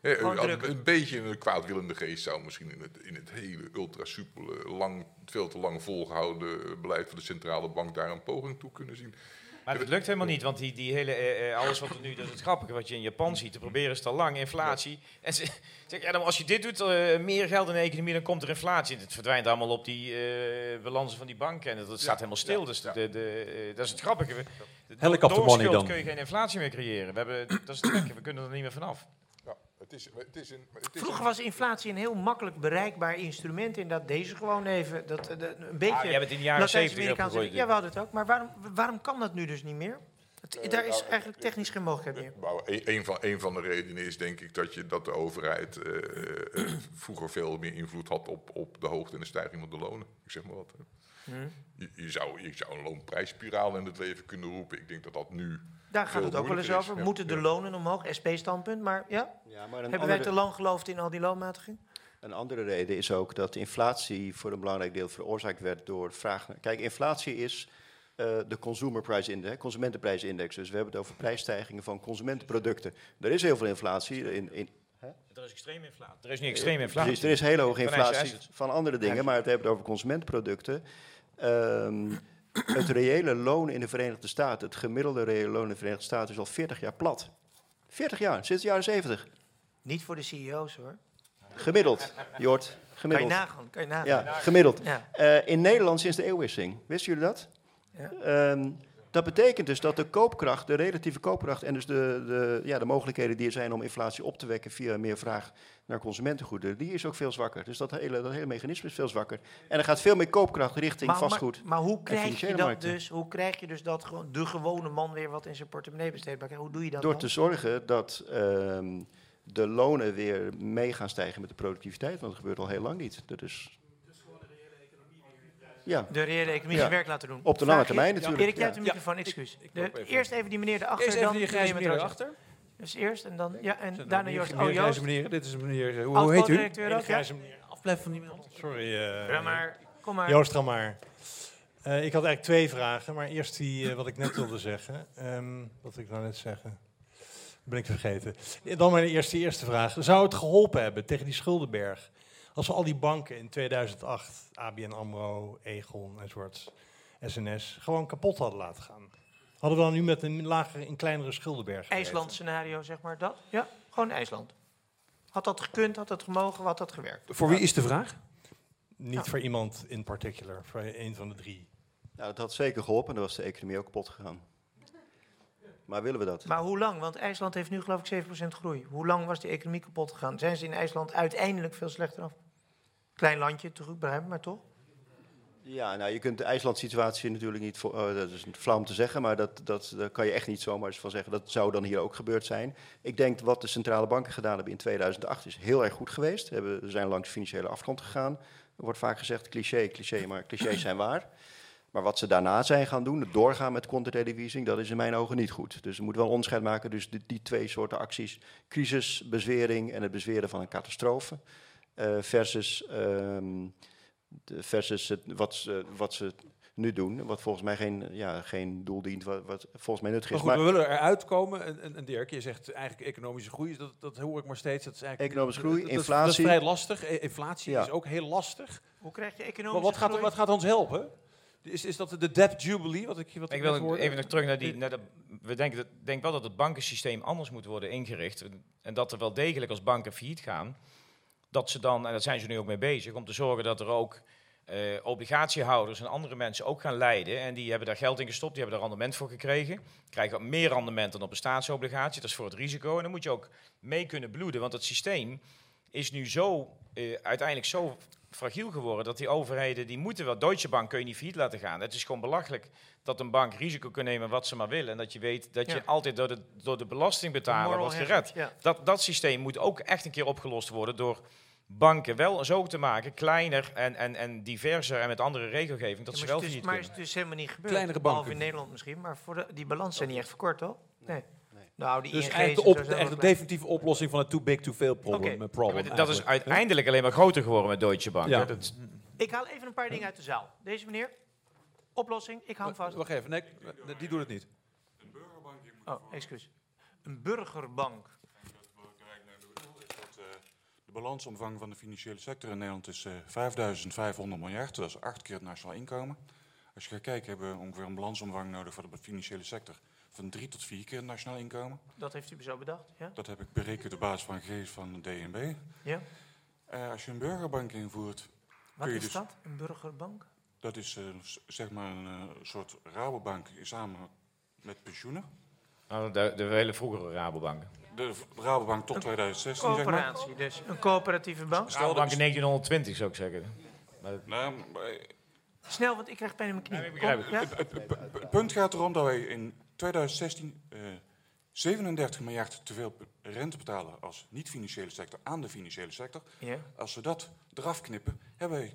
eh, een- beetje een kwaadwillende geest zou misschien in het, in het hele ultra-soepele, lang, veel te lang volgehouden beleid van de centrale bank daar een poging toe kunnen zien. Maar het lukt helemaal niet, want die, die hele, eh, eh, alles wat er nu, dat is het grappige wat je in Japan ziet, te proberen is al lang, inflatie. En ze zeggen, ja, dan als je dit doet, eh, meer geld in de economie, dan komt er inflatie. Het verdwijnt allemaal op die eh balansen van die banken en dat staat helemaal stil. Dus de, de, dat is het grappige. Door money schuld dan. kun je geen inflatie meer creëren. We, hebben, dat is het gekke, we kunnen er niet meer vanaf. Het is, het is een, het is Vroeger was inflatie een heel makkelijk bereikbaar instrument. En dat deze gewoon even. Dat, eh, de- een beetje. Ah, jij hebt het in de jaren Latijns-Amerikaanse- 70 opgegooid, Ja, we hadden het ook. Maar waarom, waarom kan dat nu dus niet meer? Het- daar is nou, eigenlijk technisch geen mogelijkheid meer. Nou, een, van, een van de redenen is denk ik dat, je, dat de overheid eh, eh, vroeger veel meer invloed had op, op de hoogte en de stijging van de lonen. Ik zeg maar wat. Hmm. Je, je, zou, je zou een loonprijsspiraal in het leven kunnen roepen. Ik denk dat dat nu. Daar gaat het ook wel eens over. Ja, Moeten de lonen omhoog? SP-standpunt. Maar ja, Ja, maar hebben wij te lang geloofd in al die loonmatiging? Een andere reden is ook dat inflatie voor een belangrijk deel veroorzaakt werd door vraag. naar- Kijk, inflatie is eh, de consumer price index, consumentenprijsindex. Dus we hebben het over prijsstijgingen van consumentenproducten. Er is heel veel inflatie in, in Er is extreme inflatie. Er is niet extreme inflatie. Precies, er is hele hoge inflatie van andere dingen, maar we hebben het over consumentenproducten. Ehm, het reële loon in de Verenigde Staten, het gemiddelde reële loon in de Verenigde Staten is al 40 jaar plat. 40 jaar, sinds de jaren 70. Niet voor de CEO's hoor. Gemiddeld, Jort. Gemiddeld. Kan je nagaan, kan je nagaan. Ja, gemiddeld. Ja. Eh, in Nederland sinds de eeuwwisseling. Wisten jullie dat? Ja. Ehm, dat betekent dus dat de koopkracht, de relatieve koopkracht en dus de, de, ja, de mogelijkheden die er zijn om inflatie op te wekken via meer vraag naar consumentengoederen, die is ook veel zwakker. Dus dat hele, dat hele mechanisme is veel zwakker. En er gaat veel meer koopkracht richting Maar, vastgoed. maar, maar hoe krijg je dat markten. dus? Hoe krijg je dus dat gewoon de gewone man weer wat in zijn portemonnee krijgt? Hoe doe je dat Door dan? te zorgen dat ehm, de lonen weer mee gaan stijgen met de productiviteit, want dat gebeurt al heel lang niet. Dat is ja. De reële economie Ja. zijn werk laten doen. Op de lange Vraag termijn natuurlijk. Erik, jij hebt de microfoon, excuus. Eerst even die meneer erachter. Eerst even dan die grijze meneer erachter. Dus eerst en dan, ja, en daarna Joost. Oh, Joost. meneer. Dit is een meneer, eh, hoe- heet u? grijze meneer. Afblijven van die meneer. Sorry. eh, Ja, maar, kom maar. Joost Ramaar. Eh, ik had eigenlijk twee vragen, maar eerst die wat ik net wilde zeggen. Ehm, wat wil ik nou net zeggen? Ben ik vergeten. Dan mijn eerste, eerste vraag. Zou het geholpen hebben tegen die schuldenberg? Als we al die banken in 2008, ABN AMRO, Egon enzovoort, SNS, gewoon kapot hadden laten gaan? Hadden we dan nu met een lagere, een kleinere schuldenberg? IJsland scenario, zeg maar dat. Ja, gewoon IJsland. Had dat gekund, had dat gemogen, had dat gewerkt? Voor wie is de vraag? Niet voor iemand in particular, voor een van de drie. Nou, dat had zeker geholpen en dan was de economie ook kapot gegaan. Maar willen we dat? Maar hoe lang? Want IJsland heeft nu geloof ik 7% groei. Hoe lang was die economie kapot gegaan? Zijn ze in IJsland uiteindelijk veel slechter af? Klein landje, te goed begrijpen, maar toch? Ja, nou, je kunt de IJsland-situatie natuurlijk niet, voor, oh, dat is flauw om te zeggen, maar dat, dat, daar kan je echt niet zomaar eens van zeggen. Dat zou dan hier ook gebeurd zijn. Ik denk wat de centrale banken gedaan hebben in 2008 is heel erg goed geweest. We zijn langs financiële afgrond gegaan. Er wordt vaak gezegd cliché, cliché, maar clichés zijn waar. Maar wat ze daarna zijn gaan doen, het doorgaan met quantitative easing, dat is in mijn ogen niet goed. Dus we moeten wel een onderscheid maken tussen die, die twee soorten acties. Crisis, bezwering en het bezweren van een catastrofe. eh, versus, ehm, de- versus het, wat, ze, wat ze nu doen. Wat volgens mij geen, ja, geen doel dient, wat, wat volgens mij nuttig Maar is. goed, we willen eruit komen. En, en, en Dirk, je zegt eigenlijk economische groei, dat, dat hoor ik maar steeds. Dat is eigenlijk, Economische groei, dat- dat is- inflatie. Dat is vrij lastig. E- Inflatie Ja. is ook heel lastig. Hoe krijg je Maar economische wat gaat, groei? wat gaat ons helpen? Is, is dat de debt jubilee? Wat ik, wat Ik ik wil even nog terug naar die. Naar de, we denken, dat- denk wel dat het bankensysteem anders moet worden ingericht. En dat er wel degelijk als banken failliet gaan, dat ze dan, en daar zijn ze nu ook mee bezig, om te zorgen dat er ook eh, obligatiehouders en andere mensen ook gaan leiden. En die hebben daar geld in gestopt, die hebben daar rendement voor gekregen. Krijgen meer rendement dan op een staatsobligatie. Dat is voor het risico. En dan moet je ook mee kunnen bloeden. Want het systeem is nu zo, eh, uiteindelijk zo fragiel geworden dat die overheden, die moeten wel, Deutsche Bank kun je niet failliet laten gaan. Het is gewoon belachelijk dat een bank risico kan nemen wat ze maar willen. En dat je weet dat je Ja. altijd door de, door de belastingbetaler wordt gered. ja. Dat, dat systeem moet ook echt een keer opgelost worden door banken wel zo te maken, kleiner en, en, en diverser en met andere regelgeving, dat Ja, ze maar wel het is, failliet maar kunnen. het is dus helemaal niet gebeurd. Kleinere Behalve banken. in Nederland misschien, maar voor de, die balans zijn niet echt verkort, toch? Nee. Nou, die Dus eigenlijk de, op, de, echt de definitieve oplossing van het too big to fail problem. Eh, problem Ja, maar dat is uiteindelijk alleen maar groter geworden met Deutsche Bank. Ja. Dat, Ik haal even een paar dingen uit de zaal. Deze meneer, oplossing, ik hou hem vast. Wacht even, nee, die doet het niet. Oh, excuus. Een burgerbank. Dat, eh, de balansomvang van de financiële sector in Nederland is eh 5500 miljard. Dat is acht keer het nationaal inkomen. Als je gaat kijken, hebben we ongeveer een balansomvang nodig voor de financiële sector van drie tot vier keer het nationaal inkomen. Dat heeft u zo bedacht, ja? Dat heb ik berekend op basis van gegevens van de DNB. Ja. Eh, als je een burgerbank invoert, Wat kun je is dus, dat, een burgerbank? Dat is eh, zeg maar een eh, soort Rabobank samen met pensioenen. nou, de, de hele vroegere Rabobank. De Rabobank tot 2016, zeg maar. Coöperatie, dus een coöperatieve bank. Rabobank in 1920 zou ik zeggen. Maar, Nou, Snel, want ik krijg pijn in mijn knie. ik begrijp Kom, ja? Het, het- het- het punt gaat erom dat wij in 2016 eh 37 miljard te veel rente betalen als niet-financiële sector aan de financiële sector. Ja. Als we dat eraf knippen, hebben wij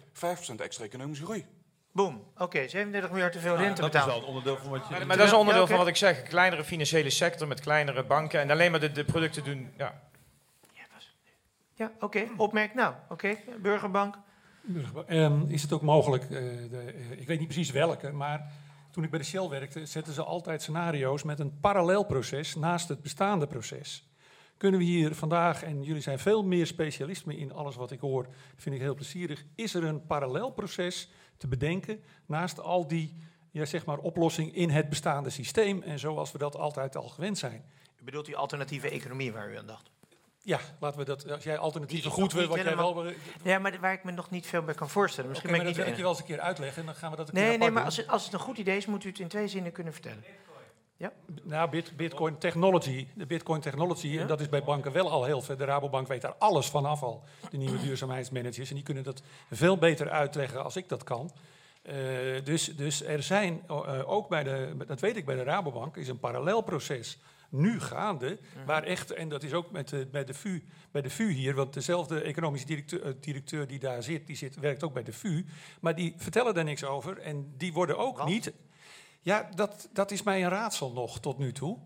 5% extra economische groei. Boom. Oké, 37 miljard te veel rente dat is betalen. wel een onderdeel van wat je... maar, maar dat is een onderdeel Ja, van wat ik zeg. Een kleinere financiële sector met kleinere banken en alleen maar de, de producten doen. Ja. Ja, oké. Opmerk nou. Oké, burgerbank. Ehm, is het ook mogelijk, eh, de, eh, ik weet niet precies welke, maar toen ik bij de Shell werkte, zetten ze altijd scenario's met een parallel proces naast het bestaande proces. Kunnen we hier vandaag, en jullie zijn veel meer specialisten in alles wat ik hoor, vind ik heel plezierig, is er een parallel proces te bedenken naast al die ja, zeg maar, oplossingen in het bestaande systeem en zoals we dat altijd al gewend zijn? U bedoelt die alternatieve economie waar u aan dacht? Ja, laten we dat, als jij alternatieven goed wil, wat jij wel... helemaal- Ja, maar waar ik me nog niet veel bij kan voorstellen. Misschien ben maar ik dat niet wil ik je wel eens een keer uitleggen en dan gaan we dat een Nee, keer nee, maar als het, als het een goed idee is, moet u het in twee zinnen kunnen vertellen. Ja? Nou, bit, Bitcoin Technology, de Bitcoin Technology, en dat is bij banken wel al heel ver. De Rabobank weet daar alles vanaf al, de nieuwe duurzaamheidsmanagers. En die kunnen dat veel beter uitleggen als ik dat kan. Eh, dus, dus er zijn eh, ook bij de, dat weet ik bij de Rabobank, is een parallelproces nu gaande, waar echt, en dat is ook met de, bij, de VU, bij de VU hier, want dezelfde economische directeur, eh, directeur die daar zit, die zit, werkt ook bij de VU, maar die vertellen daar niks over en die worden ook niet... Ja, dat, dat is mij een raadsel nog tot nu toe.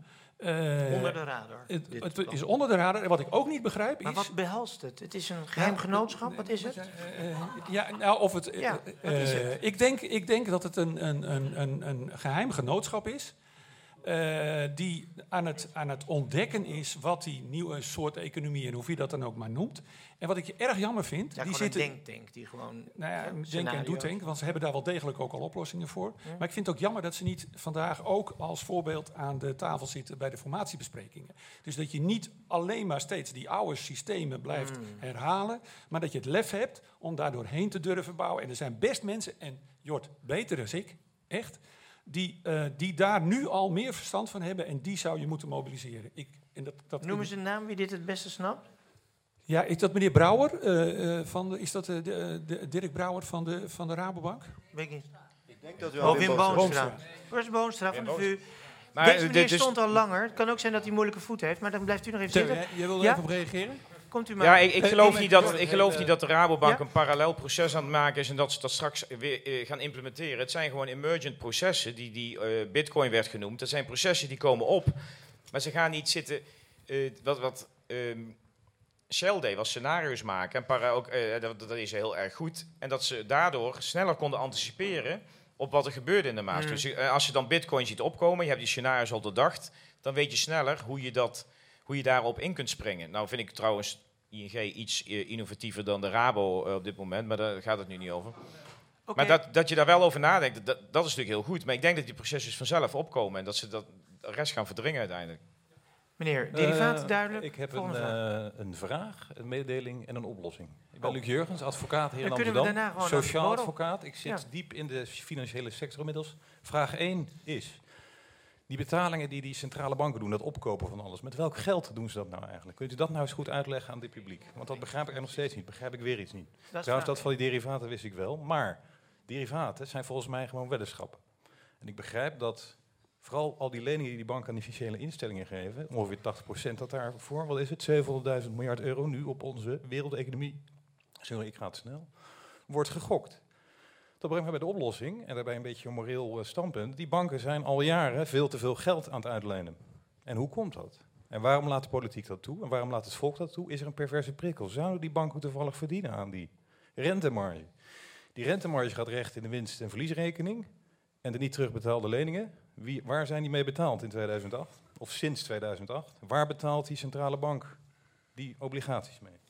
Eh, Onder de radar, Het, is onder de radar. En wat ik ook niet begrijp Maar is... wat behelst het? Het is een geheim genootschap, wat is het? Ja, nou, of het. Ja, eh, is eh, het? ik, denk, ik denk dat het een, een, een, een, een geheim genootschap is. Eh, die aan het, aan het ontdekken is wat die nieuwe soort economie en hoe je dat dan ook maar noemt. En wat ik erg jammer vind. Ja, die zitten, een denktank die gewoon... nou ja, ja, denk en doetank, want ze hebben daar wel degelijk ook al oplossingen voor. Ja. Maar ik vind het ook jammer dat ze niet vandaag ook als voorbeeld aan de tafel zitten bij de formatiebesprekingen. Dus dat je niet alleen maar steeds die oude systemen blijft Mm. herhalen, maar dat je het lef hebt om daar doorheen te durven bouwen. En er zijn best mensen, en Jort, beter dan ik, echt, die, eh, die daar nu al meer verstand van hebben en die zou je moeten mobiliseren. Ik, en dat, dat Noemen ze een naam wie dit het beste snapt? Ja, is dat meneer Brouwer? eh, eh, van de, is dat de, de- Dirk Brouwer van de, van de Rabobank? Weet ik niet. Ik denk dat Oh, Wim Boonstra. Waar is Boonstra van de VU? Maar, Deze meneer dus- stond al langer. Het kan ook zijn dat hij moeilijke voeten heeft, maar dan blijft u nog even zitten. jij wilde Ja? even op reageren? Komt u maar. Ja, ik, ik geloof, niet dat, ik- geloof niet dat de Rabobank ja? een parallel proces aan het maken is en dat ze dat straks weer eh, gaan implementeren. Het zijn gewoon emergent processen, die, die eh, Bitcoin werd genoemd. Dat zijn processen die komen op, maar ze gaan niet zitten. eh, wat wat ehm, Shell deed was scenario's maken. En para ook, eh, dat, dat is heel erg goed. En dat ze daardoor sneller konden anticiperen op wat er gebeurde in de markt. Mm. Dus eh, als je dan Bitcoin ziet opkomen, je hebt die scenario's al doordacht, dan weet je sneller hoe je, dat, hoe je daarop in kunt springen. Nou vind ik trouwens ING iets eh, innovatiever dan de Rabo eh, op dit moment, maar daar gaat het nu niet over. Oké. Maar dat, dat je daar wel over nadenkt, dat, dat is natuurlijk heel goed. Maar ik denk dat die processen vanzelf opkomen en dat ze dat, de rest gaan verdringen uiteindelijk. Meneer, derivaat, Eh, duidelijk. Ik heb een, een vraag, een mededeling en een oplossing. Ik ben Luc Jurgens, advocaat hier Dan in Amsterdam. daarna gewoon naar Sociaal advocaat. Ik zit Ja. diep in de financiële sector inmiddels. Vraag 1 is, die betalingen die die centrale banken doen, dat opkopen van alles, met welk geld doen ze dat nou eigenlijk? Kunt u dat nou eens goed uitleggen aan dit publiek? Want dat begrijp ik er nog steeds niet, begrijp ik weer iets niet. is Trouwens, dat van die derivaten wist ik wel, maar derivaten zijn volgens mij gewoon weddenschappen. En ik begrijp dat vooral al die leningen die die banken aan die financiële instellingen geven, ongeveer 80% dat daarvoor, wat is het, 700.000 miljard euro nu op onze wereldeconomie, sorry, ik ga te snel, wordt gegokt. Dat brengt me bij de oplossing, en daarbij een beetje een moreel eh, standpunt. Die banken zijn al jaren veel te veel geld aan het uitlenen. En hoe komt dat? En waarom laat de politiek dat toe? En waarom laat het volk dat toe? Is er een perverse prikkel? Zouden die banken toevallig verdienen aan die rentemarge? Die rentemarge gaat recht in de winst- en verliesrekening. En de niet terugbetaalde leningen, wie, waar zijn die mee betaald in 2008? Of sinds 2008? Waar betaalt die centrale bank die obligaties mee?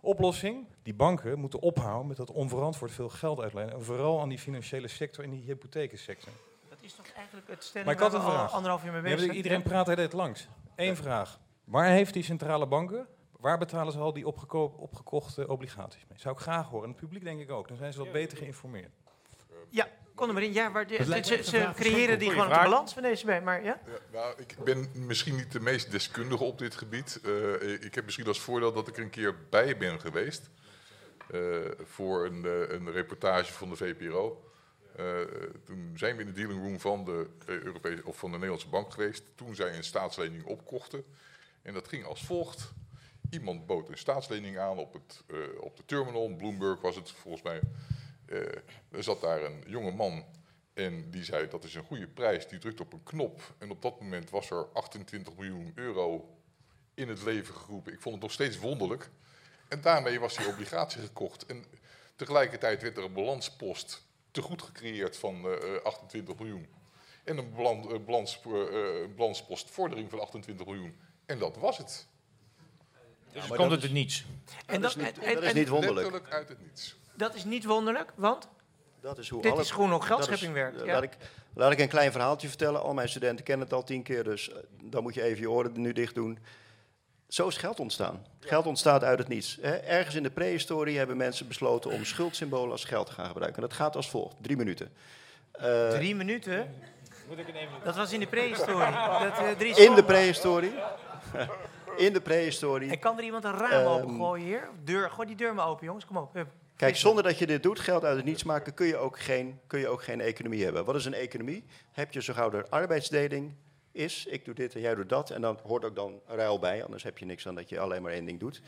Oplossing, die banken moeten ophouden met dat onverantwoord veel geld uitlenen. En vooral aan die financiële sector en die hypothekensector. Dat is toch eigenlijk het stelling Maar ik had een vraag. anderhalf uur mee bezig iedereen praat hij dit langs. Eén vraag. Waar heeft die centrale banken, waar betalen ze al die opgeko- opgekochte obligaties mee? Zou ik graag horen. En het publiek denk ik ook. Dan zijn ze wat beter geïnformeerd. Ja, kom er maar in. Ja, waar de, Het lijkt ze, ze creëren die gewoon op de balans van deze bij, maar ja? Ja, nou, ik ben misschien niet de meest deskundige op dit gebied. Eh, ik heb misschien als voordeel dat ik er een keer bij ben geweest. eh, voor een, eh, een reportage van de VPRO. Eh, toen zijn we in de dealing room van de, Europese, of van de Nederlandse bank geweest. Toen zij een staatslening opkochten. En dat ging als volgt. Iemand bood een staatslening aan op, het, eh, op de terminal. Bloomberg was het volgens mij. Eh, er zat daar een jonge man en die zei dat is een goede prijs. Die drukte op een knop en op dat moment was er 28 miljoen euro in het leven geroepen. Ik vond het nog steeds wonderlijk. En daarmee was die obligatie gekocht. En tegelijkertijd werd er een balanspost te goed gecreëerd van eh, eh, 28 miljoen. En een balan- eh, balans, eh, eh, balanspost vordering van 28 miljoen. En dat was het. Dus het komt uit het niets. En dat is niet- dat is niet wonderlijk. Letterlijk uit het niets. Dat is niet wonderlijk, want Dat is hoe dit alle- is gewoon hoe dat geldschepping is- werkt. eh, Ja. laat, ik, laat ik een klein verhaaltje vertellen. Al mijn studenten kennen het al tien keer, dus eh, dan moet je even je oren nu dicht doen. Zo is geld ontstaan. Geld ontstaat uit het niets. Hè. Ergens in de prehistorie hebben mensen besloten om schuldsymbolen als geld te gaan gebruiken. Dat gaat als volgt. Drie minuten. Eh, Drie minuten? Dat was in de prehistorie. Dat, eh, drie in de prehistorie. in de prehistorie. En kan er iemand een raam Ehm, opengooien hier? Deur, gooi die deur maar open, jongens. Kom op. Hup. Kijk, zonder dat je dit doet, geld uit het niets maken, kun je ook geen, kun je ook geen economie hebben. Wat is een economie? Heb je zo gauw er arbeidsdeling is, ik doe dit en jij doet dat, en dan hoort ook dan ruil bij, anders heb je niks aan dat je alleen maar één ding doet.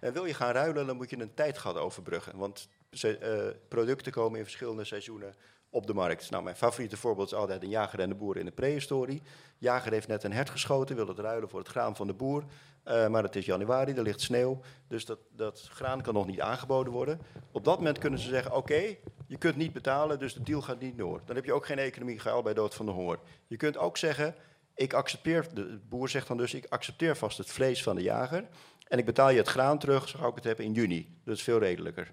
En wil je gaan ruilen, dan moet je een tijdgat overbruggen, want ze, eh, producten komen in verschillende seizoenen op de markt. Nou, mijn favoriete voorbeeld is altijd een jager en de boer in de prehistorie. Jager heeft net een hert geschoten, wil het ruilen voor het graan van de boer. Eh, maar het is januari, er ligt sneeuw, dus dat, dat graan kan nog niet aangeboden worden. Op dat moment kunnen ze zeggen, oké, je kunt niet betalen, dus de deal gaat niet door. Dan heb je ook geen economie, al bij dood van de honger. Je kunt ook zeggen, ik accepteer, de boer zegt dan dus, ik accepteer vast het vlees van de jager en ik betaal je het graan terug, zo ik het heb, in juni. Dat is veel redelijker.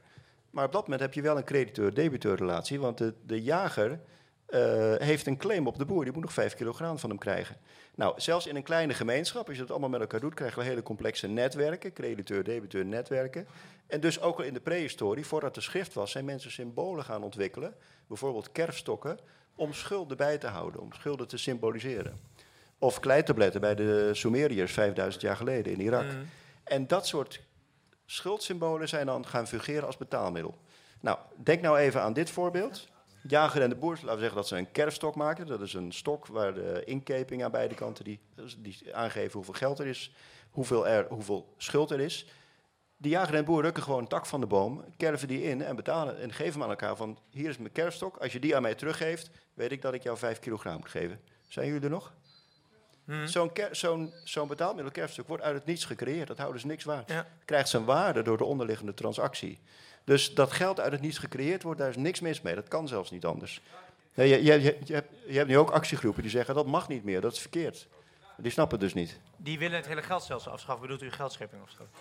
Maar op dat moment heb je wel een crediteur-debiteur relatie, want de, de jager eh, heeft een claim op de boer. Die moet nog vijf kilo graan van hem krijgen. Nou, zelfs in een kleine gemeenschap, als je dat allemaal met elkaar doet, krijg je hele complexe netwerken, crediteur-debiteur netwerken. En dus ook al in de prehistorie, voordat er schrift was, zijn mensen symbolen gaan ontwikkelen, bijvoorbeeld kerfstokken, om schulden bij te houden, om schulden te symboliseren. Of kleitabletten bij de Sumeriërs 5000 jaar geleden in Irak. Mm. En dat soort Schuldsymbolen zijn dan gaan fungeren als betaalmiddel. Nou, denk nou even aan dit voorbeeld. Jager en de boer, laten we zeggen dat ze een kerfstok maken. Dat is een stok waar de inkeping aan beide kanten die, die aangeven hoeveel geld er is, hoeveel, er, hoeveel schuld er is. Die jager en de boer rukken gewoon een tak van de boom, kerven die in en betalen en geven hem aan elkaar van hier is mijn kerfstok. Als je die aan mij teruggeeft, weet ik dat ik jou vijf kilogram moet geven. Zijn jullie er nog? Hmm. Zo'n zo'n zo'n betaalmiddel kerfstuk wordt uit het niets gecreëerd. Dat houden ze niks waard. Ja. Krijgt zijn waarde door de onderliggende transactie. Dus dat geld uit het niets gecreëerd wordt, daar is niks mis mee. Dat kan zelfs niet anders. Nee, je, je, je, je hebt, je hebt nu ook actiegroepen die zeggen dat mag niet meer, dat is verkeerd. Die snappen het dus niet. Die willen het hele geldstelsel afschaffen. Bedoelt u geldschepping afschaffen?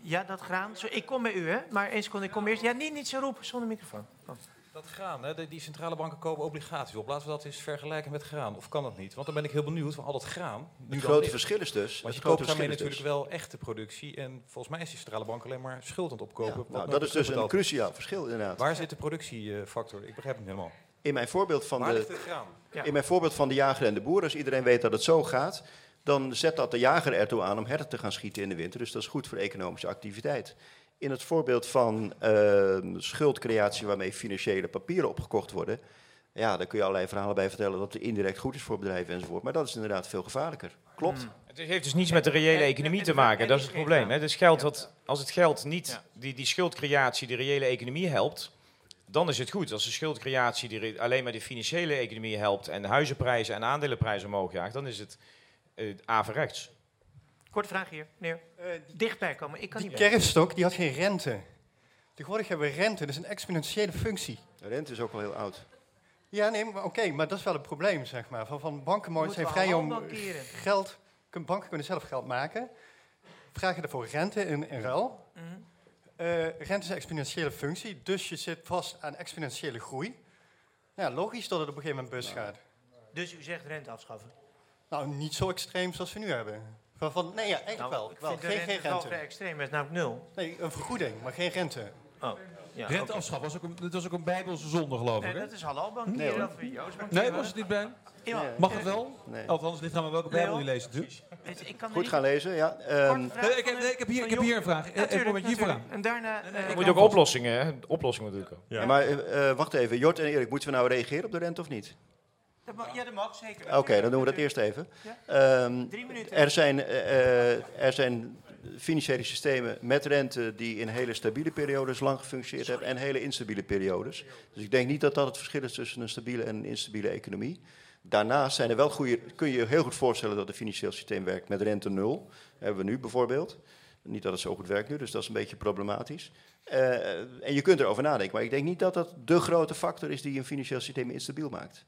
Ja, dat graan. Ik kom bij u, hè? Maar één seconde, ik kom eerst. Ja, niet, niet zo roepen, zonder microfoon. Dat graan, hè, die- die centrale banken kopen obligaties op. Laten we dat eens vergelijken met graan. Of kan dat niet? Want dan ben ik heel benieuwd van al dat graan. nu Het grote verschil is dus- Want je koopt daarmee is natuurlijk wel echte productie. En volgens mij is die centrale bank alleen maar schuld aan het opkopen. wat Nou, dat is dus een cruciaal verschil inderdaad. Waar zit de productiefactor? Ik begrijp het niet helemaal. In mijn voorbeeld van Waar de? Ja. in mijn voorbeeld van de jager en de boer, als iedereen weet dat het zo gaat, dan zet dat de jager ertoe aan om herten te gaan schieten in de winter. Dus dat is goed voor economische activiteit. In het voorbeeld van eh, schuldcreatie waarmee financiële papieren opgekocht worden, ja, daar kun je allerlei verhalen bij vertellen dat het indirect goed is voor bedrijven enzovoort. Maar dat is inderdaad veel gevaarlijker. Klopt. Het heeft dus niets met de reële economie te maken. Dat is het probleem. Hè. Dus geld wat, als het geld niet, die, die schuldcreatie, de reële economie helpt, dan is het goed. Als de schuldcreatie die alleen maar de financiële economie helpt en de huizenprijzen en aandelenprijzen omhoog jaagt, dan is het uh, averechts. Korte vraag hier, meneer. Dichtbij komen, ik kan Die niet bij. kerfstok die had geen rente. Tegenwoordig hebben we rente, dat is een exponentiële functie. De rente is ook wel heel oud. Ja, nee, maar oké, maar dat is wel een probleem, zeg maar. Van, van banken zijn vrij om geld... kun- Banken kunnen zelf geld maken. Vragen daarvoor rente in, in ruil. Mhm. Eh, rente is een exponentiële functie, dus je zit vast aan exponentiële groei. Ja, logisch dat het op een gegeven moment bus gaat. Dus u zegt rente afschaffen? Nou, niet zo extreem zoals we nu hebben. Van, van, nee, ja, eigenlijk Nou, wel. ik wel. vind de Geen, rente geen wel rente. vrij extreem, het is namelijk nul. Nee, een vergoeding, maar geen rente. Oh, ja, Rente oké. afschaffen was ook een, dat was ook een bijbelse zonde, geloof ik. Nee, hè? dat is halal Nee, Joost bankeren. Nee, was het niet bij? Ja. Mag het wel? Nee. Althans, ligt aan welke bijbel je leest natuurlijk. Ik kan Goed niet- gaan lezen, ja. Ehm, vraag Nee, ik heb- nee, ik heb hier- ik heb hier een vraag. Eh, Natuurlijk, hier natuurlijk. En daarna... eh, Je moet ook oplossingen, hè? oplossingen natuurlijk ook. Ja. Maar eh, eh, wacht even, Jort en Erik, moeten we nou reageren op de rente of niet? Dat mag- ja, dat mag, zeker. Oké, dan doen we dat eerst even. Ja. Ehm, Drie minuten. er, zijn, eh, eh, er zijn financiële systemen met rente die in hele stabiele periodes lang gefunctioneerd hebben en hele instabiele periodes. Dus ik denk niet dat dat het verschil is tussen een stabiele en een instabiele economie. Daarnaast zijn er wel goede, kun je je heel goed voorstellen dat het financieel systeem werkt met rente nul. Hebben we nu bijvoorbeeld. Niet dat het zo goed werkt nu, dus dat is een beetje problematisch. Eh, en je kunt erover nadenken, maar ik denk niet dat dat de grote factor is die een financieel systeem instabiel maakt.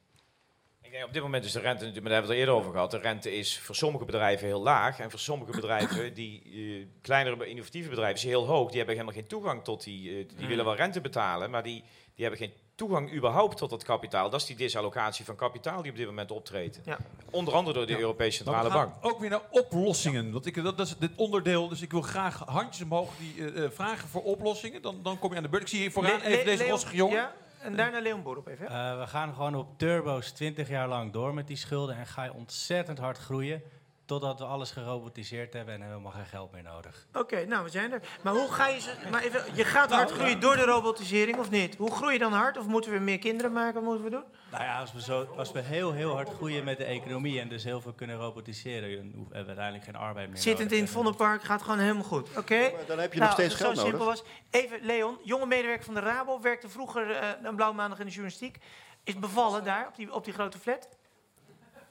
Op dit moment is de rente, natuurlijk, maar daar hebben we het al eerder over gehad, de rente is voor sommige bedrijven heel laag. En voor sommige bedrijven, die eh, kleinere innovatieve bedrijven, is heel hoog. Die hebben helemaal geen toegang tot die, eh, die Hmm. willen wel rente betalen, maar die, die hebben geen toegang überhaupt tot dat kapitaal. Dat is die disallocatie van kapitaal die op dit moment optreedt. Ja. Onder andere door de Europese Maar Centrale Bank. ook weer naar oplossingen. Want ik, dat, dat is dit onderdeel. Dus ik wil graag handjes omhoog die eh, vragen voor oplossingen. Dan, dan kom je aan de beurt. Ik zie hier vooraan Le- even Le- deze rossige jongen. En daarna Leon Boer op even. Eh, we gaan gewoon op turbo's 20 jaar lang door met die schulden en ga je ontzettend hard groeien totdat we alles gerobotiseerd hebben en helemaal geen geld meer nodig. Oké, nou, we zijn er. Maar hoe ga je ze... Maar even, je gaat hard groeien door de robotisering, of niet? Hoe groei je dan hard? Of moeten we meer kinderen maken? Wat moeten we doen? Nou ja, als we, zo, als we heel, heel hard groeien met de economie en dus heel veel kunnen robotiseren, dan hoeven we uiteindelijk geen arbeid meer Zittend in het Vondelpark gaat gewoon helemaal goed. Oké? dan heb je Nou, nog steeds als het geld zo simpel nodig. was. Even, Leon, jonge medewerker van de Rabo, werkte vroeger eh, een blauwe maandag in de journalistiek. Is bevallen daar, op die, op die grote flat?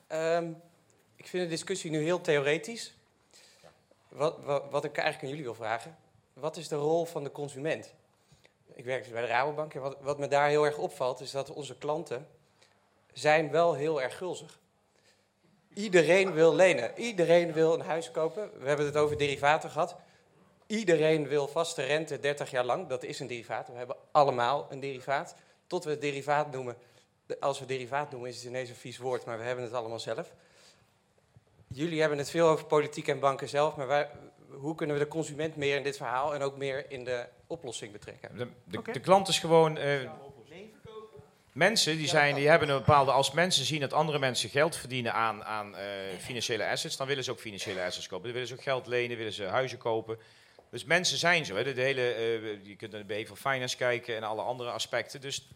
Ehm, ik vind de discussie nu heel theoretisch. Wat, wat, wat ik eigenlijk aan jullie wil vragen. Wat is de rol van de consument? Ik werk dus bij de Rabobank en wat, wat me daar heel erg opvalt... is dat onze klanten zijn wel heel erg gulzig. Iedereen wil lenen. Iedereen wil een huis kopen. We hebben het over derivaten gehad. Iedereen wil vaste rente 30 jaar lang. Dat is een derivaat. We hebben allemaal een derivaat. Tot we het derivaat noemen. Als we derivaat noemen is het ineens een vies woord, maar we hebben het allemaal zelf. Jullie hebben het veel over politiek en banken zelf, maar wij, hoe kunnen we de consument meer in dit verhaal en ook meer in de oplossing betrekken? De, de, de klant is gewoon. eh, mensen die, zijn, die hebben een bepaalde. Als mensen zien dat andere mensen geld verdienen aan, aan eh, financiële assets, dan willen ze ook financiële assets kopen. Dan willen ze ook geld lenen, willen ze huizen kopen. Dus mensen zijn zo. Hè. De, de hele, eh, je kunt naar de behavior finance kijken en alle andere aspecten. Dus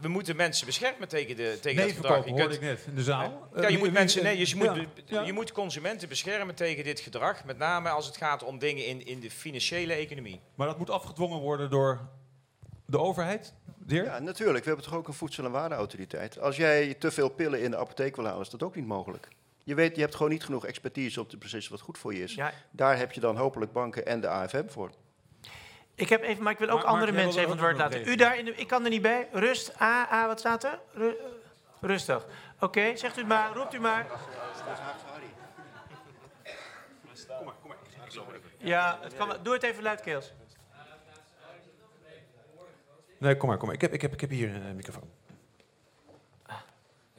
we moeten mensen beschermen tegen, de, tegen dat gedrag. Hoorde ik net in de zaal. Ja, je Eh, moet, mensen, nee, eh, dus je, moet, ja, je moet consumenten beschermen tegen dit gedrag. Met name als het gaat om dingen in, in de financiële economie. Maar dat moet afgedwongen worden door de overheid? Ja, natuurlijk. We hebben toch ook een voedsel- en warenautoriteit. Als jij te veel pillen in de apotheek wil halen, is dat ook niet mogelijk. Je weet, je hebt gewoon niet genoeg expertise om te beslissen wat goed voor je is. Ja. Daar heb je dan hopelijk banken en de AFM voor. Ik heb even, maar ik wil ook Maar- andere Mark, mensen even het woord laten. U daar, in de, ik kan er niet bij. Rust. A, A, wat staat er? Ru- eh, rustig. Oké, zegt u het maar, roept u maar. Ja, het kan, doe het even luidkeels. Nee, kom maar, kom maar. Ik heb, ik heb, ik heb hier een microfoon.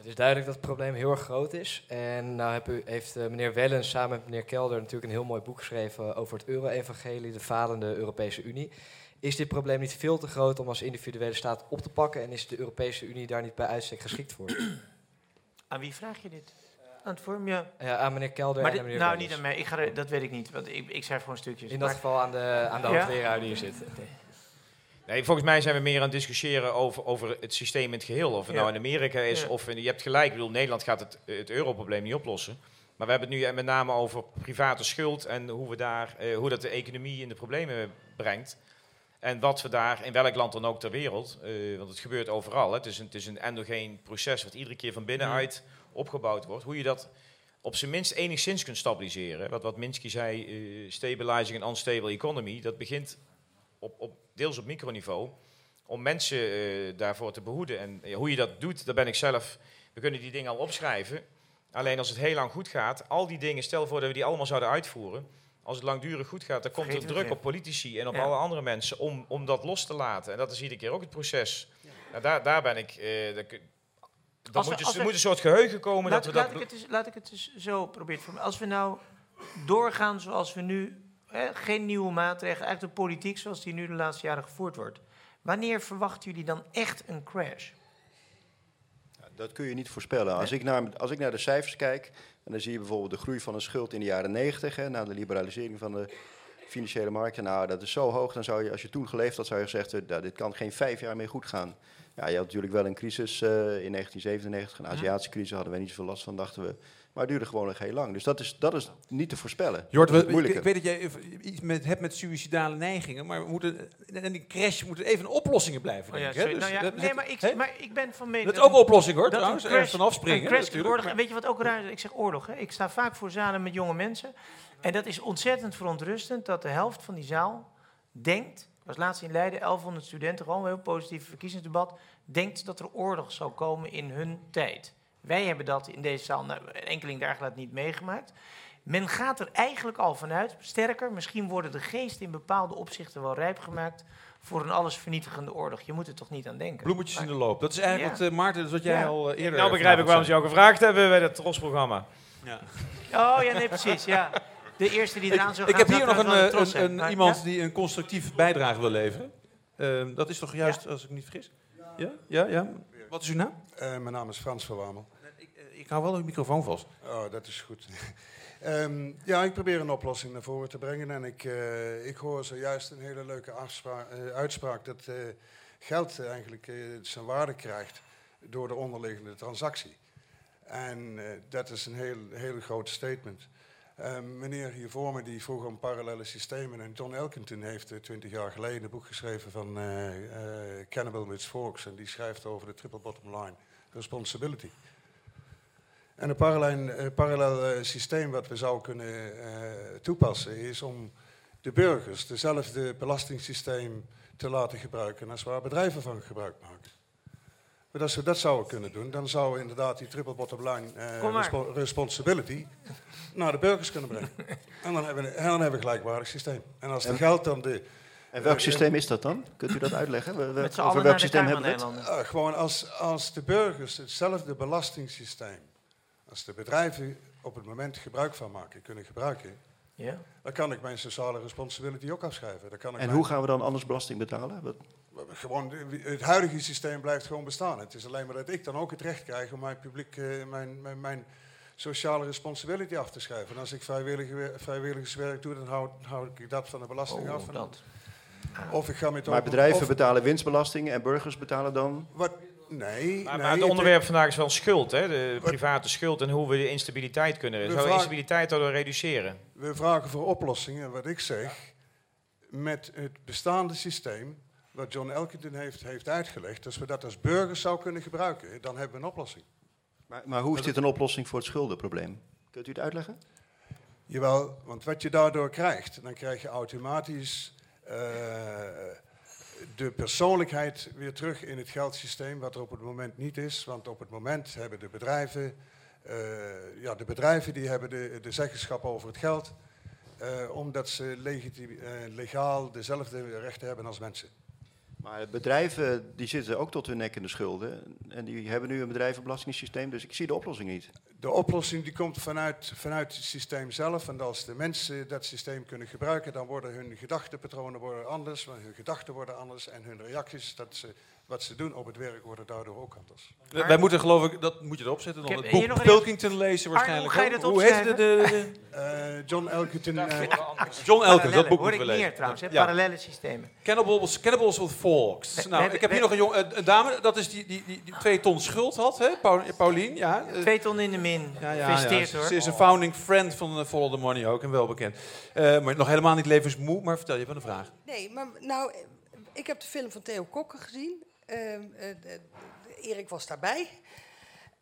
Het is duidelijk dat het probleem heel erg groot is. En nou heb u, heeft eh, meneer Wellens samen met meneer Kelder natuurlijk een heel mooi boek geschreven over het euro-evangelie, de falende Europese Unie. Is dit probleem niet veel te groot om als individuele staat op te pakken en is de Europese Unie daar niet bij uitstek geschikt voor? Aan wie vraag je dit? Aan het vorm, ja. Ja, aan meneer Kelder Maar en dit- aan meneer Nou, Wellens. niet aan mij. Ik ga er- dat weet ik niet, want ik, ik schrijf gewoon stukjes. In dat Maar- geval aan de, aan de Ja? hoogleraar die hier zit. Nee, volgens mij zijn we meer aan het discussiëren over, over het systeem in het geheel. Of het Ja. nou in Amerika is Ja. of in, je hebt gelijk. Ik bedoel, Nederland gaat het, het europrobleem niet oplossen. Maar we hebben het nu met name over private schuld en hoe, we daar, eh, hoe dat de economie in de problemen brengt. En wat we daar, in welk land dan ook ter wereld, eh, want het gebeurt overal. Hè. Het, is een, het is een endogeen proces wat iedere keer van binnenuit opgebouwd wordt. Hoe je dat op zijn minst enigszins kunt stabiliseren. Wat, wat Minsky zei, eh, stabilizing an unstable economy, dat begint op, op, deels op microniveau om mensen eh, daarvoor te behoeden. En hoe je dat doet, daar ben ik zelf... We kunnen die dingen al opschrijven. Alleen als het heel lang goed gaat, al die dingen, stel voor dat we die allemaal zouden uitvoeren. Als het langdurig goed gaat, dan komt er druk op politici en op Ja. alle andere mensen om, om dat los te laten. En dat is iedere keer ook het proces. Nou, daar, daar ben ik... eh daar dan we- moet, je, als er we- moet een soort geheugen komen laat, dat we laat dat... Ik het eens, laat ik het eens zo proberen Als we nou doorgaan zoals we nu, hè, geen nieuwe maatregelen, eigenlijk de politiek zoals die nu de laatste jaren gevoerd wordt. Wanneer verwachten jullie dan echt een crash? Dat kun je niet voorspellen. Als ik, naar, als ik naar de cijfers kijk, en dan zie je bijvoorbeeld de groei van de schuld in de jaren 90, hè, na de liberalisering van de financiële markten. Nou, dat is zo hoog, dan zou je, als je toen geleefd had, zou je gezegd, hebben, nou, dit kan geen vijf jaar meer goed gaan. Ja, je had natuurlijk wel een crisis eh, in 1997, een Aziatische crisis, hadden we niet zoveel last van, dachten we. Maar het duurde gewoon nog heel lang. Dus dat is, dat is niet te voorspellen. Jort, we- ik, ik weet dat jij iets met, hebt met suïcidale neigingen, maar we moeten, en die crash moeten even oplossingen blijven. Oh ja, denk ik. Dus nou ja, dat- nee, maar ik, maar ik ben van mening... Dat is ook een oplossing, hoor, dat een trouwens, ergens vanaf springen, Een crash oorlog, Weet je wat ook raar is? Ik zeg oorlog. Hè? Ik sta vaak voor zalen met jonge mensen. En dat is ontzettend verontrustend dat de helft van die zaal denkt... Ik was laatst in Leiden, 1100 studenten, gewoon een heel positief verkiezingsdebat... denkt dat er oorlog zal komen in hun tijd. Wij hebben dat in deze zaal, nou, een enkeling daar gelaat niet meegemaakt. Men gaat er eigenlijk al vanuit, sterker, misschien worden de geesten in bepaalde opzichten wel rijp gemaakt voor een allesvernietigende oorlog. Je moet er toch niet aan denken. Bloemetjes in de loop. Dat is eigenlijk Ja. wat, eh, Maarten, dat is wat jij Ja. al eh, eerder... Nou begrijp ik waarom ze jou gevraagd hebben bij dat trosprogramma. Ja. Oh ja, nee, precies. Ja. De eerste die eraan zou Ik gaan. heb hier nog een, eh, een, een, Maar- iemand ja? die een constructieve bijdrage wil leveren. Ehm, dat is toch juist, als ik me niet vergis? Ja? Ja, ja. Wat is uw naam? Eh, mijn naam is Frans van Wamel. Ik hou wel de microfoon vast. Oh, dat is goed. Ehm, ja, ik probeer een oplossing naar voren te brengen. En ik, eh, ik hoor zojuist een hele leuke eh, uitspraak dat eh, geld eigenlijk zijn waarde krijgt door de onderliggende transactie. En dat is een heel, heel groot statement. Ehm, meneer hier voor me die vroeg om parallele systemen. En John Elkington heeft twintig jaar geleden een boek geschreven van Cannibal with Forks. En die schrijft over de triple bottom line responsibility. En een parallel, eh, parallel eh, systeem wat we zouden kunnen eh, toepassen is om de burgers dezelfde belastingssysteem te laten gebruiken als waar bedrijven van gebruik maken. Maar als we dat zouden kunnen doen, dan zouden we inderdaad die triple bottom line eh, responsibility naar de burgers kunnen brengen. en dan hebben we, en dan hebben we een gelijkwaardig systeem. En als het geld dan de... En welk systeem is dat dan? Kunt u dat uitleggen? We- we- over welk systeem hebben we het? Ja, gewoon als, als de burgers hetzelfde belastingssysteem, als de bedrijven op het moment gebruik van maken, kunnen gebruiken, Ja. dan kan ik mijn sociale responsibility ook afschrijven. Dan kan ik En mijn- hoe gaan we dan anders belasting betalen? Wat- Gewoon, het huidige systeem blijft gewoon bestaan. Het is alleen maar dat ik dan ook het recht krijg om mijn publiek, eh, mijn, mijn, mijn sociale responsibility af te schrijven. En als ik vrijwillige, vrijwilligerswerk doe, dan houd, houd ik dat van de belasting Oh, af. Dat. Of ik ga met Maar open- bedrijven of- betalen winstbelasting en burgers betalen dan... Wat? Nee, Maar, nee, maar het het- onderwerp vandaag is wel schuld, hè? de private schuld en hoe we de instabiliteit kunnen. We vragen- instabiliteit daardoor reduceren? We vragen voor oplossingen, wat ik zeg, met het bestaande systeem, wat John Elkington heeft, heeft uitgelegd, als we dat als burgers zou kunnen gebruiken, dan hebben we een oplossing. Maar, maar hoe is dit een oplossing voor het schuldenprobleem? Kunt u het uitleggen? Jawel, want wat je daardoor krijgt, dan krijg je automatisch eh, de persoonlijkheid weer terug in het geldsysteem, wat er op het moment niet is. Want op het moment hebben de bedrijven, eh, ja, de bedrijven die hebben de, de zeggenschap over het geld, eh, omdat ze eh, legaal dezelfde rechten hebben als mensen. Maar bedrijven die zitten ook tot hun nek in de schulden. En die hebben nu een bedrijvenbelastingssysteem, dus ik zie de oplossing niet. De oplossing die komt vanuit, vanuit het systeem zelf. En als de mensen dat systeem kunnen gebruiken, dan worden hun gedachtenpatronen worden anders, hun gedachten worden anders en hun reacties, dat ze, wat ze doen op het werk, worden daardoor ook anders. Wij- Wij moeten geloof ik, dat moet je erop zetten, dan Ik het boek nog een- Pilkington lezen waarschijnlijk. Arno, ga je dat Hoe heet de, de, de- Eh, John Elkington. eh, John Elkins, dat boek hoor moeten we ik meer lezen. trouwens, Ja. parallele systemen. Cannibals, Cannibals with Forks. We- nou, ik heb hier we- nog een, jong, een, een dame, dat is die, die, die, die twee ton schuld had, hè? Paul- Paulien. Ja. Twee ton in de min. Ja, ja, hoor. Ze is een founding friend van eh, Follow the Money ook en wel bekend. Eh, maar nog helemaal niet levensmoe, maar vertel je van de vraag. Nee, maar nou, ik heb de film van Theo Kokken gezien. Ehm, eh, de- Erik was daarbij.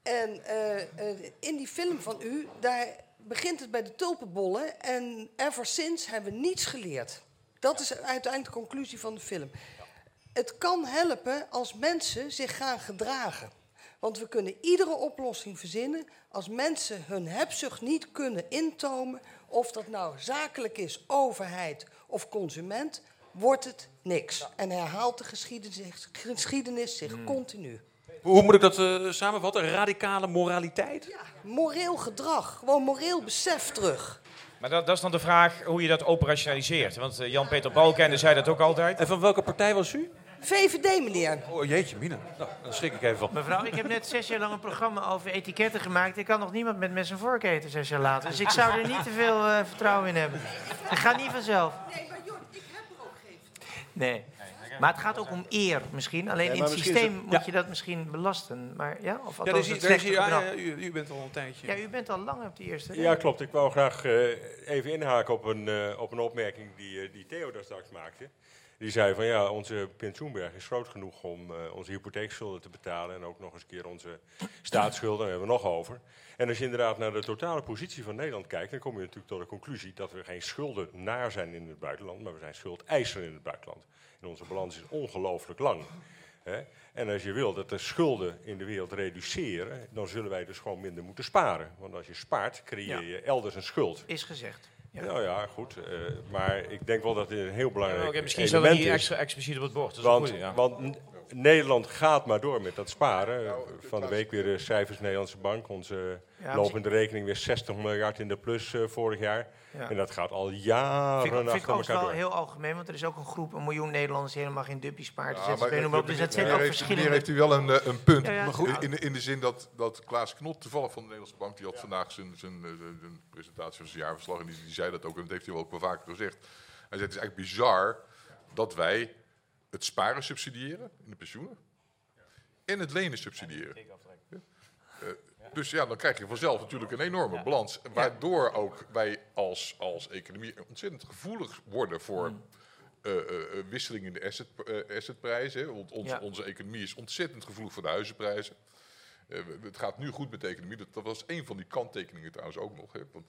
En eh, eh, in die film van u, daar begint het bij de tulpenbollen. En ever since hebben we niets geleerd. Dat is uiteindelijk de conclusie van de film. Het kan helpen als mensen zich gaan gedragen. Want we kunnen iedere oplossing verzinnen als mensen hun hebzucht niet kunnen intomen. Of dat nou zakelijk is, overheid of consument, wordt het niks. En herhaalt de geschiedenis, geschiedenis zich continu. Hoe moet ik dat eh, samenvatten? Radicale moraliteit? Moreel gedrag, gewoon moreel besef terug. Maar dat, dat is dan de vraag hoe je dat operationaliseert. Want eh, Jan-Peter Balkenende zei dat ook altijd. En van welke partij was u? VVD, meneer. Oh jeetje, Mina. Nou, dan schrik ik even van. Mevrouw, ik heb net zes jaar lang een programma over etiketten gemaakt. Ik kan nog niemand met mes en vork eten zes jaar later. Dus ik zou er niet te veel eh, vertrouwen in hebben. Het gaat niet vanzelf. Nee. Maar het gaat ook om eer misschien. Alleen Nee, in het systeem het- moet ja. je dat misschien belasten. Maar ja, of Ja, althans is, het ja, u, u bent al een tijdje. Ja, u bent al lang op die eerste rij. Ja, klopt. Ik wou graag eh, even inhaken op een, eh, op een opmerking die, eh, die Theo daar straks maakte. Die zei van ja, onze pensioenberg is groot genoeg om eh, onze hypotheekschulden te betalen en ook nog eens een keer onze staatsschulden, daar hebben we nog over. En als je inderdaad naar de totale positie van Nederland kijkt, dan kom je natuurlijk tot de conclusie dat we geen schulden naar zijn in het buitenland, maar we zijn schuldeiser in het buitenland. En onze balans is ongelooflijk lang. Hè? En als je wil dat de schulden in de wereld reduceren, dan zullen wij dus gewoon minder moeten sparen. Want als je spaart, creëer je elders een schuld. Is gezegd. Ja. Nou ja, goed. eh, maar ik denk wel dat dit een heel belangrijk Ja, misschien element staat het niet extra expliciet op het bord, dat is want, goeie, ja. want Nederland gaat maar door met dat sparen. Van de week weer de cijfers Nederlandse Bank. Onze Ja, lopende rekening weer 60 miljard in de plus eh, vorig jaar. En dat gaat al jaren Vind ik, vind ik elkaar wel door. heel algemeen, want er is ook een groep, een miljoen Nederlanders helemaal geen duppie spaart. Ja, Dus maar, dat, noem maar op. dus dat zijn ook heeft, verschillende... meneer heeft u wel een, eh, een punt. Ja, ja. Maar goed, in, de- in de zin dat, dat Klaas Knot, toevallig van de Nederlandse Bank, die had vandaag zijn, zijn, eh, zijn presentatie van zijn jaarverslag en die, die zei dat ook, en dat heeft hij wel ook wel vaker gezegd. Hij zei, het is eigenlijk bizar dat wij het sparen subsidiëren in de pensioenen en het lenen subsidiëren. Dus ja, dan krijg je vanzelf natuurlijk een enorme balans. Waardoor ook wij als, als economie ontzettend gevoelig worden voor eh, eh, eh, wisseling in de asset, assetprijzen. Want onze, Ja. onze economie is ontzettend gevoelig voor de huizenprijzen. Het gaat nu goed met de economie. Dat, dat was een van die kanttekeningen trouwens ook nog. Hè. Want,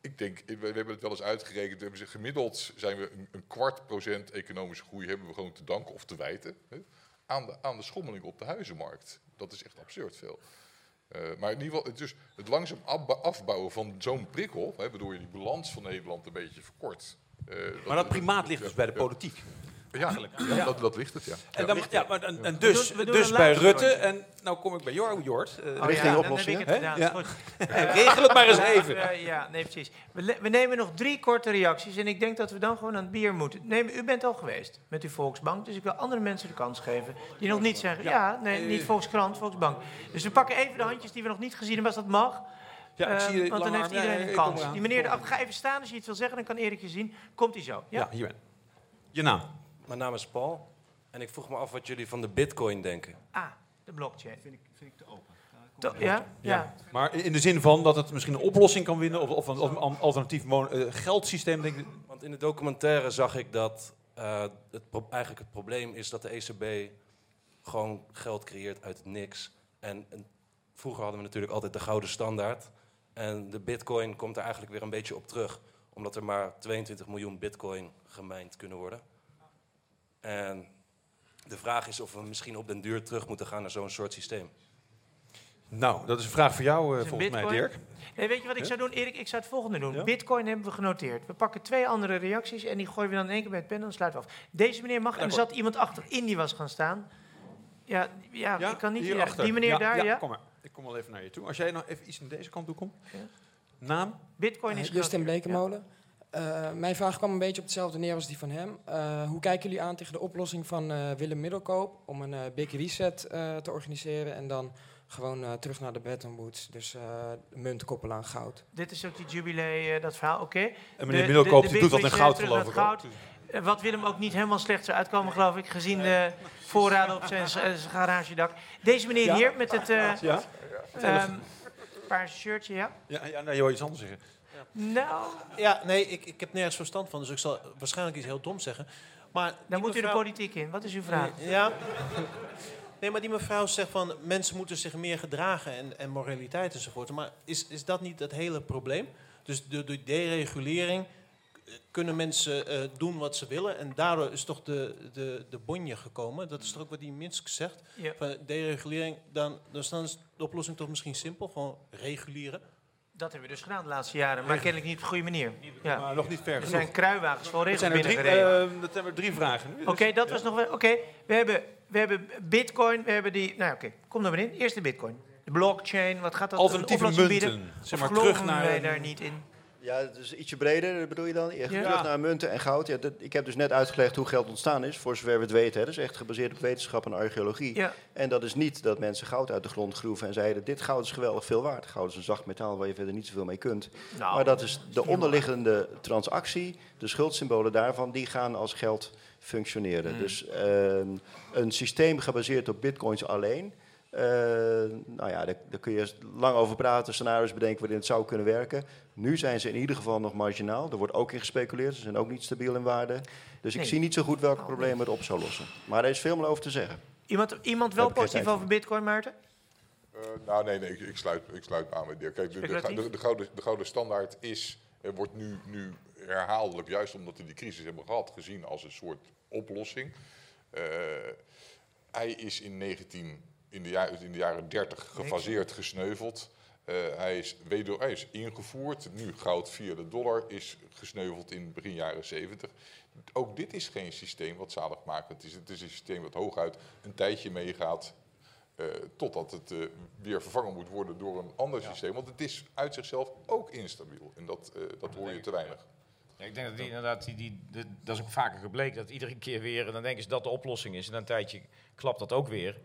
ik denk, we, we hebben het wel eens uitgerekend. We hebben gezegd, gemiddeld zijn we een, een kwart procent economische groei hebben we gewoon te danken of te wijten hè, aan, de, aan de schommeling op de huizenmarkt. Dat is echt absurd veel. Eh, maar in ieder geval, het, dus het langzaam afbouwen van zo'n prikkel, hè, waardoor je die balans van Nederland een beetje verkort. eh, Maar dat primaat ligt dus bij de politiek. Ja, ja, Dat, dat ligt het, ja. En, dan, ja, maar, en, en We dus, doen- we doen dus bij Rutte, rondje. en nou kom ik bij Jor, Jort. eh, Oh Hè? Goed. Regel het maar eens even. ja, ja, nee, precies. We, we nemen nog drie korte reacties en ik denk dat we dan gewoon aan het bier moeten. Nee, u bent al geweest met uw Volksbank, dus ik wil andere mensen de kans geven die nog niet zeggen. Ja, nee, niet Volkskrant, Volksbank. Dus we pakken even de handjes die we nog niet gezien hebben, als dat mag. Ja, ik Ehm, zie je want dan heeft iedereen een kans. Die meneer, de- ga even staan als je iets wil zeggen, dan kan Erik je zien. Komt hij zo. Ja? Ja, hier ben Je naam? Mijn naam is Paul. En ik vroeg me af wat jullie van de bitcoin denken. Ah, de blockchain. Vind ik, vind ik te open. To- ja? Ja. Maar in de zin van dat het misschien een oplossing kan vinden of, of een, of een alternatief eh, geldsysteem, denk ik. Want in de documentaire zag ik dat eh, het eigenlijk het probleem is dat de ECB gewoon geld creëert uit het niks. En, en vroeger hadden we natuurlijk altijd de gouden standaard. En de bitcoin komt er eigenlijk weer een beetje op terug. Omdat er maar 22 miljoen bitcoin gemijnd kunnen worden. En de vraag is of we misschien op den duur terug moeten gaan naar zo'n soort systeem. Nou, dat is een vraag voor jou, eh, volgens mij? Dirk. Nee, weet je wat ik zou doen, Erik? Ik zou het volgende doen. Bitcoin hebben we genoteerd. We pakken twee andere reacties en die gooien we dan in één keer bij het pen en dan sluiten we af. Deze meneer mag, en er zat iemand achterin die was gaan staan. Ja, ja, ik kan niet... Ja, die meneer daar, ja? Kom maar. Ik kom wel even naar je toe. Als jij nog even iets naar deze kant toe komt. Naam? Bitcoin is Eh, Justin. Blekemolen. Eh, mijn vraag kwam een beetje op hetzelfde neer als die van hem. Eh, hoe kijken jullie aan tegen de oplossing van eh, Willem Middelkoop om een eh, big reset eh, te organiseren en dan gewoon eh, terug naar de Bretton Woods, dus eh, munt koppelen aan goud? Dit is ook die jubilee, dat verhaal, oké. En De- meneer de- Middelkoop, de doet dat in goud, geloof ik goud. Wat Willem ook niet helemaal slecht zou uitkomen, geloof ik, gezien de voorraden op zijn, zijn garagedak. Deze meneer Ja. hier met het eh Ja. ehm, paarse shirtje, ja? Ja, ja nou, je wil iets anders zeggen. Nou, Ja, nee, ik, ik heb nergens verstand van, dus ik zal waarschijnlijk iets heel doms zeggen. Maar dan moet u de politiek in. Wat is uw vraag? Ja. Nee, maar die mevrouw zegt van mensen moeten zich meer gedragen en, en moraliteit enzovoort. Maar is, is dat niet het hele probleem? Dus door de deregulering eh, kunnen mensen eh, doen wat ze willen. En daardoor is toch de, de, de bonje gekomen. Dat is toch ook wat die Minsk zegt. Ja. Van deregulering, dan, dan is de oplossing toch misschien simpel. Gewoon reguleren. Dat hebben we dus gedaan de laatste jaren, maar kennelijk niet op de goede manier. Ja. Maar nog niet ver Er zijn kruiwagens Dat regels er binnengereden. eh, dat zijn er drie vragen nu. Oké, dus- dat ja. was nog wel. Oké, we, hebben, we hebben bitcoin, we hebben die. Nou, oké, kom dan maar in. Eerst de bitcoin. De blockchain, wat gaat dat Alternatieve munten. bieden? Zeg Of maar terug geloven naar wij daar niet in? Ja, dus ietsje breder bedoel je dan? Ja. Terug naar munten en goud. Ja, dat, ik heb dus net uitgelegd hoe geld ontstaan is, voor zover we het weten. hè. Dat is echt gebaseerd op wetenschap en archeologie. Ja. En dat is niet dat mensen goud uit de grond groeven en zeiden... dit goud is geweldig veel waard. Goud is een zacht metaal waar je verder niet zoveel mee kunt. Nou, maar dat is de onderliggende transactie, de schuldsymbolen daarvan... die gaan als geld functioneren. Hmm. Dus ehm, een systeem gebaseerd op bitcoins alleen... eh, nou ja, daar, daar kun je lang over praten, scenario's bedenken waarin het zou kunnen werken. Nu zijn ze in ieder geval nog marginaal. Er wordt ook in gespeculeerd. Ze zijn ook niet stabiel in waarde. Dus ik Nee. zie niet zo goed welke problemen het op zou lossen. Maar er is veel meer over te zeggen. Iemand, iemand wel positief over bitcoin, Maarten? Eh, nou, nee, nee ik, ik, sluit, ik sluit me aan met Dirk. Kijk, de, de, Speculatief? de, de gouden, de gouden standaard is, eh, wordt nu, nu herhaaldelijk, juist omdat we die crisis hebben gehad, gezien als een soort oplossing. Eh, hij is in, 19, in, de, ja- in de jaren 30 gefaseerd gesneuveld. Eh, hij, is weder, hij is ingevoerd. Nu goud via de dollar is gesneuveld in begin jaren 70. Ook dit is geen systeem wat zaligmakend is. Het is een systeem wat hooguit een tijdje meegaat. eh, totdat het eh, weer vervangen moet worden door een ander systeem. Want het is uit zichzelf ook instabiel. En dat, dat hoor je te weinig. Ja, ik denk dat die, inderdaad, die, die, dat is ook vaker gebleken, dat iedere keer weer, dan denken ze dat de oplossing is. En een tijdje klapt dat ook weer.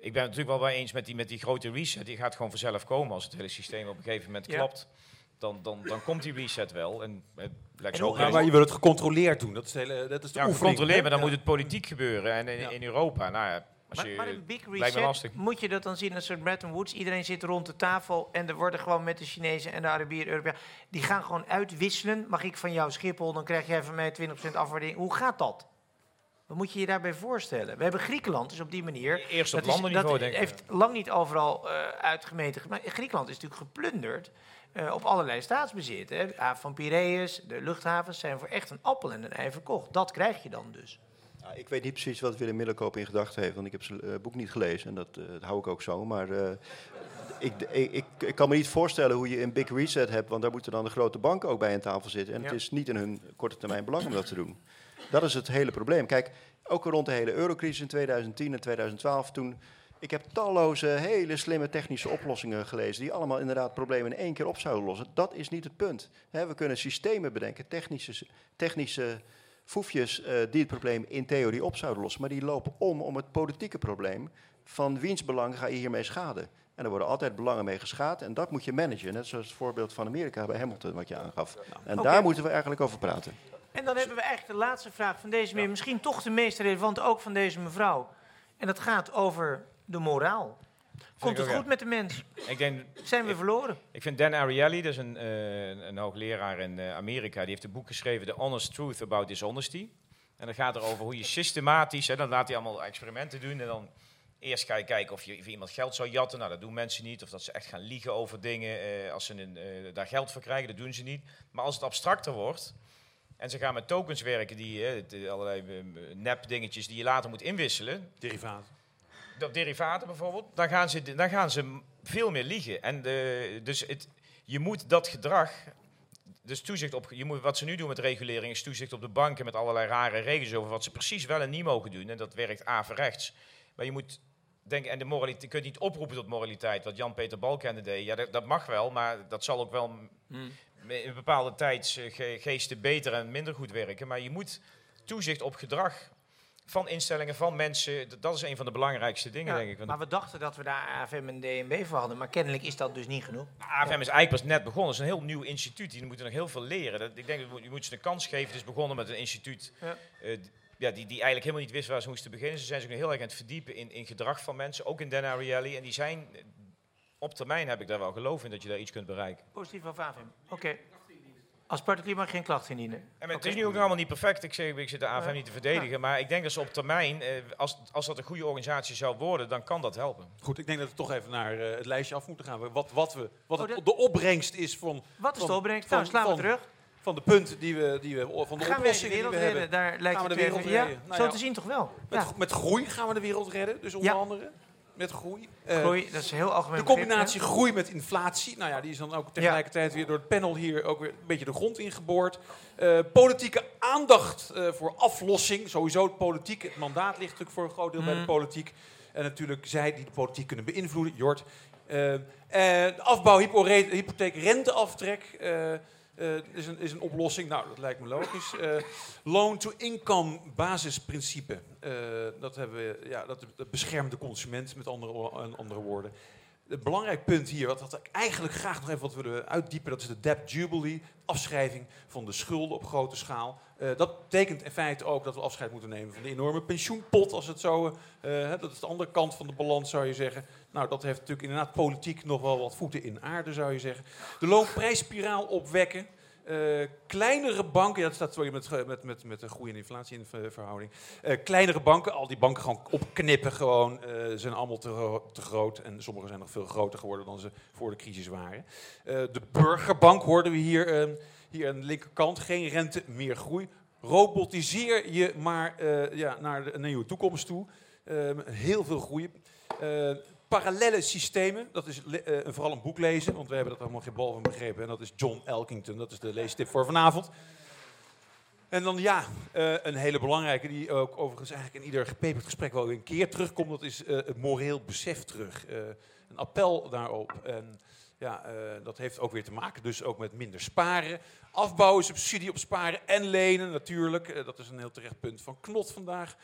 Ik ben het natuurlijk wel bij eens met die, met die grote reset. Die gaat gewoon vanzelf komen als het hele systeem op een gegeven moment Ja. klapt. Dan, dan, dan komt die reset wel. En, het lijkt En hoe- maar, maar je wil het gecontroleerd doen. Dat is, hele, dat is de ja, oefening, gecontroleerd, maar dan Ja. moet het politiek gebeuren. En in, Ja. in Europa, nou ja, als Maar, je, maar een big reset, moet je dat dan zien als een soort Bretton Woods? Iedereen zit rond de tafel en er worden gewoon met de Chinezen en de Arabieren, Europeanen, die gaan gewoon uitwisselen. Mag ik van jou Schiphol, dan krijg jij van mij 20% afwaardering. Hoe gaat dat? Wat moet je je daarbij voorstellen? We hebben Griekenland, dus op die manier. Eerst op dat is- landenniveau, dat denk ik. heeft lang niet overal eh, uitgemeten. Maar Griekenland is natuurlijk geplunderd eh, op allerlei staatsbezit. Hè. De haven van Piraeus, de luchthavens zijn voor echt een appel en een ei verkocht. Dat krijg je dan dus. Nou, ik weet niet precies wat Willem Middelkoop in gedachten heeft, want ik heb zijn eh, boek niet gelezen en dat, eh, dat hou ik ook zo. Maar eh, ik, ik, ik, ik kan me niet voorstellen hoe je een big reset hebt, want daar moeten dan de grote banken ook bij aan tafel zitten. En Ja. het is niet in hun korte termijn belang om dat te doen. Dat is het hele probleem. Kijk, ook rond de hele eurocrisis in 2010 en 2012, toen ik heb talloze hele slimme technische oplossingen gelezen die allemaal inderdaad problemen in één keer op zouden lossen. Dat is niet het punt. We kunnen systemen bedenken, technische, technische foefjes eh, die het probleem in theorie op zouden lossen, maar die lopen om om het politieke probleem van wiens belang ga je hiermee schaden. En er worden altijd belangen mee geschaad. En dat moet je managen. Net zoals het voorbeeld van Amerika bij Hamilton, wat je aangaf. En daar moeten we eigenlijk over praten. En dan hebben we eigenlijk de laatste vraag van deze meneer. Misschien toch de meest relevante ook van deze mevrouw. En dat gaat over de moraal. Komt het ook, goed ja. met de mens? Ik denk, Zijn we verloren? Ik vind Dan Ariely, dat is een, eh, een- hoogleraar in eh, Amerika, die heeft een boek geschreven, The Honest Truth About Dishonesty. En dat gaat erover hoe je systematisch, hè, dan laat hij allemaal experimenten doen en dan eerst ga je kijken of je of iemand geld zou jatten. Nou, dat doen mensen niet. Of dat ze echt gaan liegen over dingen eh, als ze een, eh, daar geld voor krijgen, dat doen ze niet. Maar als het abstracter wordt en ze gaan met tokens werken, die, eh, de- allerlei eh, nep dingetjes die je later moet inwisselen. Derivaten. Dat derivaten bijvoorbeeld, dan gaan ze, dan gaan ze veel meer liegen. En de, dus het, je moet dat gedrag, dus toezicht op, je moet, wat ze nu doen met regulering is toezicht op de banken met allerlei rare regels over wat ze precies wel en niet mogen doen. En dat werkt averechts. Maar je moet denken, en de moraliteit, je kunt niet oproepen tot moraliteit, wat Jan-Peter Balkenende deed. Ja, dat, dat mag wel, maar dat zal ook wel Hmm. In bepaalde tijdsgeesten beter en minder goed werken. Maar je moet toezicht op gedrag van instellingen, van mensen, dat is een van de belangrijkste dingen, Ja, denk ik. Want maar we dachten dat we daar AFM en DNB voor hadden. Maar kennelijk is dat dus niet genoeg. AFM is eigenlijk pas net begonnen. Het is een heel nieuw instituut. Die moeten nog heel veel leren. Dat, ik denk, dat je moet ze een kans geven. Het is begonnen met een instituut Ja. eh, ja, die, die eigenlijk helemaal niet wist waar ze moesten beginnen. Ze zijn zich nu heel erg aan het verdiepen in, in gedrag van mensen. Ook in Dan Ariely. En die zijn, eh, op termijn heb ik daar wel geloof in dat je daar iets kunt bereiken. Positief of AFM. Oké. Als particulier mag geen klacht indienen. En het is nu ook nog allemaal niet perfect. Ik, zeg, ik zit de AFM Ja. niet te verdedigen. Maar ik denk dat ze op termijn, eh, als, als dat een goede organisatie zou worden, dan kan dat helpen. Goed, ik denk dat we toch even naar eh, het lijstje af moeten gaan. Wat, wat, we, wat Oh, de opbrengst is van... Wat is van- de opbrengst? Van, Nou, slaan we van- terug. Van de punten die we, die we van de Gaan we de die wereld we redden? hebben. Daar lijkt gaan we de het wereld ja, redden. Nou zo ja, te zien toch wel. Met, Ja. met groei gaan we de wereld redden, dus onder Ja. andere. Met groei. Eh, Groei, dat is heel algemeen De combinatie groei met inflatie, nou ja, die is dan ook tegelijkertijd weer door het panel hier ook weer een beetje de grond ingeboord. Eh, politieke aandacht eh, voor aflossing, sowieso de politiek. Het mandaat ligt natuurlijk voor een groot deel bij de Mm. politiek. En natuurlijk zij die de politiek kunnen beïnvloeden, Jort. De afbouw, hypotheek, renteaftrek. Eh, is, een, is een oplossing. Nou, dat lijkt me logisch. Eh, Loan-to-income basisprincipe. Eh, dat, hebben we, ja, dat, beschermt de consument, met andere, andere woorden. Het belangrijk punt hier, wat, wat ik eigenlijk graag nog even wat willen uitdiepen, dat is de debt jubilee, afschrijving van de schulden op grote schaal. Eh, dat betekent in feite ook dat we afscheid moeten nemen van de enorme pensioenpot, als het zo, hè, dat is de andere kant van de balans zou je zeggen. Nou, dat heeft natuurlijk inderdaad politiek nog wel wat voeten in aarde, zou je zeggen. De loonprijsspiraal opwekken. Eh, kleinere banken, ja, dat staat sorry, met, met, met, met de groei en inflatie in ver- verhouding. Eh, kleinere banken, al die banken gewoon opknippen gewoon, eh, zijn allemaal te, te groot. En sommige zijn nog veel groter geworden dan ze voor de crisis waren. De burgerbank hoorden we hier, eh, hier aan de linkerkant. Geen rente, meer groei. Robotiseer je maar ja, naar de nieuwe toekomst toe. Eh, heel veel groei. Parallele systemen, dat is eh, vooral een boek lezen, want we hebben dat allemaal geen bal van begrepen. En dat is John Elkington, dat is de leestip voor vanavond. En dan ja, eh, een hele belangrijke, die ook overigens eigenlijk in ieder gepeperd gesprek wel een keer terugkomt, dat is eh, het moreel besef terug. Een appel daarop. En ja, dat heeft ook weer te maken dus ook met minder sparen. Afbouwen, subsidie op sparen en lenen natuurlijk. Dat is een heel terecht punt van Knot vandaag.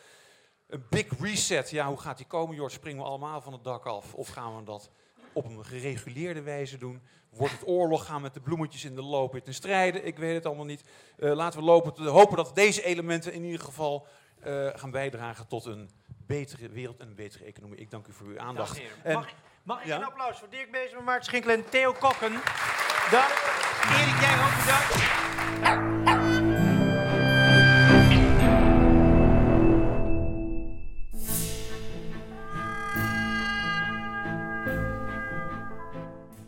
Een big reset, ja, hoe gaat die komen, Jort? Springen we allemaal van het dak af? Of gaan we dat op een gereguleerde wijze doen? Wordt het oorlog? Gaan we met de bloemetjes in de loop ten strijde? Ik weet het allemaal niet. Eh, laten we lopen, te- hopen dat deze elementen in ieder geval eh, gaan bijdragen tot een betere wereld en een betere economie. Ik dank u voor uw aandacht. En Mag, ik- mag ik Ja? een applaus voor Dirk Bezemer, Maarten Schinkel en Theo Kokken? Dank. Erik, jij ook bedankt.